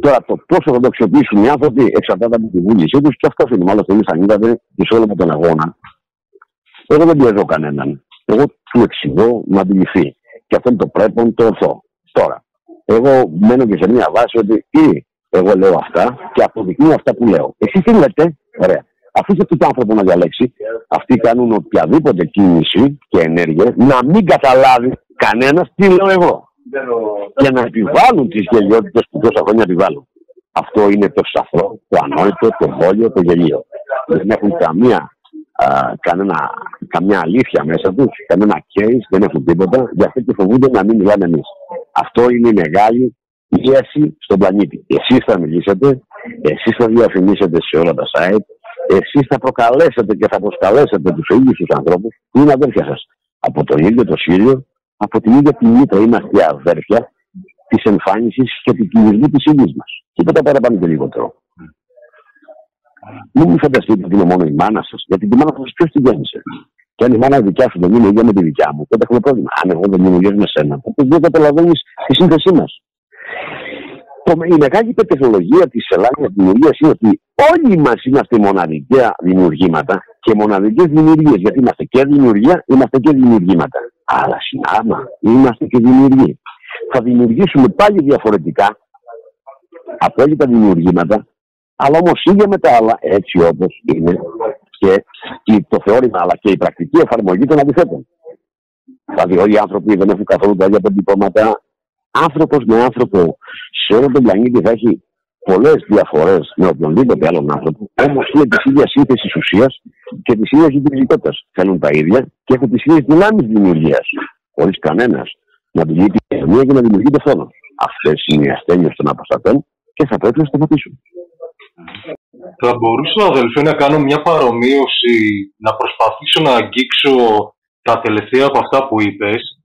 Τώρα το πόσο θα το αξιοποιήσουν οι άνθρωποι εξαρτάται από τη βούλησή τους και αυτό είναι. Μάλλον εμεί αν είδατε σε όλο τον αγώνα. Εγώ δεν πιέζω κανέναν. Εγώ του εξηγώ να αντιληφθεί. Και αυτό είναι το πρέπει το ορθό. Τώρα, εγώ μένω και σε μια βάση ότι ή εγώ λέω αυτά και αποδεικνύω αυτά που λέω. Εσείς τι λέτε, ωραία. Αφήστε τον άνθρωπο να διαλέξει. Αυτοί κάνουν οποιαδήποτε κίνηση και ενέργεια να μην καταλάβει κανένας τι λέω εγώ για να επιβάλλουν τις γελιότητες που τόσα χρόνια επιβάλλουν. Αυτό είναι το σαφρό, το ανόητο, το βόλιο, το γελίο. Δεν έχουν καμία, α, κανένα, καμιά αλήθεια μέσα τους, κανένα case, δεν έχουν τίποτα, γι' αυτό και φοβούνται να μην μιλάμε εμείς. Αυτό είναι η μεγάλη πίεση στον πλανήτη. Εσείς θα μιλήσετε, εσείς θα διαφημίσετε σε όλα τα site, εσείς θα προκαλέσετε και θα προσκαλέσετε τους ίδιους τους ανθρώπους που είναι αδέρφια σας. Από τον ίδιο το Σύριο από την ίδια τη μήτρα είμαστε αδέρφια της εμφάνισης και του κινησμού της ίδια μας. Τίποτα παραπάνω και λιγότερο. Μην μου φανταστείτε ότι είναι μόνο η μάνα σας, γιατί τη μάνα σας ποιο τη γέννησε. Και αν η μάνα δικιά σου δεν είναι ίδια με τη δικιά μου, τότε έχουμε πρόβλημα. Αν εγώ δεν είμαι με σένα, τότε δεν καταλαβαίνεις τη σύνθεσή μας. Η μεγάλη τεχνολογία της Ελλάδας δημιουργία είναι ότι όλοι μας είμαστε μοναδικά δημιουργήματα και μοναδικές δημιουργίες. Γιατί είμαστε και δημιουργία, είμαστε και δημιουργήματα. Αλλά συνάμα, είμαστε και δημιουργοί. Θα δημιουργήσουμε πάλι διαφορετικά απόλυτα δημιουργήματα, αλλά όμως ίδια με τα άλλα, έτσι όπως είναι και το θεώρημα αλλά και η πρακτική εφαρμογή των αντιθέτων. Δηλαδή, όλοι οι άνθρωποι δεν έχουν καθόλου τα ίδια αποτυπώματα. Άνθρωπος με άνθρωπο σε όλο τον πλανήτη θα έχει πολλές διαφορές με οποιονδήποτε άλλον άνθρωπο, όμως είναι της ίδιας σύνθεσης ουσίας και της ίδιας λειτουργικότητα. Θέλουν τα ίδια και έχουν τις ίδιες δυνάμεις δημιουργίας. Χωρίς κανένας να δημιουργεί την κοινωνία και να δημιουργεί το φόνο. Αυτές είναι οι ασθένειες των αποστατών και θα πρέπει να σταματήσουν. Θα μπορούσα, αδελφέ, να κάνω μια παρομοίωση, να προσπαθήσω να αγγίξω τα τελευταία από αυτά που είπες,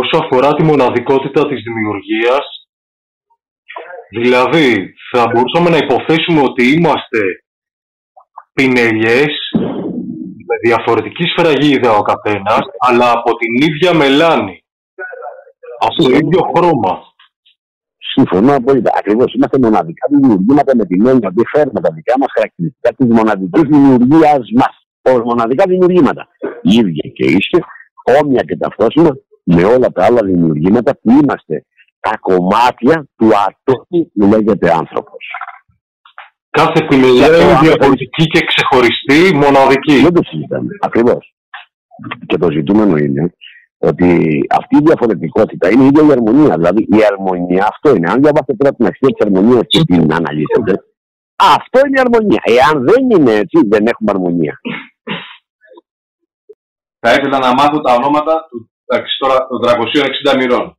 όσο αφορά τη μοναδικότητα της δημιουργίας Δηλαδή, θα μπορούσαμε να υποθέσουμε ότι είμαστε πινελιές με διαφορετική σφραγίδα ο καθένας, αλλά από την ίδια μελάνη. Από το ίδιο χρώμα. Συμφωνώ απόλυτα. Ακριβώς είμαστε μοναδικά δημιουργήματα με την έννοια ότι φέρνουμε τα δικά μας χαρακτηριστικά της μοναδικής δημιουργίας μας. Ω μοναδικά δημιουργήματα. ίδια και είστε, όμοια και ταυτόσιμα με όλα τα άλλα δημιουργήματα που είμαστε τα κομμάτια του ατόμου που λέγεται άνθρωπος. Κάθε ποινελιά είναι διαφορετική και ξεχωριστή, μοναδική. Δεν το συζητάμε. Ακριβώς. Και το ζητούμενο είναι ότι αυτή η διαφορετικότητα είναι η ίδια η αρμονία. Δηλαδή η αρμονία αυτό είναι. Αν διαβάσετε τώρα την αξία της αρμονία και την αναλύσετε, αυτό είναι η αρμονία. Εάν δεν είναι έτσι, δεν έχουμε αρμονία. Θα ήθελα να μάθω τα ονόματα του, τώρα, των 360 μοιρών.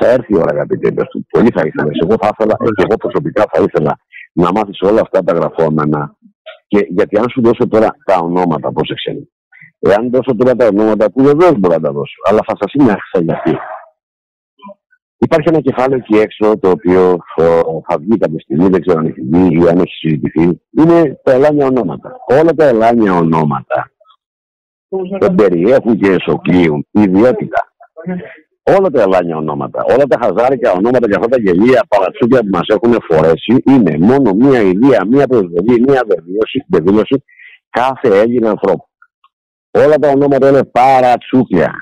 Θα έρθει η ώρα, αγαπητέ του. Πολύ θα ήθελα. Εγώ θα ήθελα, και εγώ προσωπικά θα ήθελα να μάθεις όλα αυτά τα γραφόμενα. Και γιατί αν σου δώσω τώρα τα ονόματα, πρόσεξε. Εάν δώσω τώρα τα ονόματα που βεβαίω μπορώ να τα δώσω, αλλά θα σας είναι άξια γιατί. Υπάρχει ένα κεφάλαιο εκεί έξω το οποίο θα βγει κάποια στιγμή, δεν ξέρω αν έχει βγει ή αν έχει συζητηθεί. Είναι τα ελάνια ονόματα. Όλα τα ελάνια ονόματα δεν περιέχουν και εσωκλείουν ιδιότητα όλα τα ελάνια ονόματα, όλα τα χαζάρικα ονόματα και αυτά τα γελία παρατσούκια που μας έχουν φορέσει είναι μόνο μία ιδέα, μία προσβολή, μία δεδήλωση κάθε Έλληνα ανθρώπου. Όλα τα ονόματα είναι παρατσούκια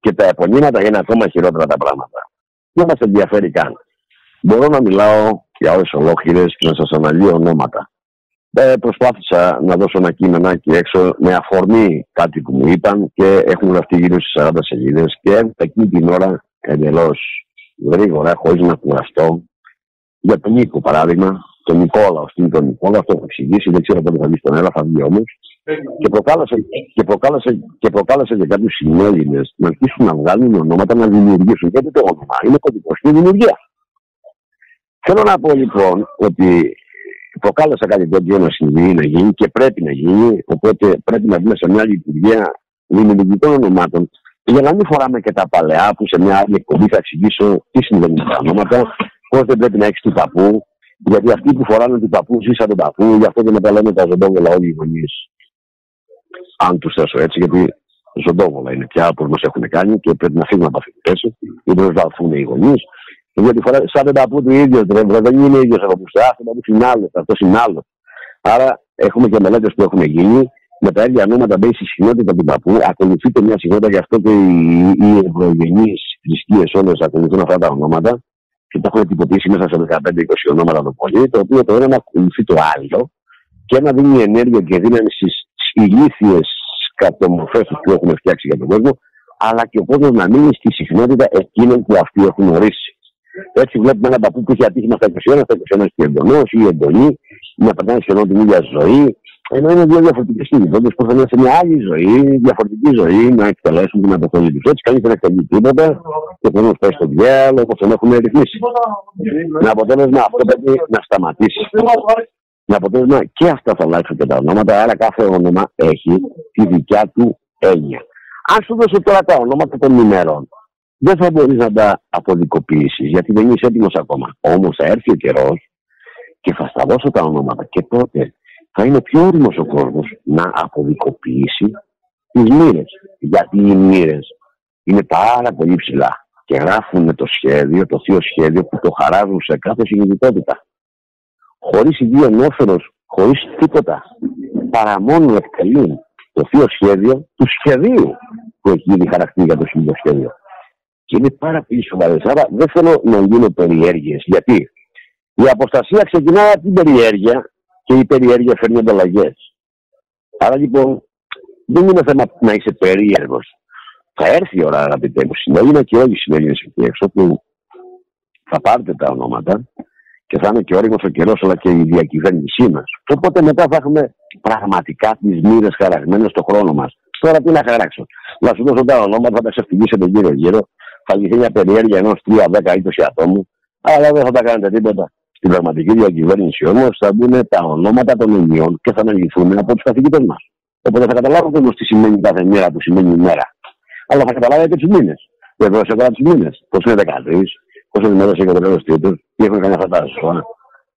και τα επωνύματα είναι ακόμα χειρότερα τα πράγματα. Δεν μας ενδιαφέρει καν. Μπορώ να μιλάω για ώρε ολόκληρες και να σας αναλύω ονόματα. Ε, προσπάθησα να δώσω ένα κείμενο έξω με αφορμή κάτι που μου είπαν και έχουν γραφτεί γύρω στις 40 σελίδες και εκείνη την ώρα εντελώς γρήγορα, χωρίς να κουραστώ, για τον Νίκο παράδειγμα, τον Νικόλα, ω τον Νικόλα, αυτό έχω εξηγήσει, δεν ξέρω πότε θα βγει στον αέρα, θα βγει όμως. Και προκάλεσε, και, προκάλεσε, και προκάλεσε για κάποιους συνέλληνες να αρχίσουν να βγάλουν ονόματα να δημιουργήσουν. Γιατί το όνομα είναι κωδικός στην δημιουργία. Θέλω να πω λοιπόν ότι προκάλεσα κάτι τέτοιο να συμβεί, να γίνει και πρέπει να γίνει. Οπότε πρέπει να μπούμε σε μια λειτουργία δημιουργικών ονομάτων για να μην φοράμε και τα παλαιά που σε μια άλλη εκπομπή θα εξηγήσω τι συμβαίνει με τα ονόματα, πώς δεν πρέπει να έχεις του παππού, γιατί αυτοί που φοράνε του παππού ζήσαν τον παππού, γι' αυτό και μεταλένε τα ζωντόβολα όλοι οι γονείς. Αν τους θέσω έτσι, γιατί ζωντόβολα είναι πια όπως μας έχουν κάνει και πρέπει να φύγουν από αυτή τη θέση, ή προσβαθούν οι γονείς. Γιατί φορά, σαν τον παππού του ίδιου, δεν είναι ίδιος από του αυτό είναι άλλο, αυτό είναι άλλο. Άρα έχουμε και μελέτες που έχουν γίνει με τα ίδια ονόματα μπαίνει στη συχνότητα του παππού, ακολουθείται μια συχνότητα, γι' αυτό και οι, οι ευρωγενείς θρησκείες όλες ακολουθούν αυτά τα ονόματα και τα έχουν τυποποιήσει μέσα σε 15-20 ονόματα το πολύ, το οποίο το ένα ακολουθεί το άλλο και ένα δίνει ενέργεια και δύναμη στις ηλίθιες κατομορφές που έχουμε φτιάξει για τον κόσμο, αλλά και ο κόσμος να μείνει στη συχνότητα εκείνων που αυτοί έχουν ορίσει. Έτσι βλέπουμε έναν παππού που έχει ατύχημα στα 21, στα 21 και εντονός ή εντονή, να περνάει σχεδόν την ίδια ζωή, ενώ είναι δύο διαφορετικές κοινότητε που θα είναι σε μια άλλη ζωή, διαφορετική ζωή, να εκτελέσουν την αποστολή τους. Έτσι, κανεί δεν εκτελεί τίποτα και ο κόσμο πάει στο διάλογο όπως τον έχουν ρυθμίσει. Με αποτέλεσμα αυτό πρέπει να σταματήσει. Με αποτέλεσμα και αυτά θα αλλάξουν και τα ονόματα, άρα κάθε όνομα έχει τη δικιά του έννοια. Αν σου δώσω τώρα τα ονόματα των ημερών, δεν θα μπορείς να τα αποδικοποιήσεις γιατί δεν είσαι έτοιμος ακόμα. Όμως θα έρθει ο καιρός και θα στα δώσω τα ονόματα και τότε θα είναι πιο όριμος ο κόσμος να αποδικοποιήσει τις μοίρες. Γιατί οι μοίρες είναι πάρα πολύ ψηλά και γράφουν το σχέδιο, το θείο σχέδιο που το χαράζουν σε κάθε συνειδητότητα. Χωρίς ιδιαίτερος, χωρίς τίποτα, παρά μόνο εκτελούν το θείο σχέδιο του σχεδίου που έχει γίνει χαρακτή για το συνειδητό σχέδιο. Και είναι πάρα πολύ σοβαρέ. Άρα δεν θέλω να γίνω περιέργειε. Γιατί η αποστασία ξεκινάει από την περιέργεια και η περιέργεια φέρνει ανταλλαγές. Άρα λοιπόν δεν είναι θέμα να είσαι περίεργος. Θα έρθει η ώρα, αγαπητέ μου συνέλληνα και όλοι οι συνέλληνες εκεί έξω που θα πάρετε τα ονόματα και θα είναι και όριμος ο καιρός, αλλά και η διακυβέρνησή μας. Οπότε μετά θα έχουμε πραγματικά τις μοίρες χαραγμένες στο χρόνο μας. Τώρα τι να χαράξω. Να σου δώσω τα ονόματα, θα τα ξεφτυγίσετε γύρω-γύρω. Θα λυθεί μια περιέργεια ενός 3, 10, 20 ατόμου. Αλλά δεν θα τα κάνετε τίποτα. Στην πραγματική διακυβέρνηση όμως θα μπουν τα ονόματα των ενιών και θα αναλυθούν από τους καθηγητές μας. Οπότε θα καταλάβετε όμως τι σημαίνει κάθε μέρα που σημαίνει ημέρα. Αλλά θα καταλάβετε τους μήνες. Βεβαίως εγώ τους μήνες. Πώς είναι 13, πόσο ενημέρωσε για το τέλος τρίτο, τι έχουν κάνει αυτά τα ζώα.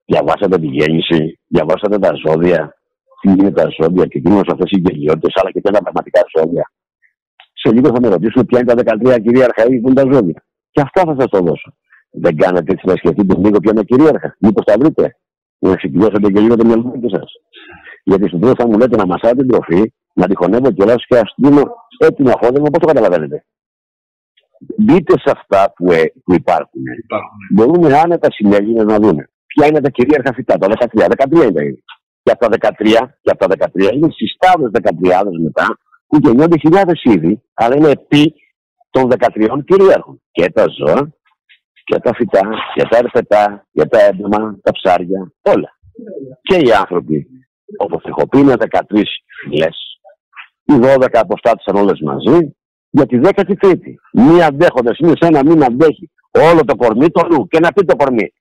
Διαβάσατε τη γέννηση, διαβάσατε τα ζώδια, τι είναι τα ζώδια και τι είναι αυτές οι γελιότητες, αλλά και τα πραγματικά ζώδια. Σε λίγο θα με ρωτήσουν ποια είναι τα 13 κυρίαρχα που είναι τα ζώδια. Και αυτά θα σας το δώσω. Δεν κάνετε έτσι να σκεφτείτε λίγο ποια είναι κυρίαρχα. Μήπως τα βρείτε. Να ξεκινήσετε και λίγο το μυαλό σα. Γιατί στο τέλος θα μου λέτε να μασάτε την τροφή, να τη χωνεύω κιόλα και ας δίνω έτοιμο αφόδεμα, πώς το καταλαβαίνετε; Μπείτε σε αυτά που, ε, που υπάρχουν. υπάρχουν. Μπορούν άνετα συνέλληνε να δούμε. Ποια είναι τα κυρίαρχα φυτά, τα 13. 13 είναι. Και από τα 13, και από τα 13 είναι συστάδες 13 μετά, που γεννιόνται χιλιάδες είδη, αλλά είναι επί των 13 κυρίαρχων. Και τα ζώα για τα φυτά, για τα ερπετά, για τα έντομα, τα ψάρια, όλα. Και οι άνθρωποι, όπως έχω πει, είναι 13 φυλές. Οι 12 αποστάτησαν όλες μαζί για τη 13η. Μη αντέχοντας, είναι σαν να μην αντέχει όλο το κορμί το νου. Και να πει το κορμί.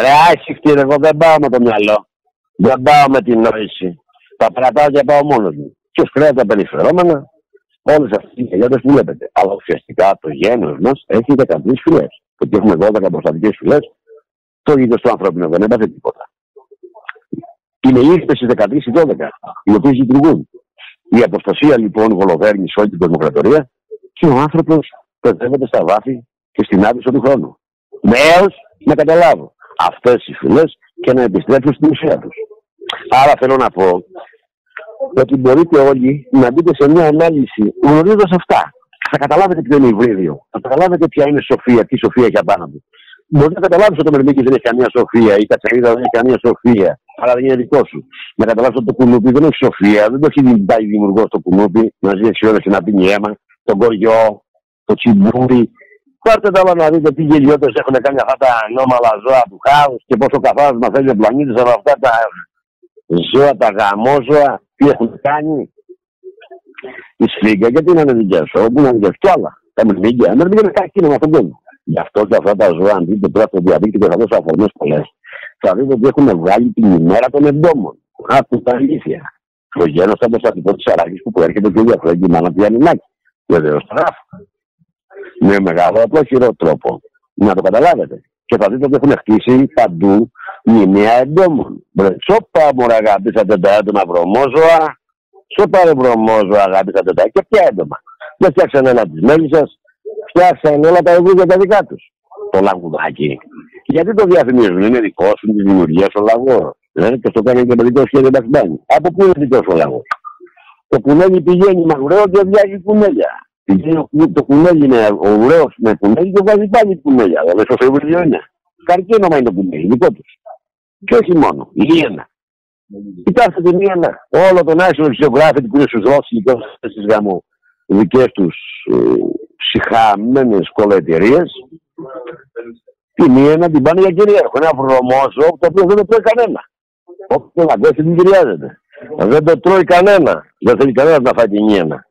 Ρε, άσυχτη, εγώ δεν πάω με το μυαλό. Δεν πάω με την νόηση. Τα παρατάω και πάω μόνος μου. Και χρειάζεται τα περιφερόμενα, όλες αυτές οι χιλιάδες που βλέπετε. Αλλά ουσιαστικά το γένος μας έχει 13 φυλές ότι έχουμε 12 προστατικέ φυλές, το ίδιο στο ανθρώπινο δεν έπαθε τίποτα. Είναι ήρθες στι 13 ή 12, οι οποίε λειτουργούν. Η αποστασία λοιπόν βολοβέρνει σε όλη την κοσμοκρατορία και ο άνθρωπος παιδεύεται στα βάθη και στην άβυσο του χρόνου. Με έως να καταλάβω αυτές οι φυλές και να επιστρέψουν στην ουσία τους. Άρα θέλω να πω ότι μπορείτε όλοι να μπείτε σε μια ανάλυση γνωρίζοντας αυτά θα καταλάβετε ποιο είναι υβρίδιο. Θα καταλάβετε ποια είναι σοφία, τι σοφία έχει απάνω του. Μπορεί να καταλάβεις ότι ο Μερμίκη δεν έχει καμία σοφία ή η Κατσαρίδα δεν έχει καμία σοφία, αλλά δεν είναι δικό σου. Να καταλάβεις ότι το κουνούπι δεν έχει σοφία, δεν το έχει πάει δημιουργός το κουνούπι, να ζει 6 ώρες να πίνει αίμα, τον κοριό, το τσιμπούρι. Πάρτε τα να δείτε τι γελιώτε έχουν κάνει αυτά τα ανώμαλα ζώα του χάους και πόσο καθάρισμα μαθαίνει ο πλανήτης από αυτά τα ζώα, τα γαμόζωα, τι έχουν κάνει. Η σφίγγα γιατί να είναι δικιά σου, όπου να είναι και άλλα. Τα μερμήγκια, μερμήγκια είναι κάτι με αυτόν τον κόσμο. Γι' αυτό και αυτά τα ζώα, αν δείτε τώρα στο διαδίκτυο και θα δώσω αφορμές πολλές, θα δείτε ότι έχουν βγάλει την ημέρα των εντόμων. Άκου τα αλήθεια. Το γένος θα το της Αράκης που προέρχεται και διαφορετική η μάνα του Γιάννη Βεβαίω το γράφω. Με μεγάλο απλό χειρό τρόπο. Να το καταλάβετε. Και θα δείτε ότι έχουν χτίσει παντού μνημεία εντόμων. Τσόπα μου αγάπησατε τα έντομα βρωμόζωα. Τσόπα ρε βρωμόζωα αγάπησατε τα και ποια έντομα. Δεν φτιάξαν ένα τη μέλης σας, φτιάξαν όλα τα για τα δικά τους. Το λαγουδάκι. Γιατί το διαφημίζουν, είναι δικό σου της δημιουργίας ο λαγός. Ε, και το κάνει και το δικό σχέδιο Μπαξμπάνη. Από πού είναι δικός ο λαγός. Το κουνέλι πηγαίνει μαγουρέο και βγάζει κουνέλια. Το κουνέλι είναι ο ουραίο με κουνέλι και βγάζει πάλι κουνέλια. Δηλαδή στο Φεβρουάριο είναι. Καρκίνωμα είναι το κουνέλι, δικό τους. Και όχι μόνο, η Λίνα. Κοιτάξτε την Λίνα. Όλο το National Geographic που είναι στους Ρώσου και στι γάμου δικές τους ε, ψυχαμένε κολοεταιρείε, τη μία να την πάνε για κυρίαρχο. Ένα βρωμόζο το οποίο δεν το τρώει κανένα. Όποιο να δεν την κυριάζεται. Δεν το τρώει κανένα. Δεν θέλει κανένας να φάει την μία.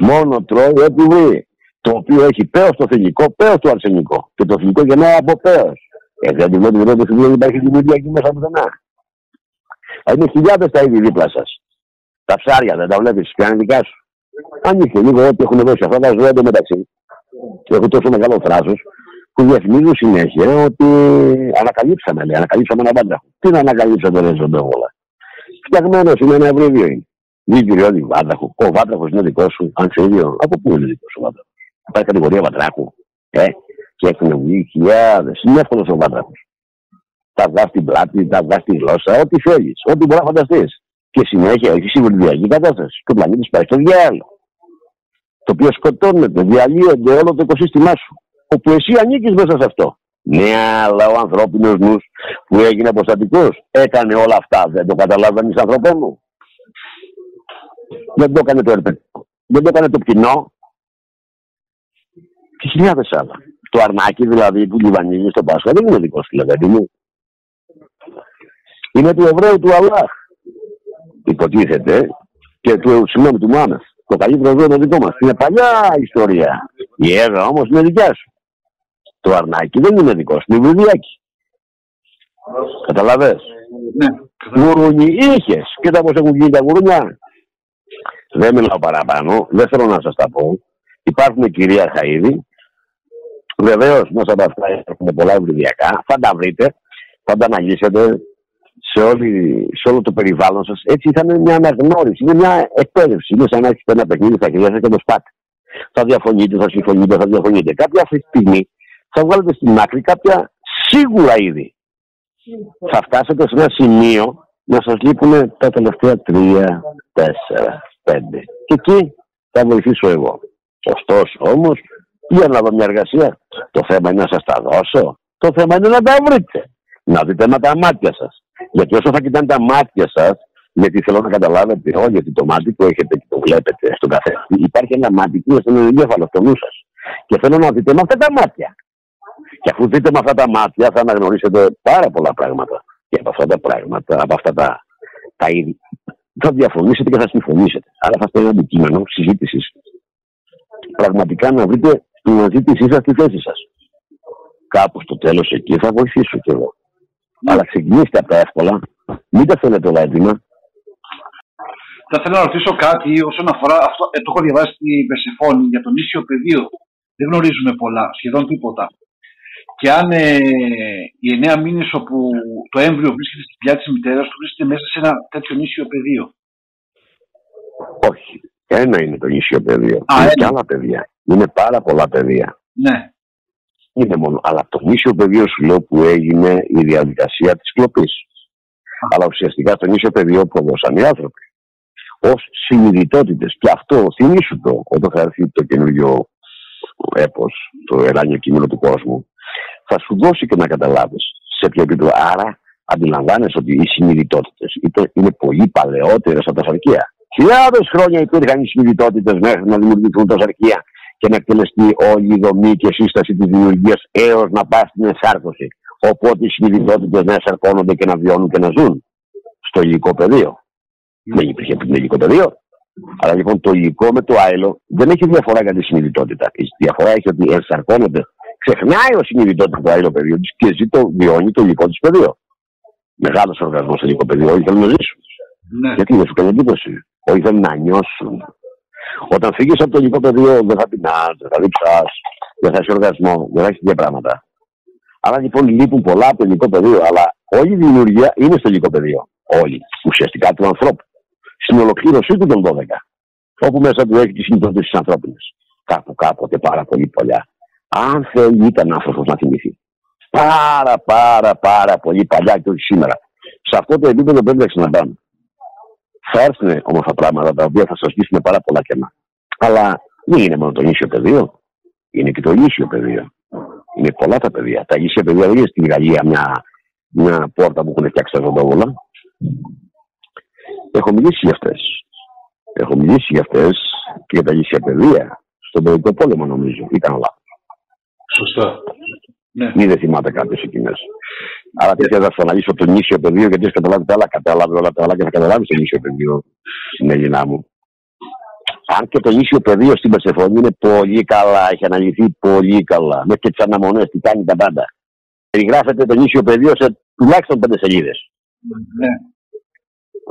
Μόνο τρώει ό,τι βρει. Το οποίο έχει πέος το θηλυκό, πέος το αρσενικό. Και το θηλυκό γεννάει από πέος. Έτσι αντιμετωπίζετε ότι δεν υπάρχει δημιουργία εκεί μέσα πουθενά. Είναι χιλιάδες τα είδη δίπλα σας. Τα ψάρια δεν τα βλέπεις, είναι δικά σου. Ανοίξτε λίγο ό,τι έχουν δώσει αυτά τα ζώα εντωμεταξύ. Και έχω τόσο μεγάλο θράσος που διαφημίζουν συνέχεια ότι ανακαλύψαμε, λέει, ανακαλύψαμε ένα βάτραχο. Τι να ανακαλύψαμε, δεν ζώντα όλα. Φτιαγμένος είναι ένα ευρύδιο είναι. Μη βάτραχο. Ο βάτραχο είναι δικός σου, αν σε ίδιο. Από πού είναι δικός σου βάτραχο. Υπάρχει κατηγορία βατράχου. Ε, και έχουν βγει χιλιάδες. Είναι εύκολος ο βάτραχο. Τα βγάζει την πλάτη, τα βγάζει τη γλώσσα, ό,τι θέλεις, ό,τι μπορείς να φανταστείς. Και συνέχεια έχει συμβουλιακή κατάσταση. Και ο πλανήτη πάει στο διάλογο. Το οποίο σκοτώνεται, διαλύονται όλο το οικοσύστημά σου. Όπου εσύ ανήκεις μέσα σε αυτό. Ναι, αλλά ο ανθρώπινος νους που έγινε αποστατικός έκανε όλα αυτά. Δεν το καταλάβανε οι άνθρωπε μου. Δεν το έκανε το ερπετικό. Δεν το έκανε το κοινό. Και χιλιάδες άλλα. Το αρνάκι δηλαδή που λιβανίζει στο Πάσχα δεν είναι δικός σου, λέγατε μου. Είναι του Εβραίου του Αλλάχ. Υποτίθεται και του συγγνώμη του Μάνας. Το καλύτερο είναι το δικό μας. Είναι παλιά ιστορία. Η έργα όμως είναι δικιά σου. Το αρνάκι δεν είναι δικός σου, είναι βουδιάκι. Καταλαβέ. Ναι. Γουρούνι είχες. Κοίτα πώς έχουν γίνει τα γουρούνια; Δεν μιλάω παραπάνω, δεν θέλω να σας τα πω. Υπάρχουν κυρίαρχα είδη Βεβαίως, μέσα από αυτά έχουν πολλά ευρυδιακά. Θα τα βρείτε, θα τα αναλύσετε σε, όλη, σε όλο το περιβάλλον σας. Έτσι θα είναι μια αναγνώριση, είναι μια εκπαίδευση. Είναι σαν να έχετε ένα παιχνίδι στα χέρια σας και το σπάτε. Θα διαφωνείτε, θα συμφωνείτε, θα διαφωνείτε. Κάποια αυτή τη στιγμή θα βγάλετε στην άκρη κάποια σίγουρα είδη. Θα φτάσετε σε ένα σημείο να σας λείπουν τα τελευταία τρία, τέσσερα, πέντε. Και εκεί θα βοηθήσω εγώ. Ωστόσο όμως για να δω μια εργασία. Το θέμα είναι να σας τα δώσω. Το θέμα είναι να τα βρείτε. Να δείτε με τα μάτια σας. Γιατί όσο θα κοιτάνε τα μάτια σας, γιατί θέλω να καταλάβετε, όχι γιατί το μάτι που έχετε και το βλέπετε στον καθένα, υπάρχει ένα μάτι που είναι στον εγκέφαλο, στο νου σας. Και θέλω να δείτε με αυτά τα μάτια. Και αφού δείτε με αυτά τα μάτια, θα αναγνωρίσετε πάρα πολλά πράγματα. Και από αυτά τα πράγματα, από αυτά τα, τα είδη, θα διαφωνήσετε και θα συμφωνήσετε. Άρα θα είστε ένα αντικείμενο συζήτησης. Πραγματικά να βρείτε στην αναζήτησή σας στη θέση σας. Κάπου στο τέλος εκεί θα βοηθήσω κι εγώ. Ναι. Αλλά ξεκινήστε από τα εύκολα. Μην τα θέλετε όλα έτοιμα. Θα ήθελα να ρωτήσω κάτι όσον αφορά αυτό. Ε, το έχω διαβάσει στη Περσεφόνη για τον ίσιο πεδίο. Δεν γνωρίζουμε πολλά, σχεδόν τίποτα. Και αν ε, οι εννέα μήνες όπου το έμβριο βρίσκεται στην πλάτη της μητέρας του βρίσκεται μέσα σε ένα τέτοιο νήσιο πεδίο. Όχι. Ένα είναι το νήσιο πεδίο. Α, είναι και άλλα παιδιά. Είναι πάρα πολλά παιδεία. Ναι. Είναι μόνο. Αλλά το νήσιο πεδίο σου λέω που έγινε η διαδικασία της κλοπής. Αλλά ουσιαστικά το νήσιο πεδίο προδώσαν οι άνθρωποι. Ω συνειδητότητες. Και αυτό θυμίσου το όταν θα έρθει το καινούριο έπος, το εράνιο κείμενο του κόσμου. Θα σου δώσει και να καταλάβεις σε ποιο επίπεδο. Άρα αντιλαμβάνεσαι ότι οι συνειδητότητες είναι πολύ παλαιότερες από τα σαρκεία. Χιλιάδες χρόνια υπήρχαν οι συνειδητότητες μέχρι να δημιουργηθούν τα σαρκεία και να εκτελεστεί όλη η δομή και σύσταση της δημιουργίας έως να πάει στην εσάρκωση. Οπότε οι συνειδητότητες να εσαρκώνονται και να βιώνουν και να ζουν στο υλικό πεδίο. Ναι. Δεν υπήρχε πριν υλικό πεδίο. Αλλά λοιπόν το υλικό με το άϊλο δεν έχει διαφορά για τη συνειδητότητα. Η διαφορά έχει ότι εσαρκώνονται. Ξεχνάει ο συνειδητότητα το άϊλο πεδίο της και ζει το, βιώνει το υλικό της πεδίο. Μεγάλος οργανισμό στο υλικό πεδίο, όλοι θέλουν να ζήσουν. Ναι. Γιατί δεν σου κάνει εντύπωση. Όχι, δεν να νιώσουν. Όταν φύγεις από το ελληνικό πεδίο, δεν θα πεινάς, δεν θα διψάς, δεν θα έχεις οργασμό, δεν θα έχεις τέτοια πράγματα. Άρα λοιπόν λείπουν πολλά από το ελληνικό πεδίο, αλλά όλη η δημιουργία είναι στο ελληνικό πεδίο. Όλη. Ουσιαστικά του ανθρώπου. Στην ολοκλήρωσή του των 12. Όπου μέσα του έχει τις συνειδητότητες της ανθρώπινε. Κάπου κάποτε πάρα πολύ παλιά. Αν θέλει ήταν άνθρωπος να θυμηθεί. Πάρα πάρα πάρα πολύ παλιά και όχι σήμερα. Σε αυτό το επίπεδο πρέπει να ξαναπάμε. Θα έρθουν όμορφα πράγματα τα οποία θα σας λύσουν πάρα πολλά κενά. Αλλά δεν είναι μόνο το νήσιο πεδίο, είναι και το ίσιο πεδίο. Είναι πολλά τα παιδεία. Τα ίσια παιδεία δεν είναι στην Γαλλία μια, μια πόρτα που έχουν φτιάξει τα ζωντόβολα. Έχω μιλήσει για αυτές. Έχω μιλήσει για αυτές και για τα ίσια παιδεία. Στον παιδικό πόλεμο νομίζω. Ήταν όλα. Σωστά. Ναι. Μην δεν θυμάται κάποιος εκεί μέσα. Άρα τι θα αναλύσω το νήσιο πεδίο, γιατί έχεις καταλάβει τα άλλα. Κατάλαβε όλα τα άλλα και θα καταλάβεις το νήσιο πεδίο στην Ελληνά μου. Αν και το νήσιο πεδίο στην Περσεφόνη είναι πολύ καλά, έχει αναλυθεί πολύ καλά. Μέχρι και τις αναμονές, τι κάνει τα πάντα. Περιγράφεται το νήσιο πεδίο σε τουλάχιστον πέντε σελίδες. Ναι.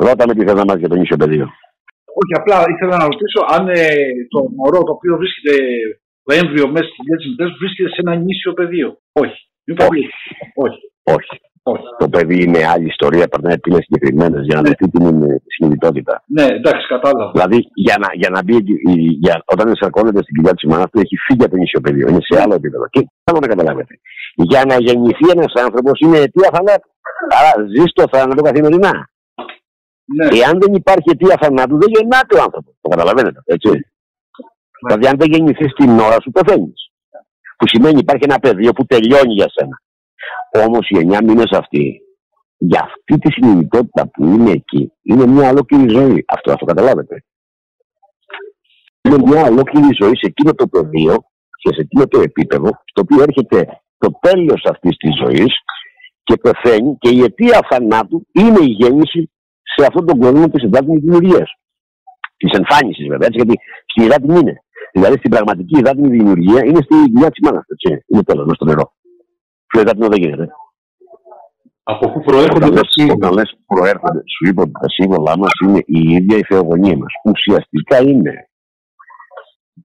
Ρώτα με τι θες να μάθεις για το νήσιο πεδίο. Όχι, απλά ήθελα να ρωτήσω αν ε, το μωρό το οποίο βρίσκεται το έμβριο μέσα στις δουλειά τη μητέρα βρίσκεται σε ένα νήσιο πεδίο. Όχι. Όχι. Όχι. Όχι. Όχι. Το παιδί είναι άλλη ιστορία, περνάει πίνες συγκεκριμένες για να δεχτεί την συνειδητότητα. Ναι, εντάξει, κατάλαβα. Δηλαδή, για να, για να μπει, για, όταν εισερχόνεται στην κοιλιά της μάνα του, έχει φύγει από το νησιό πεδίο. Είναι σε άλλο επίπεδο. Και θέλω να καταλάβετε. Για να γεννηθεί ένας άνθρωπος είναι αιτία θανάτου. Άρα ζεις το θάνατο καθημερινά. Ναι. Εάν δεν υπάρχει αιτία θανάτου, δεν γεννάται ο άνθρωπος. Το καταλαβαίνετε. Έτσι. Ναι. Δηλαδή, αν δεν γεννηθείς την ώρα σου, πεθαίνεις. Που σημαίνει υπάρχει ένα πεδίο που τελειώνει για σένα. Όμως οι εννιά μήνες αυτοί, για αυτή τη συνειδητότητα που είναι εκεί, είναι μια ολόκληρη ζωή. Αυτό, αυτό καταλάβετε. Είναι μια ολόκληρη ζωή σε εκείνο το πεδίο και σε εκείνο το επίπεδο, στο οποίο έρχεται το τέλος αυτής της ζωής και πεθαίνει και η αιτία θανάτου είναι η γέννηση σε αυτόν τον κόσμο τη εντάτιμη δημιουργία. Της εμφάνισης βέβαια, έτσι, γιατί στην υδάτινη είναι. Δηλαδή στην πραγματική υδάτινη δημιουργία είναι στη δουλειά της μάνας. Είναι τέλος, στο νερό. Πιο υδάτινο δεν γίνεται. Από πού προέρχονται τα σύμβολα. Όταν λες προέρχονται, σου είπα ότι τα σύμβολά μας είναι η ίδια η θεογονία μας. Ουσιαστικά είναι.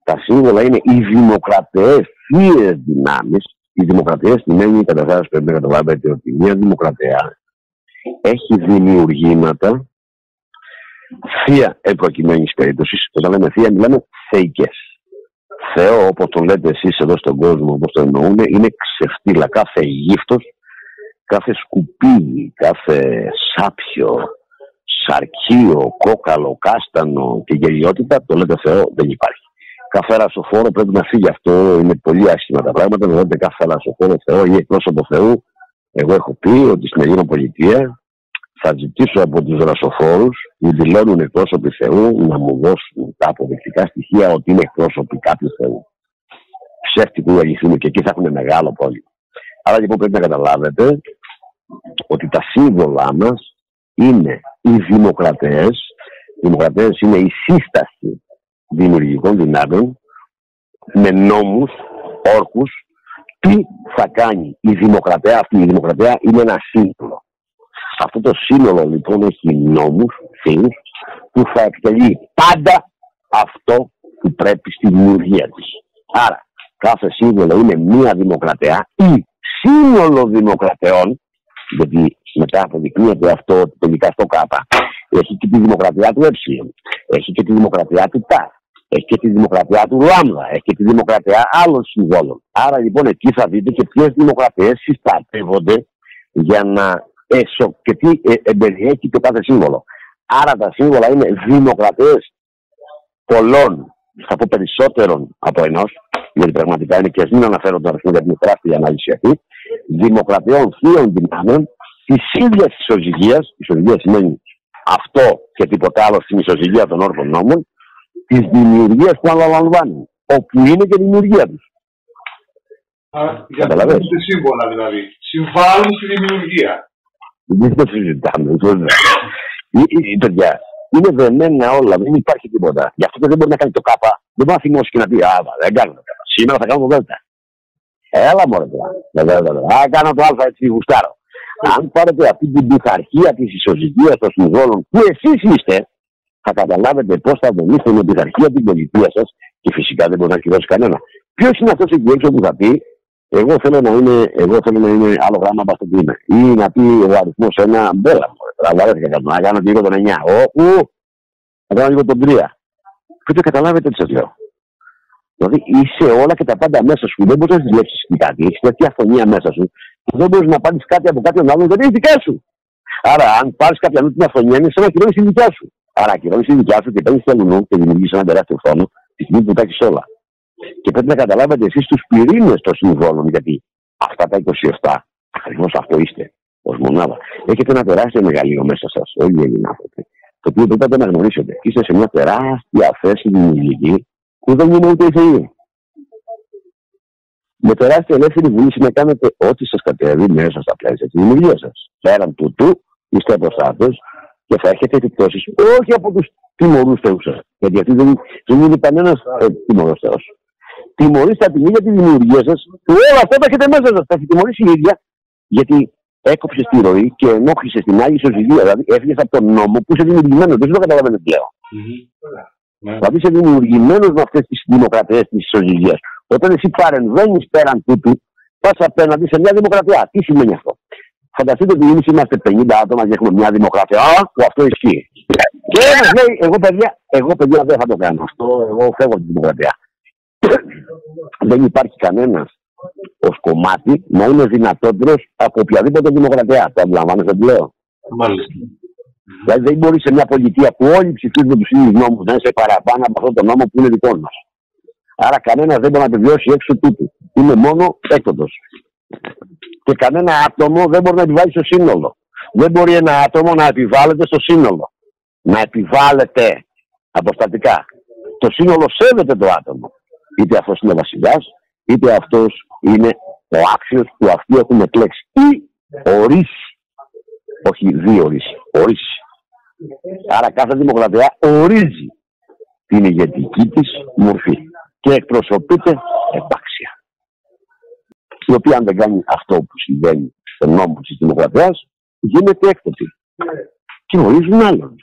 Τα σύμβολα είναι οι δημοκρατίε θείε δυνάμεις. Οι δημοκρατίε σημαίνει καταρχά πρέπει να καταλάβετε ότι μια δημοκρατία έχει δημιουργήματα θεία προκειμένη περίπτωσης. Όταν λέμε θεία, μιλάμε θεϊκές. Θεό, όπω το λέτε εσείς εδώ στον κόσμο, όπως το εννοούν, είναι ξεφτύλα. Κάθε γύφτος, κάθε σκουπίδι, κάθε σάπιο, σαρκείο, κόκαλο, κάστανο και γελιότητα, το λέτε Θεό, δεν υπάρχει. Κάθε ρασοφόρο πρέπει να φύγει αυτό, είναι πολύ άσχημα τα πράγματα. Δεν λέτε κάθε ρασοφόρο Θεό ή εκπρόσωπο Θεού. Εγώ έχω πει ότι στην Ελληνική Πολιτεία θα ζητήσω από τους ρασοφόρου που δηλώνουν εκπρόσωποι Θεού να μου δώσουν τα αποδεικτικά στοιχεία ότι είναι εκπρόσωποι κάποιου Θεού. Ψεύτικου ή αληθινού και εκεί θα έχουν μεγάλο πρόβλημα. Άρα λοιπόν πρέπει να καταλάβετε ότι τα σύμβολά μας είναι οι δημοκρατίε. Οι δημοκρατίε είναι η σύσταση δημιουργικών δυνάμεων με νόμους, όρκους, τι θα κάνει η δημοκρατία αυτή. Η δημοκρατία είναι ένα σύμβολο. Αυτό το σύνολο λοιπόν έχει νόμους, φίλους, που θα εκτελεί πάντα αυτό που πρέπει στη δημιουργία της. Άρα, κάθε σύμβολο είναι μία δημοκρατία ή σύνολο δημοκρατεών, γιατί μετά αποδεικνύεται αυτό ότι τελικά στο ΚΑΠΑ έχει και τη δημοκρατία του Ε, έχει και τη δημοκρατία του ΤΑ, έχει και τη δημοκρατία του ΛΑΜΔΑ, έχει και τη δημοκρατία άλλων συμβόλων. Άρα λοιπόν εκεί θα δείτε και ποιες δημοκρατίες συστατεύονται για να έσω και τι ε, εμπεριέχει το κάθε σύμβολο. Άρα τα σύμβολα είναι δημοκρατίες πολλών, θα πω περισσότερων από ενός, γιατί πραγματικά είναι και ας μην αναφέρω τον αριθμό γιατί είναι τεράστια ανάλυση αυτή, δημοκρατιών θείων δυνάμεων της ίδιας ισοζυγία, ισοζυγία σημαίνει αυτό και τίποτα άλλο στην ισοζυγία των όρθων νόμων, της δημιουργίας που αναλαμβάνουν, όπου είναι και η δημιουργία τους. Για τα σύμβολα δηλαδή. Συμβάλλουν στη δημιουργία. Δεν το συζητάμε. Παιδιά, είναι δεμένα όλα, δεν υπάρχει τίποτα. Γι' αυτό και δεν μπορεί να κάνει το κάπα. Δεν μπορεί να θυμώσει και να πει Α, δεν κάνω το κάπα. Σήμερα θα κάνω το δέλτα. Έλα μόνο τώρα. Α, κάνω το Α έτσι γουστάρω. Αν πάρετε αυτή την πειθαρχία τη ισοζυγία των συμβόλων που εσεί είστε, θα καταλάβετε πώ θα δομήσετε με πειθαρχία την πολιτεία σα και φυσικά δεν μπορεί να ακυρώσει κανένα. Ποιο είναι αυτό εκεί έξω που θα πει, εγώ θέλω να είναι, εγώ θέλω να είναι άλλο γράμμα από αυτό που είμαι. Ή να πει ο αριθμός ένα μπέλα μου. Τραβάρεθηκα κάτι να κάνω λίγο τον 9. Όπου να κάνω λίγο τον 3. Πρέπει να καταλάβετε τι σας λέω. Δηλαδή είσαι όλα και τα πάντα μέσα σου. Δεν μπορείς να ζηλέψει κάτι. Έχεις τέτοια αφωνία μέσα σου που δεν μπορείς να πάρεις κάτι από κάποιον άλλον δεν είναι δικά σου. Άρα, αν πάρεις κάποια άλλη την αφωνία, είναι σαν να ακυρώνει τη δικιά σου. Άρα, ακυρώνει τη δικιά σου και παίρνεις το λουνού και δημιουργείς ένα τεράστιο φόνο τη στιγμή που τα έχεις όλα. Και πρέπει να καταλάβετε εσείς τους πυρήνες των συμβόλων, γιατί αυτά τα 27, ακριβώς αυτό είστε ως μονάδα. Έχετε ένα τεράστιο μεγαλείο μέσα σας, όλοι οι Έλληνες άνθρωποι, το οποίο πρέπει να γνωρίσετε. Είστε σε μια τεράστια θέση δημιουργική που δεν είναι ούτε οι θεοί. Με τεράστια ελεύθερη βούληση να κάνετε ό,τι σας κατέβει μέσα στα πλαίσια της δημιουργίας σας. Πέραν τούτου, είστε αποστάτε και θα έχετε επιπτώσεις όχι από τους τιμωρούς θεούς σας. Γιατί αυτή δεν, δεν είναι κανένας ε, τιμωρός θεός. Τιμωρήστε την ίδια τη δημιουργία σας και όλα αυτά τα έχετε μέσα σας. Θα έχει τιμωρήσει η ίδια γιατί έκοψε τη ροή και ενόχλησε την Άγια Ισοζυγία. Δηλαδή έφυγες από τον νόμο που είσαι δημιουργημένος. Δεν το καταλαβαίνετε πλέον. Mm-hmm. Ναι. Δηλαδή είσαι δημιουργημένος με αυτές τις δημοκρατίες της ισοζυγία. Όταν εσύ παρεμβαίνεις πέραν τούτου, πας απέναντι σε μια δημοκρατία. Τι σημαίνει αυτό; Φανταστείτε ότι εμείς είμαστε 50 άτομα και έχουμε μια δημοκρατία. Α, που αυτό ισχύει. Και ένας λέει, εγώ παιδιά, εγώ παιδιά δεν θα το κάνω αυτό. Εγώ φεύγω από τη δημοκρατία. Δεν υπάρχει κανένας ως κομμάτι να είναι δυνατότερος από οποιαδήποτε δημοκρατία. Το αντιλαμβάνεστε τι λέω. Μάλιστα. Δηλαδή δεν μπορείς σε μια πολιτεία που όλοι ψηφίζουν τους ίδιους νόμους να είσαι παραπάνω από αυτόν τον νόμο που είναι δικό μας. Άρα κανένας δεν μπορεί να επιβιώσει έξω τούτου. Είναι μόνο έκτοτο. Και κανένα άτομο δεν μπορεί να επιβάλλει στο σύνολο. Δεν μπορεί ένα άτομο να επιβάλλεται στο σύνολο. Να επιβάλλεται αποστατικά. Το σύνολο σέβεται το άτομο. Είτε αυτός είναι ο βασιλιάς, είτε αυτός είναι ο άξιος που αυτοί έχουν εκλέξει. Ή ορίσει όχι δύο ορίσει, ορίσει. Άρα κάθε δημοκρατία ορίζει την ηγετική της μορφή και εκπροσωπείται επάξια. Η οποία αν δεν κάνει αυτό που συμβαίνει στον νόμο της δημοκρατίας γίνεται έκπτωτη. Και ορίζουν άλλον.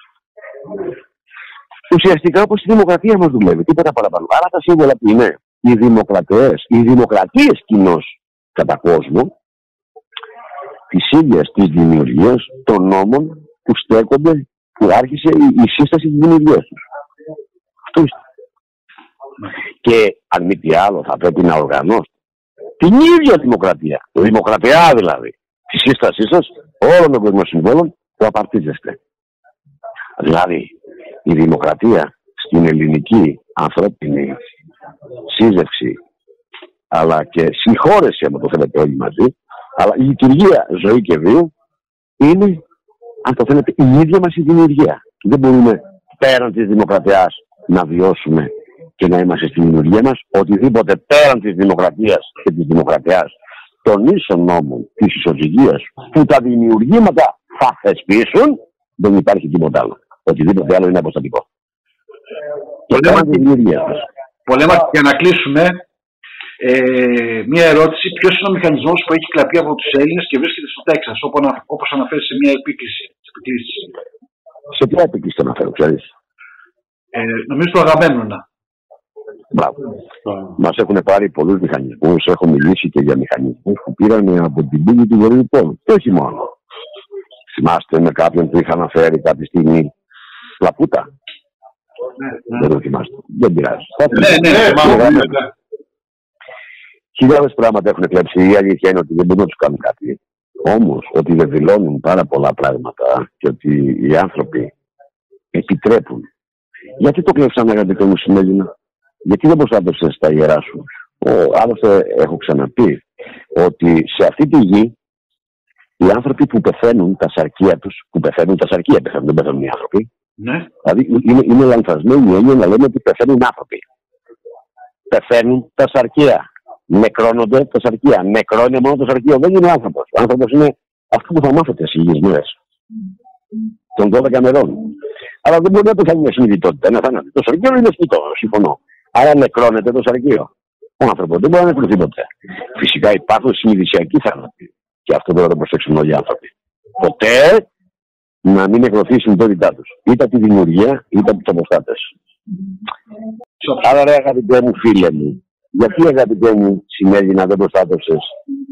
Ουσιαστικά όπως η δημοκρατία μας δουλεύει, τίποτα παραπάνω. Άρα τα σύμβολα που είναι οι δημοκρατίες, οι δημοκρατίες κοινώς κατά κόσμο, της ίδιας της δημιουργίας των νόμων που στέκονται, που άρχισε η, σύσταση της δημιουργίας τους. Αυτό είναι. Και αν μη τι άλλο, θα πρέπει να οργανώσετε την ίδια δημοκρατία. Δημοκρατία δηλαδή. Τη σύστασή σας όλων των κοσμοσυμβόλων που απαρτίζεστε. Δηλαδή, η δημοκρατία στην ελληνική ανθρώπινη σύζευξη αλλά και συγχώρεση, αν το θέλετε όλοι μαζί, αλλά η λειτουργία ζωή και βίου είναι, αν το θέλετε, η ίδια μας η δημιουργία. Δεν μπορούμε πέραν της δημοκρατίας να βιώσουμε και να είμαστε στη δημιουργία μας. Οτιδήποτε πέραν της δημοκρατίας και της δημοκρατίας των ίσων νόμων της ισοζυγίας που τα δημιουργήματα θα θεσπίσουν, δεν υπάρχει τίποτα άλλο. Οτιδήποτε άλλο είναι αποστατικό. Το λέμε, για να κλείσουμε, ε, μία ερώτηση: Ποιος είναι ο μηχανισμός που έχει κλαπεί από τους Έλληνες και βρίσκεται στο Τέξας, όπως αναφέρεις σε μία επίκληση. Σε ποια επίκληση το αναφέρω, ξέρεις; Ε, νομίζω το Αγαμέμνονα. Μπράβο. Μας έχουν πάρει πολλούς μηχανισμούς. Έχω μιλήσει και για μηχανισμούς που πήραν από την πύλη του Βορειού Πόλου. Και όχι μόνο. Θυμάστε με κάποιον που είχα αναφέρει κάποια στιγμή Λαπούτα. Ναι, ναι. Δεν το θυμάστε. Δεν πειράζει. Ναι, ναι, ναι, ναι, ναι. Χιλιάδες πράγματα έχουν κλέψει. Η αλήθεια είναι ότι δεν μπορούν να τους κάνουν κάτι. Όμως ότι δεν δηλώνουν πάρα πολλά πράγματα και ότι οι άνθρωποι επιτρέπουν. Γιατί το κλέψαν αγαπητό μου συνέλληνα, γιατί δεν προστάτευσες στα ιερά σου; Ο, άλλωστε έχω ξαναπεί ότι σε αυτή τη γη οι άνθρωποι που πεθαίνουν τα σαρκία τους, που πεθαίνουν τα σαρκία, πεθαίνουν, δεν πεθαίνουν οι άνθρωποι. Ναι. Δηλαδή είναι, είναι λανθασμένη η έννοια να λέμε ότι πεθαίνουν άνθρωποι. Πεθαίνουν τα σαρκία νεκρώνονται τα σαρκία. Νεκρώνει μόνο το σαρκείο. Δεν είναι ο άνθρωπος. Ο άνθρωπος είναι αυτό που θα μάθετε σε λίγε μέρε. Των 12 μερών. Αλλά δεν μπορεί να πεθάνει μια συνειδητότητα. Ένα θάνατο. Το σαρκείο είναι σπιτό. Συμφωνώ. Άρα νεκρώνεται το σαρκείο. Ο άνθρωπος δεν μπορεί να νεκρωθεί ποτέ. Φυσικά υπάρχουν συνειδησιακοί θάνατοι. Και αυτό πρέπει να το προσέξουν όλοι οι άνθρωποι. Ποτέ να μην εκδοθεί η συμπτώτητά τους. Είτε από τη δημιουργία, είτε από τους αποστάτε. Άρα, ρε αγαπητέ μου φίλε μου, γιατί αγαπητέ μου συνέβη να δεν προστάτευσες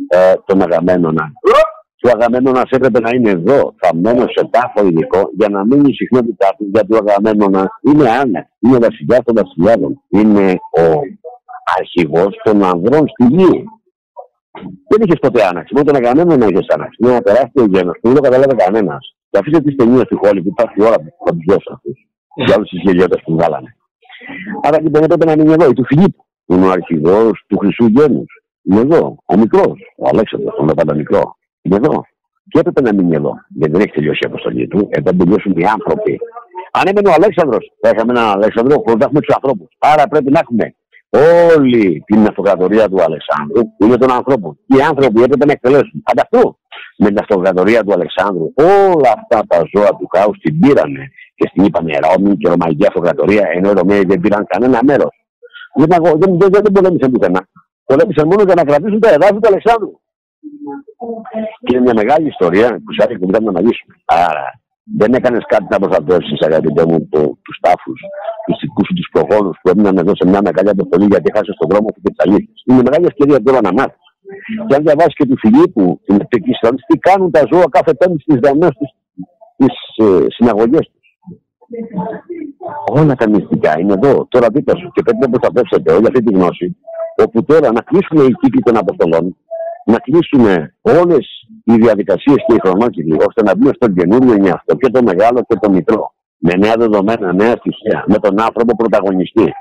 ε, τον Αγαμένονα. Και ο Αγαμένονα έπρεπε να είναι εδώ, θαμμένο σε τάφο ειδικό, για να μείνει η συχνότητά του, γιατί ο Αγαμένονα είναι άνευ. Είναι ο βασιλιάς των βασιλιάδων. Είναι ο αρχηγός των ανδρών στη γη. Δεν είχες ποτέ άναξη. Μόνο τον Αγαμένονα είχες άναξη. Είναι ένα τεράστιο γένος που δεν το καταλάβει κανένας. Και αφήστε τις ταινίες του Χόλι που υπάρχει η ώρα που θα τους δώσω αυτούς. Για όλους τους γελιώτες που βγάλανε. Άρα λοιπόν έπρεπε να είναι εδώ, η του Φιλίππου. Είναι ο αρχηγό του Χρυσού Γένους. Είναι εδώ. Ο μικρός, ο Αλέξανδρος, τον πάντα μικρό. Είναι εδώ. Και έπρεπε να μείνει εδώ. Γιατί δεν έχει τελειώσει η αποστολή του. Έπρεπε να τελειώσουν οι άνθρωποι. Αν έμενε ο Αλέξανδρος, θα είχαμε έναν Αλέξανδρο χωρί να έχουμε τους ανθρώπους. Άρα πρέπει να έχουμε όλη την αυτοκρατορία του Αλεξάνδρου, που είναι των ανθρώπων. Οι άνθρωποι έπρεπε να εκτελέσουν. Ανταυτού με την αυτοκρατορία του Αλεξάνδρου, όλα αυτά τα ζώα του χάους την πήρανε και στην είπαμε Ρώμη και Ρωμαϊκή Αυτοκρατορία, ενώ οι Ρωμαίοι δεν πήραν κανένα μέρος. Δεν, δεν, δεν, δεν πολέμησαν πουθενά. Πολέμησαν μόνο για να κρατήσουν τα εδάφη του Αλεξάνδρου. Και είναι μια μεγάλη ιστορία που σε που να αναλύσουμε. Άρα δεν έκανες κάτι να προστατεύσεις, αγαπητέ μου, τους τάφους, τους δικούς σου, τους προχώρου που έμειναν εδώ σε μια μεγάλη αποστολή γιατί χάσες τον δρόμο του και τις αλήθειες. Είναι μεγάλη ευκαιρία τώρα να μάθεις. Και αν διαβάσεις και του Φιλίππου την Επτική τι κάνουν τα ζώα κάθε πέμπτη στις γραμμές τη ε, συναγωγές τους. Όλα τα μυστικά είναι εδώ, τώρα δίπλα σου και πρέπει να προστατεύσετε όλη αυτή τη γνώση, όπου τώρα να κλείσουν οι κύκλοι των αποστολών, να κλείσουμε όλες οι διαδικασίες και οι χρονόκυκλοι, ώστε να μπούμε στον καινούριο αυτό και το μεγάλο και το μικρό. Με νέα δεδομένα, νέα στοιχεία, με τον άνθρωπο πρωταγωνιστή.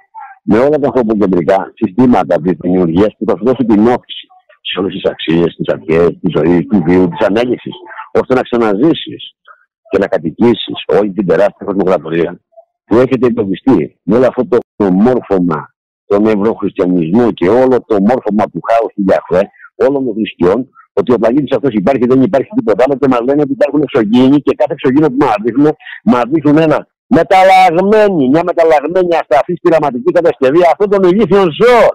Με όλα τα ανθρωποκεντρικά συστήματα της δημιουργίας που θα σου δώσει την όφηση σε όλες τις αξίες, τις αρχές, τη ζωή, του βίου, της ανέλυξη, ώστε να ξαναζήσεις και να κατοικήσεις όλη την τεράστια κοσμοκρατορία που έχετε υποβιστεί με όλο αυτό το μόρφωμα τον ευρωχριστιανισμό και όλο το μόρφωμα του χάους του Γιαχβέ, όλων των θρησκειών, ότι ο πλανήτη αυτός υπάρχει, δεν υπάρχει τίποτα άλλο και μας λένε ότι υπάρχουν εξωγήινοι και κάθε εξωγήινο που μας δείχνουν, μας δείχνουν ένα μεταλλαγμένη, μια μεταλλαγμένη αστραφή πειραματική κατασκευή αυτών των ηλίθιων ζώων.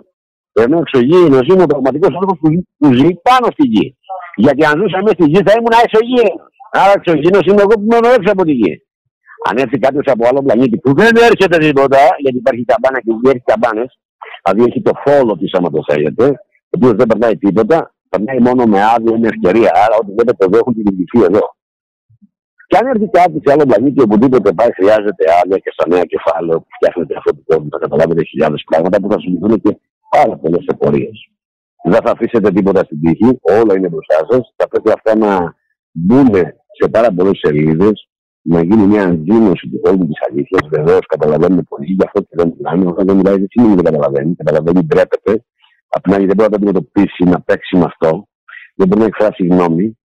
Ενώ εξωγήινο είναι ο πραγματικός άνθρωπος που, που ζει πάνω στη γη. Γιατί αν ζούσα μέσα στη γη θα ήμουν εξωγήινο. Άρα εξωγήινο είμαι εγώ που μένω έξω από τη γη. Αν έρθει κάποιος από άλλο πλανήτη που δεν έρχεται τίποτα, γιατί υπάρχει καμπάνα και δεν έχει καμπάνες, δηλαδή έχει το φόλο της, άμα το θέλετε, ο οποίος δεν περνάει τίποτα, περνάει μόνο με άδεια, με ευκαιρία. Άρα, ό,τι δεν το έχουν την ειδική εδώ. Και αν έρθει κάτι σε άλλο πλανήτη, οπουδήποτε πάει, χρειάζεται άδεια και στα νέα κεφάλαιο που φτιάχνετε αυτό το κόσμο, θα καταλάβετε χιλιάδες πράγματα που θα σου λυθούν και πάρα πολλές απορίε. Δεν θα αφήσετε τίποτα στην τύχη, όλα είναι μπροστά σας. Θα πρέπει αυτά να μπουν σε πάρα πολλές σελίδες, να γίνει μια δήλωση του κόσμου της αλήθειας. Βεβαίως καταλαβαίνουμε πολύ, γι' αυτό και δεν μιλάμε. Όταν δεν μιλάει, δεν σημαίνει δεν καταλαβαίνει. Καταλαβαίνει, ντρέπεται. Απ' την άλλη, δεν μπορεί να το αντιμετωπίσει, να παίξει με αυτό. Δεν μπορεί να εκφράσει γνώμη.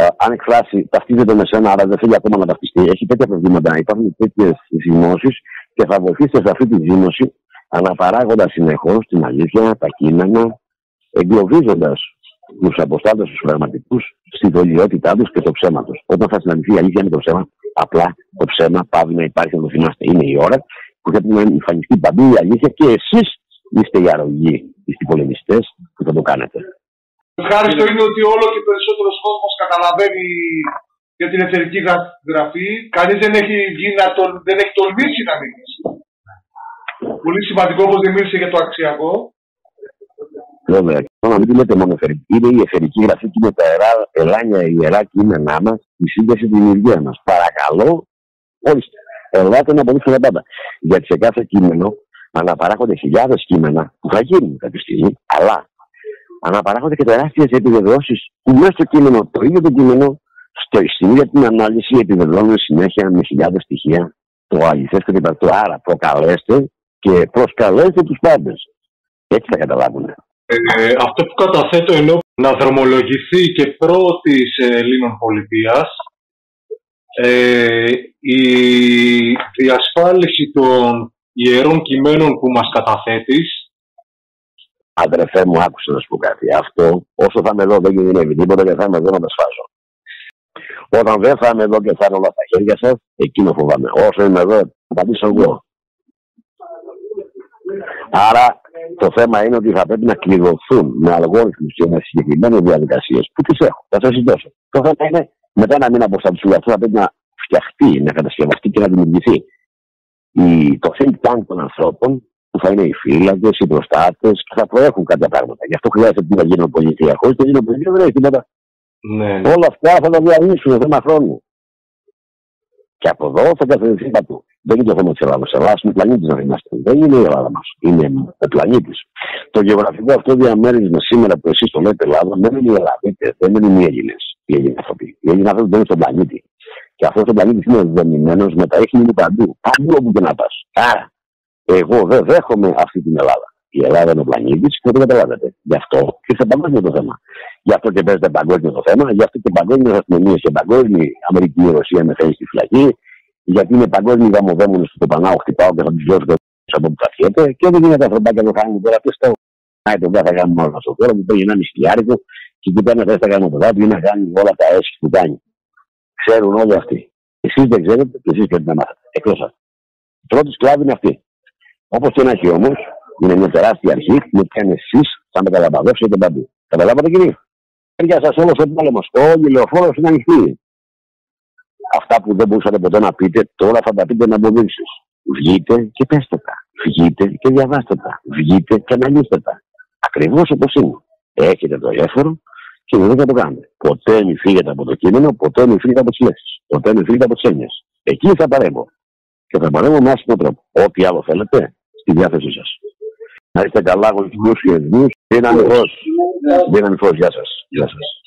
Uh, αν εκφράσει, ταυτίζεται με σένα, άρα δεν θέλει ακόμα να ταυτιστεί. Έχει τέτοια προβλήματα. Υπάρχουν τέτοιες ζυμώσει και θα βοηθήσει σε αυτή τη ζήμωση αναπαράγοντας συνεχώς την αλήθεια, τα κείμενα, εγκλωβίζοντας τους αποστάτες τους πραγματικούς στη δολιότητά τους και το ψέμα τους. Όταν θα συναντηθεί η αλήθεια με το ψέμα, απλά το ψέμα πάβει να υπάρχει, να το θυμάστε. Είναι η ώρα που πρέπει να εμφανιστεί παντού η αλήθεια και εσείς είστε οι αρρωγοί, είστε οι πολεμιστές που θα το κάνετε. Ευχάριστο είναι ότι όλο και περισσότερος κόσμος καταλαβαίνει για την εταιρική γραφή. Κανείς δεν έχει βγει να τον, δεν έχει τολμήσει να μιλήσει. Πολύ σημαντικό όπως δεν μίλησε για το αξιακό. Βέβαια. Να μην λέτε μόνο εφερική. Είναι η εφερική γραφή και είναι τα ερά, ελάνια ιερά κείμενά μας, η σύνδεση τη δημιουργία μας. Παρακαλώ, ορίστε. Ελάτε να αποδείξουμε τα πάντα. Γιατί σε κάθε κείμενο αναπαράγονται χιλιάδες κείμενα που θα γίνουν κάποια στιγμή, αλλά αναπαράγονται και τεράστιες επιβεβαιώσεις που μέσα στο κείμενο, το ίδιο το κείμενο, στο, στην ίδια την ανάλυση επιβεβαιώνουν συνέχεια με χιλιάδες στοιχεία το αληθές και το Άρα προκαλέστε και προσκαλέστε τους πάντες. Έτσι θα καταλάβουν. Ε, αυτό που καταθέτω ενώ να δρομολογηθεί και πρώτης Ελλήνων πολιτείας ε, η διασφάλιση των ιερών κειμένων που μας καταθέτεις Αδερφέ μου, άκουσα να σου πω κάτι. Αυτό, όσο θα είμαι εδώ, δεν κινδυνεύει τίποτα και θα είμαι εδώ να τα σφάζω. Όταν δεν θα είμαι εδώ και θα είναι όλα στα χέρια σας, εκείνο φοβάμαι. Όσο είμαι εδώ, θα πατήσω εγώ. Άρα Το θέμα είναι ότι θα πρέπει να κλειδωθούν με αλγόριθμους και με συγκεκριμένες διαδικασίες που τις έχω. Θα σα δώσω. Το θέμα είναι μετά ένα μήνα από αυτά αυτό θα πρέπει να φτιαχτεί, να κατασκευαστεί και να δημιουργηθεί η, το think tank των ανθρώπων που θα είναι οι φύλακες, οι προστάτες και θα προέχουν κάποια πράγματα. Γι' αυτό χρειάζεται την γενοπολιτεία. Χωρίς την γενοπολιτεία δεν έχει τίποτα. Ναι, ναι. Όλα αυτά θα τα διαλύσουν θέμα χρόνου. Και από εδώ θα καθοριστεί παντού. Δεν είναι το θέμα της Ελλάδας. Η Ελλάδας είναι πλανήτης να είμαστε. Δεν είναι η Ελλάδα μας. Είναι ο πλανήτης. Το γεωγραφικό αυτό διαμέρισμα σήμερα που εσείς το λέτε Ελλάδα δεν είναι οι Ελλαδίτες, δεν είναι οι Έλληνες. Οι Έλληνες άνθρωποι. Οι Έλληνες άνθρωποι δεν είναι στον πλανήτη. Και αυτός ο πλανήτη είναι δομημένο με τα ίχνη μου παντού. Παντού όπου και να πας. Άρα, εγώ δεν δέχομαι αυτή την Ελλάδα. Η Ελλάδα είναι ο πλανήτης και το καταλάβετε. Γι' αυτό και σε παγκόσμιο το θέμα. Γι' αυτό και παίζεται παγκόσμιο το θέμα, γι' αυτό και παγκόσμιες αστυνομίες και παγκόσμια Αμερική και Ρωσία με θέλει στη φυλακή, γιατί είναι παγκόσμιοι γαμοδέμονε που το πανάω, χτυπάω και θα τους δώσω από που καθιέται και δεν γίνεται ανθρωπάκια το κάνουν τώρα. Τι στο να τον κάθε κάνουμε μόνο στο τώρα που παίρνει ένα μισθιάρικο και εκεί πέρα θε τα κάνουμε το δάτο ή να κάνει όλα τα έσχη που κάνει. Ξέρουν όλοι αυτοί. Εσείς δεν ξέρετε και εσείς πρέπει να μάθετε. Εκτός σα. Η πρώτη σκλάβη είναι αυτή. Όπως και να έχει όμως, είναι μια τεράστια αρχή που πιάνει εσείς θα μεταλαμπαδεύσετε παντού. Καταλάβατε κύριε. Για σας όλος ο πόλεμος. Όλη η λεωφόρο είναι ανοιχτή. Αυτά που δεν μπορούσατε ποτέ να πείτε, τώρα θα τα πείτε να αποδείξει. Βγείτε και πέστε τα. Βγείτε και διαβάστε τα. Βγείτε και αναλύστε τα. Ακριβώς όπως είναι. Έχετε το έφορο και δεν θα το κάνετε. Ποτέ μην φύγετε από το κείμενο, ποτέ μην φύγετε από τις λέξεις. Ποτέ μην φύγετε από τις έννοιες. Εκεί θα παρέμβω. Και θα παρέμβω με άσχημο τρόπο. Ό,τι άλλο θέλετε, στη διάθεσή σας. Να είστε καλά, γονικού και ευνού. Δύναμη φως. Δύναμη φως. Γεια σας. Γεια σας.